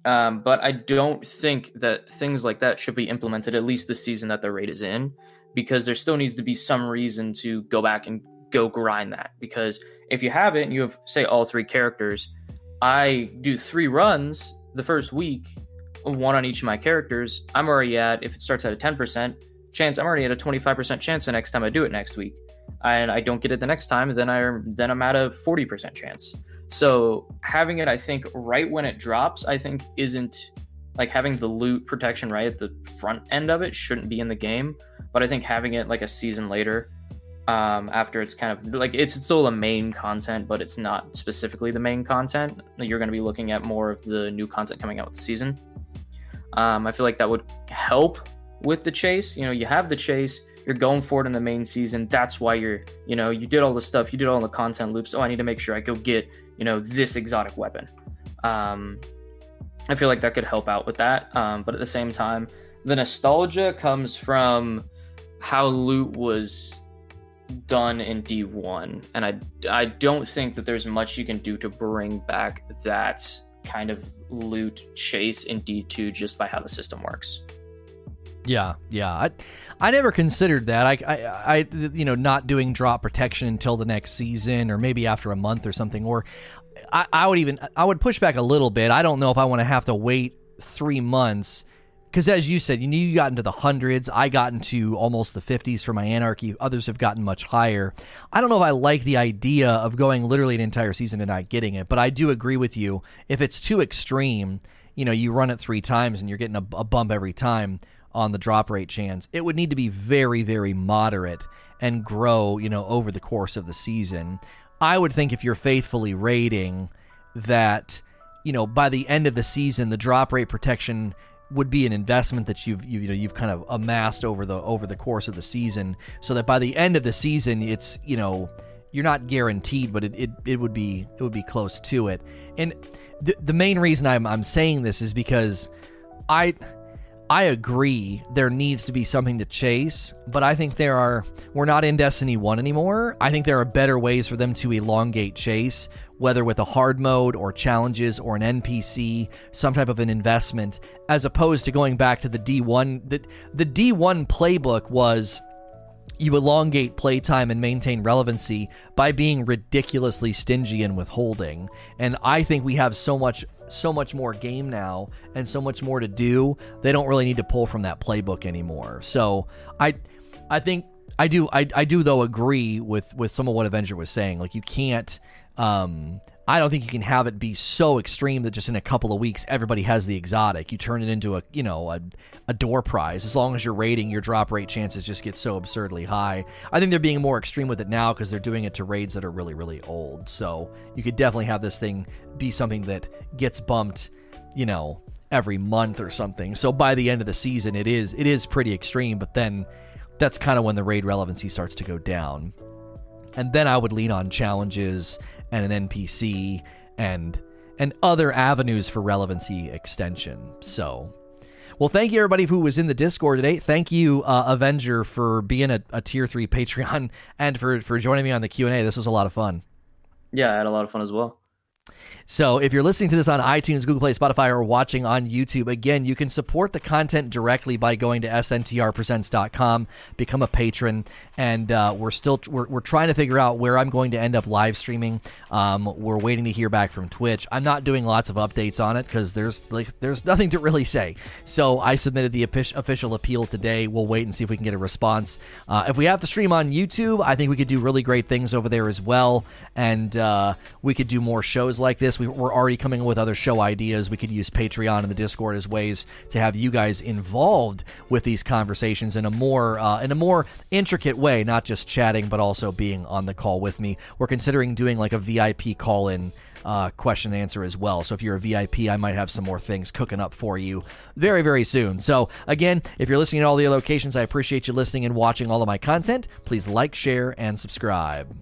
um, but i don't think that things like that should be implemented at least the season that the raid is in because there still needs to be some reason to go back and go grind that because if you have it and you have say all three characters i do three runs the first week one on each of my characters i'm already at if it starts at a 10% chance I'm already at a 25% chance the next time I do it next week. And I don't get it the next time, then I then I'm at a 40% chance. So having it, I think, right when it drops, I think isn't like having the loot protection right at the front end of it shouldn't be in the game. But I think having it like a season later, um, after it's kind of like it's still the main content, but it's not specifically the main content. You're going to be looking at more of the new content coming out with the season. Um, I feel like that would help with the chase. You know, you have the chase, you're going for it in the main season. That's why you're, you know, you did all the stuff, you did all the content loops. Oh, I need to make sure I go get, you know, this exotic weapon. Um, I feel like that could help out with that. Um, but at the same time, the nostalgia comes from how loot was done in D1, and I I don't think that there's much you can do to bring back that kind of loot chase in D2 just by how the system works. Yeah, yeah. I, I never considered that. I, I, I, you know, not doing drop protection until the next season, or maybe after a month or something. Or, I, I would even, I would push back a little bit. I don't know if I want to have to wait three months, because as you said, you knew you got into the hundreds. I got into almost the fifties for my anarchy. Others have gotten much higher. I don't know if I like the idea of going literally an entire season and not getting it, but I do agree with you. If it's too extreme, you know, you run it three times and you're getting a, a bump every time on the drop rate chance. It would need to be very, very moderate and grow, you know, over the course of the season. I would think if you're faithfully rating that, you know, by the end of the season, the drop rate protection would be an investment that you've you, you know you've kind of amassed over the over the course of the season, so that by the end of the season, it's you know you're not guaranteed, but it, it, it would be it would be close to it. And the the main reason I'm I'm saying this is because I I agree there needs to be something to chase, but I think there are we're not in Destiny 1 anymore. I think there are better ways for them to elongate chase, whether with a hard mode or challenges or an NPC, some type of an investment, as opposed to going back to the D1 the, the D1 playbook was you elongate playtime and maintain relevancy by being ridiculously stingy and withholding. And I think we have so much so much more game now and so much more to do. They don't really need to pull from that playbook anymore. So I I think I do I, I do though agree with with some of what Avenger was saying. Like you can't um I don't think you can have it be so extreme that just in a couple of weeks everybody has the exotic. You turn it into a you know a, a door prize. As long as you're rating, your drop rate chances just get so absurdly high. I think they're being more extreme with it now because they're doing it to raids that are really really old. So you could definitely have this thing be something that gets bumped, you know, every month or something. So by the end of the season, it is it is pretty extreme. But then that's kind of when the raid relevancy starts to go down. And then I would lean on challenges and an NPC and and other avenues for relevancy extension. So, well, thank you everybody who was in the Discord today. Thank you, uh, Avenger, for being a, a tier three Patreon and for for joining me on the Q and A. This was a lot of fun. Yeah, I had a lot of fun as well. So if you're listening to this on iTunes, Google Play, Spotify, or watching on YouTube, again, you can support the content directly by going to sntrpresents.com, become a patron, and uh, we're still we're, we're trying to figure out where I'm going to end up live streaming. Um, we're waiting to hear back from Twitch. I'm not doing lots of updates on it because there's like there's nothing to really say. So I submitted the official appeal today. We'll wait and see if we can get a response. Uh, if we have to stream on YouTube, I think we could do really great things over there as well, and uh, we could do more shows like this. We, we're already coming up with other show ideas. We could use Patreon and the Discord as ways to have you guys involved with these conversations in a more uh, in a more intricate way, not just chatting, but also being on the call with me. We're considering doing like a VIP call in. Uh, question and answer as well. So if you're a VIP, I might have some more things cooking up for you very, very soon. So again, if you're listening to all the locations, I appreciate you listening and watching all of my content. Please like, share, and subscribe.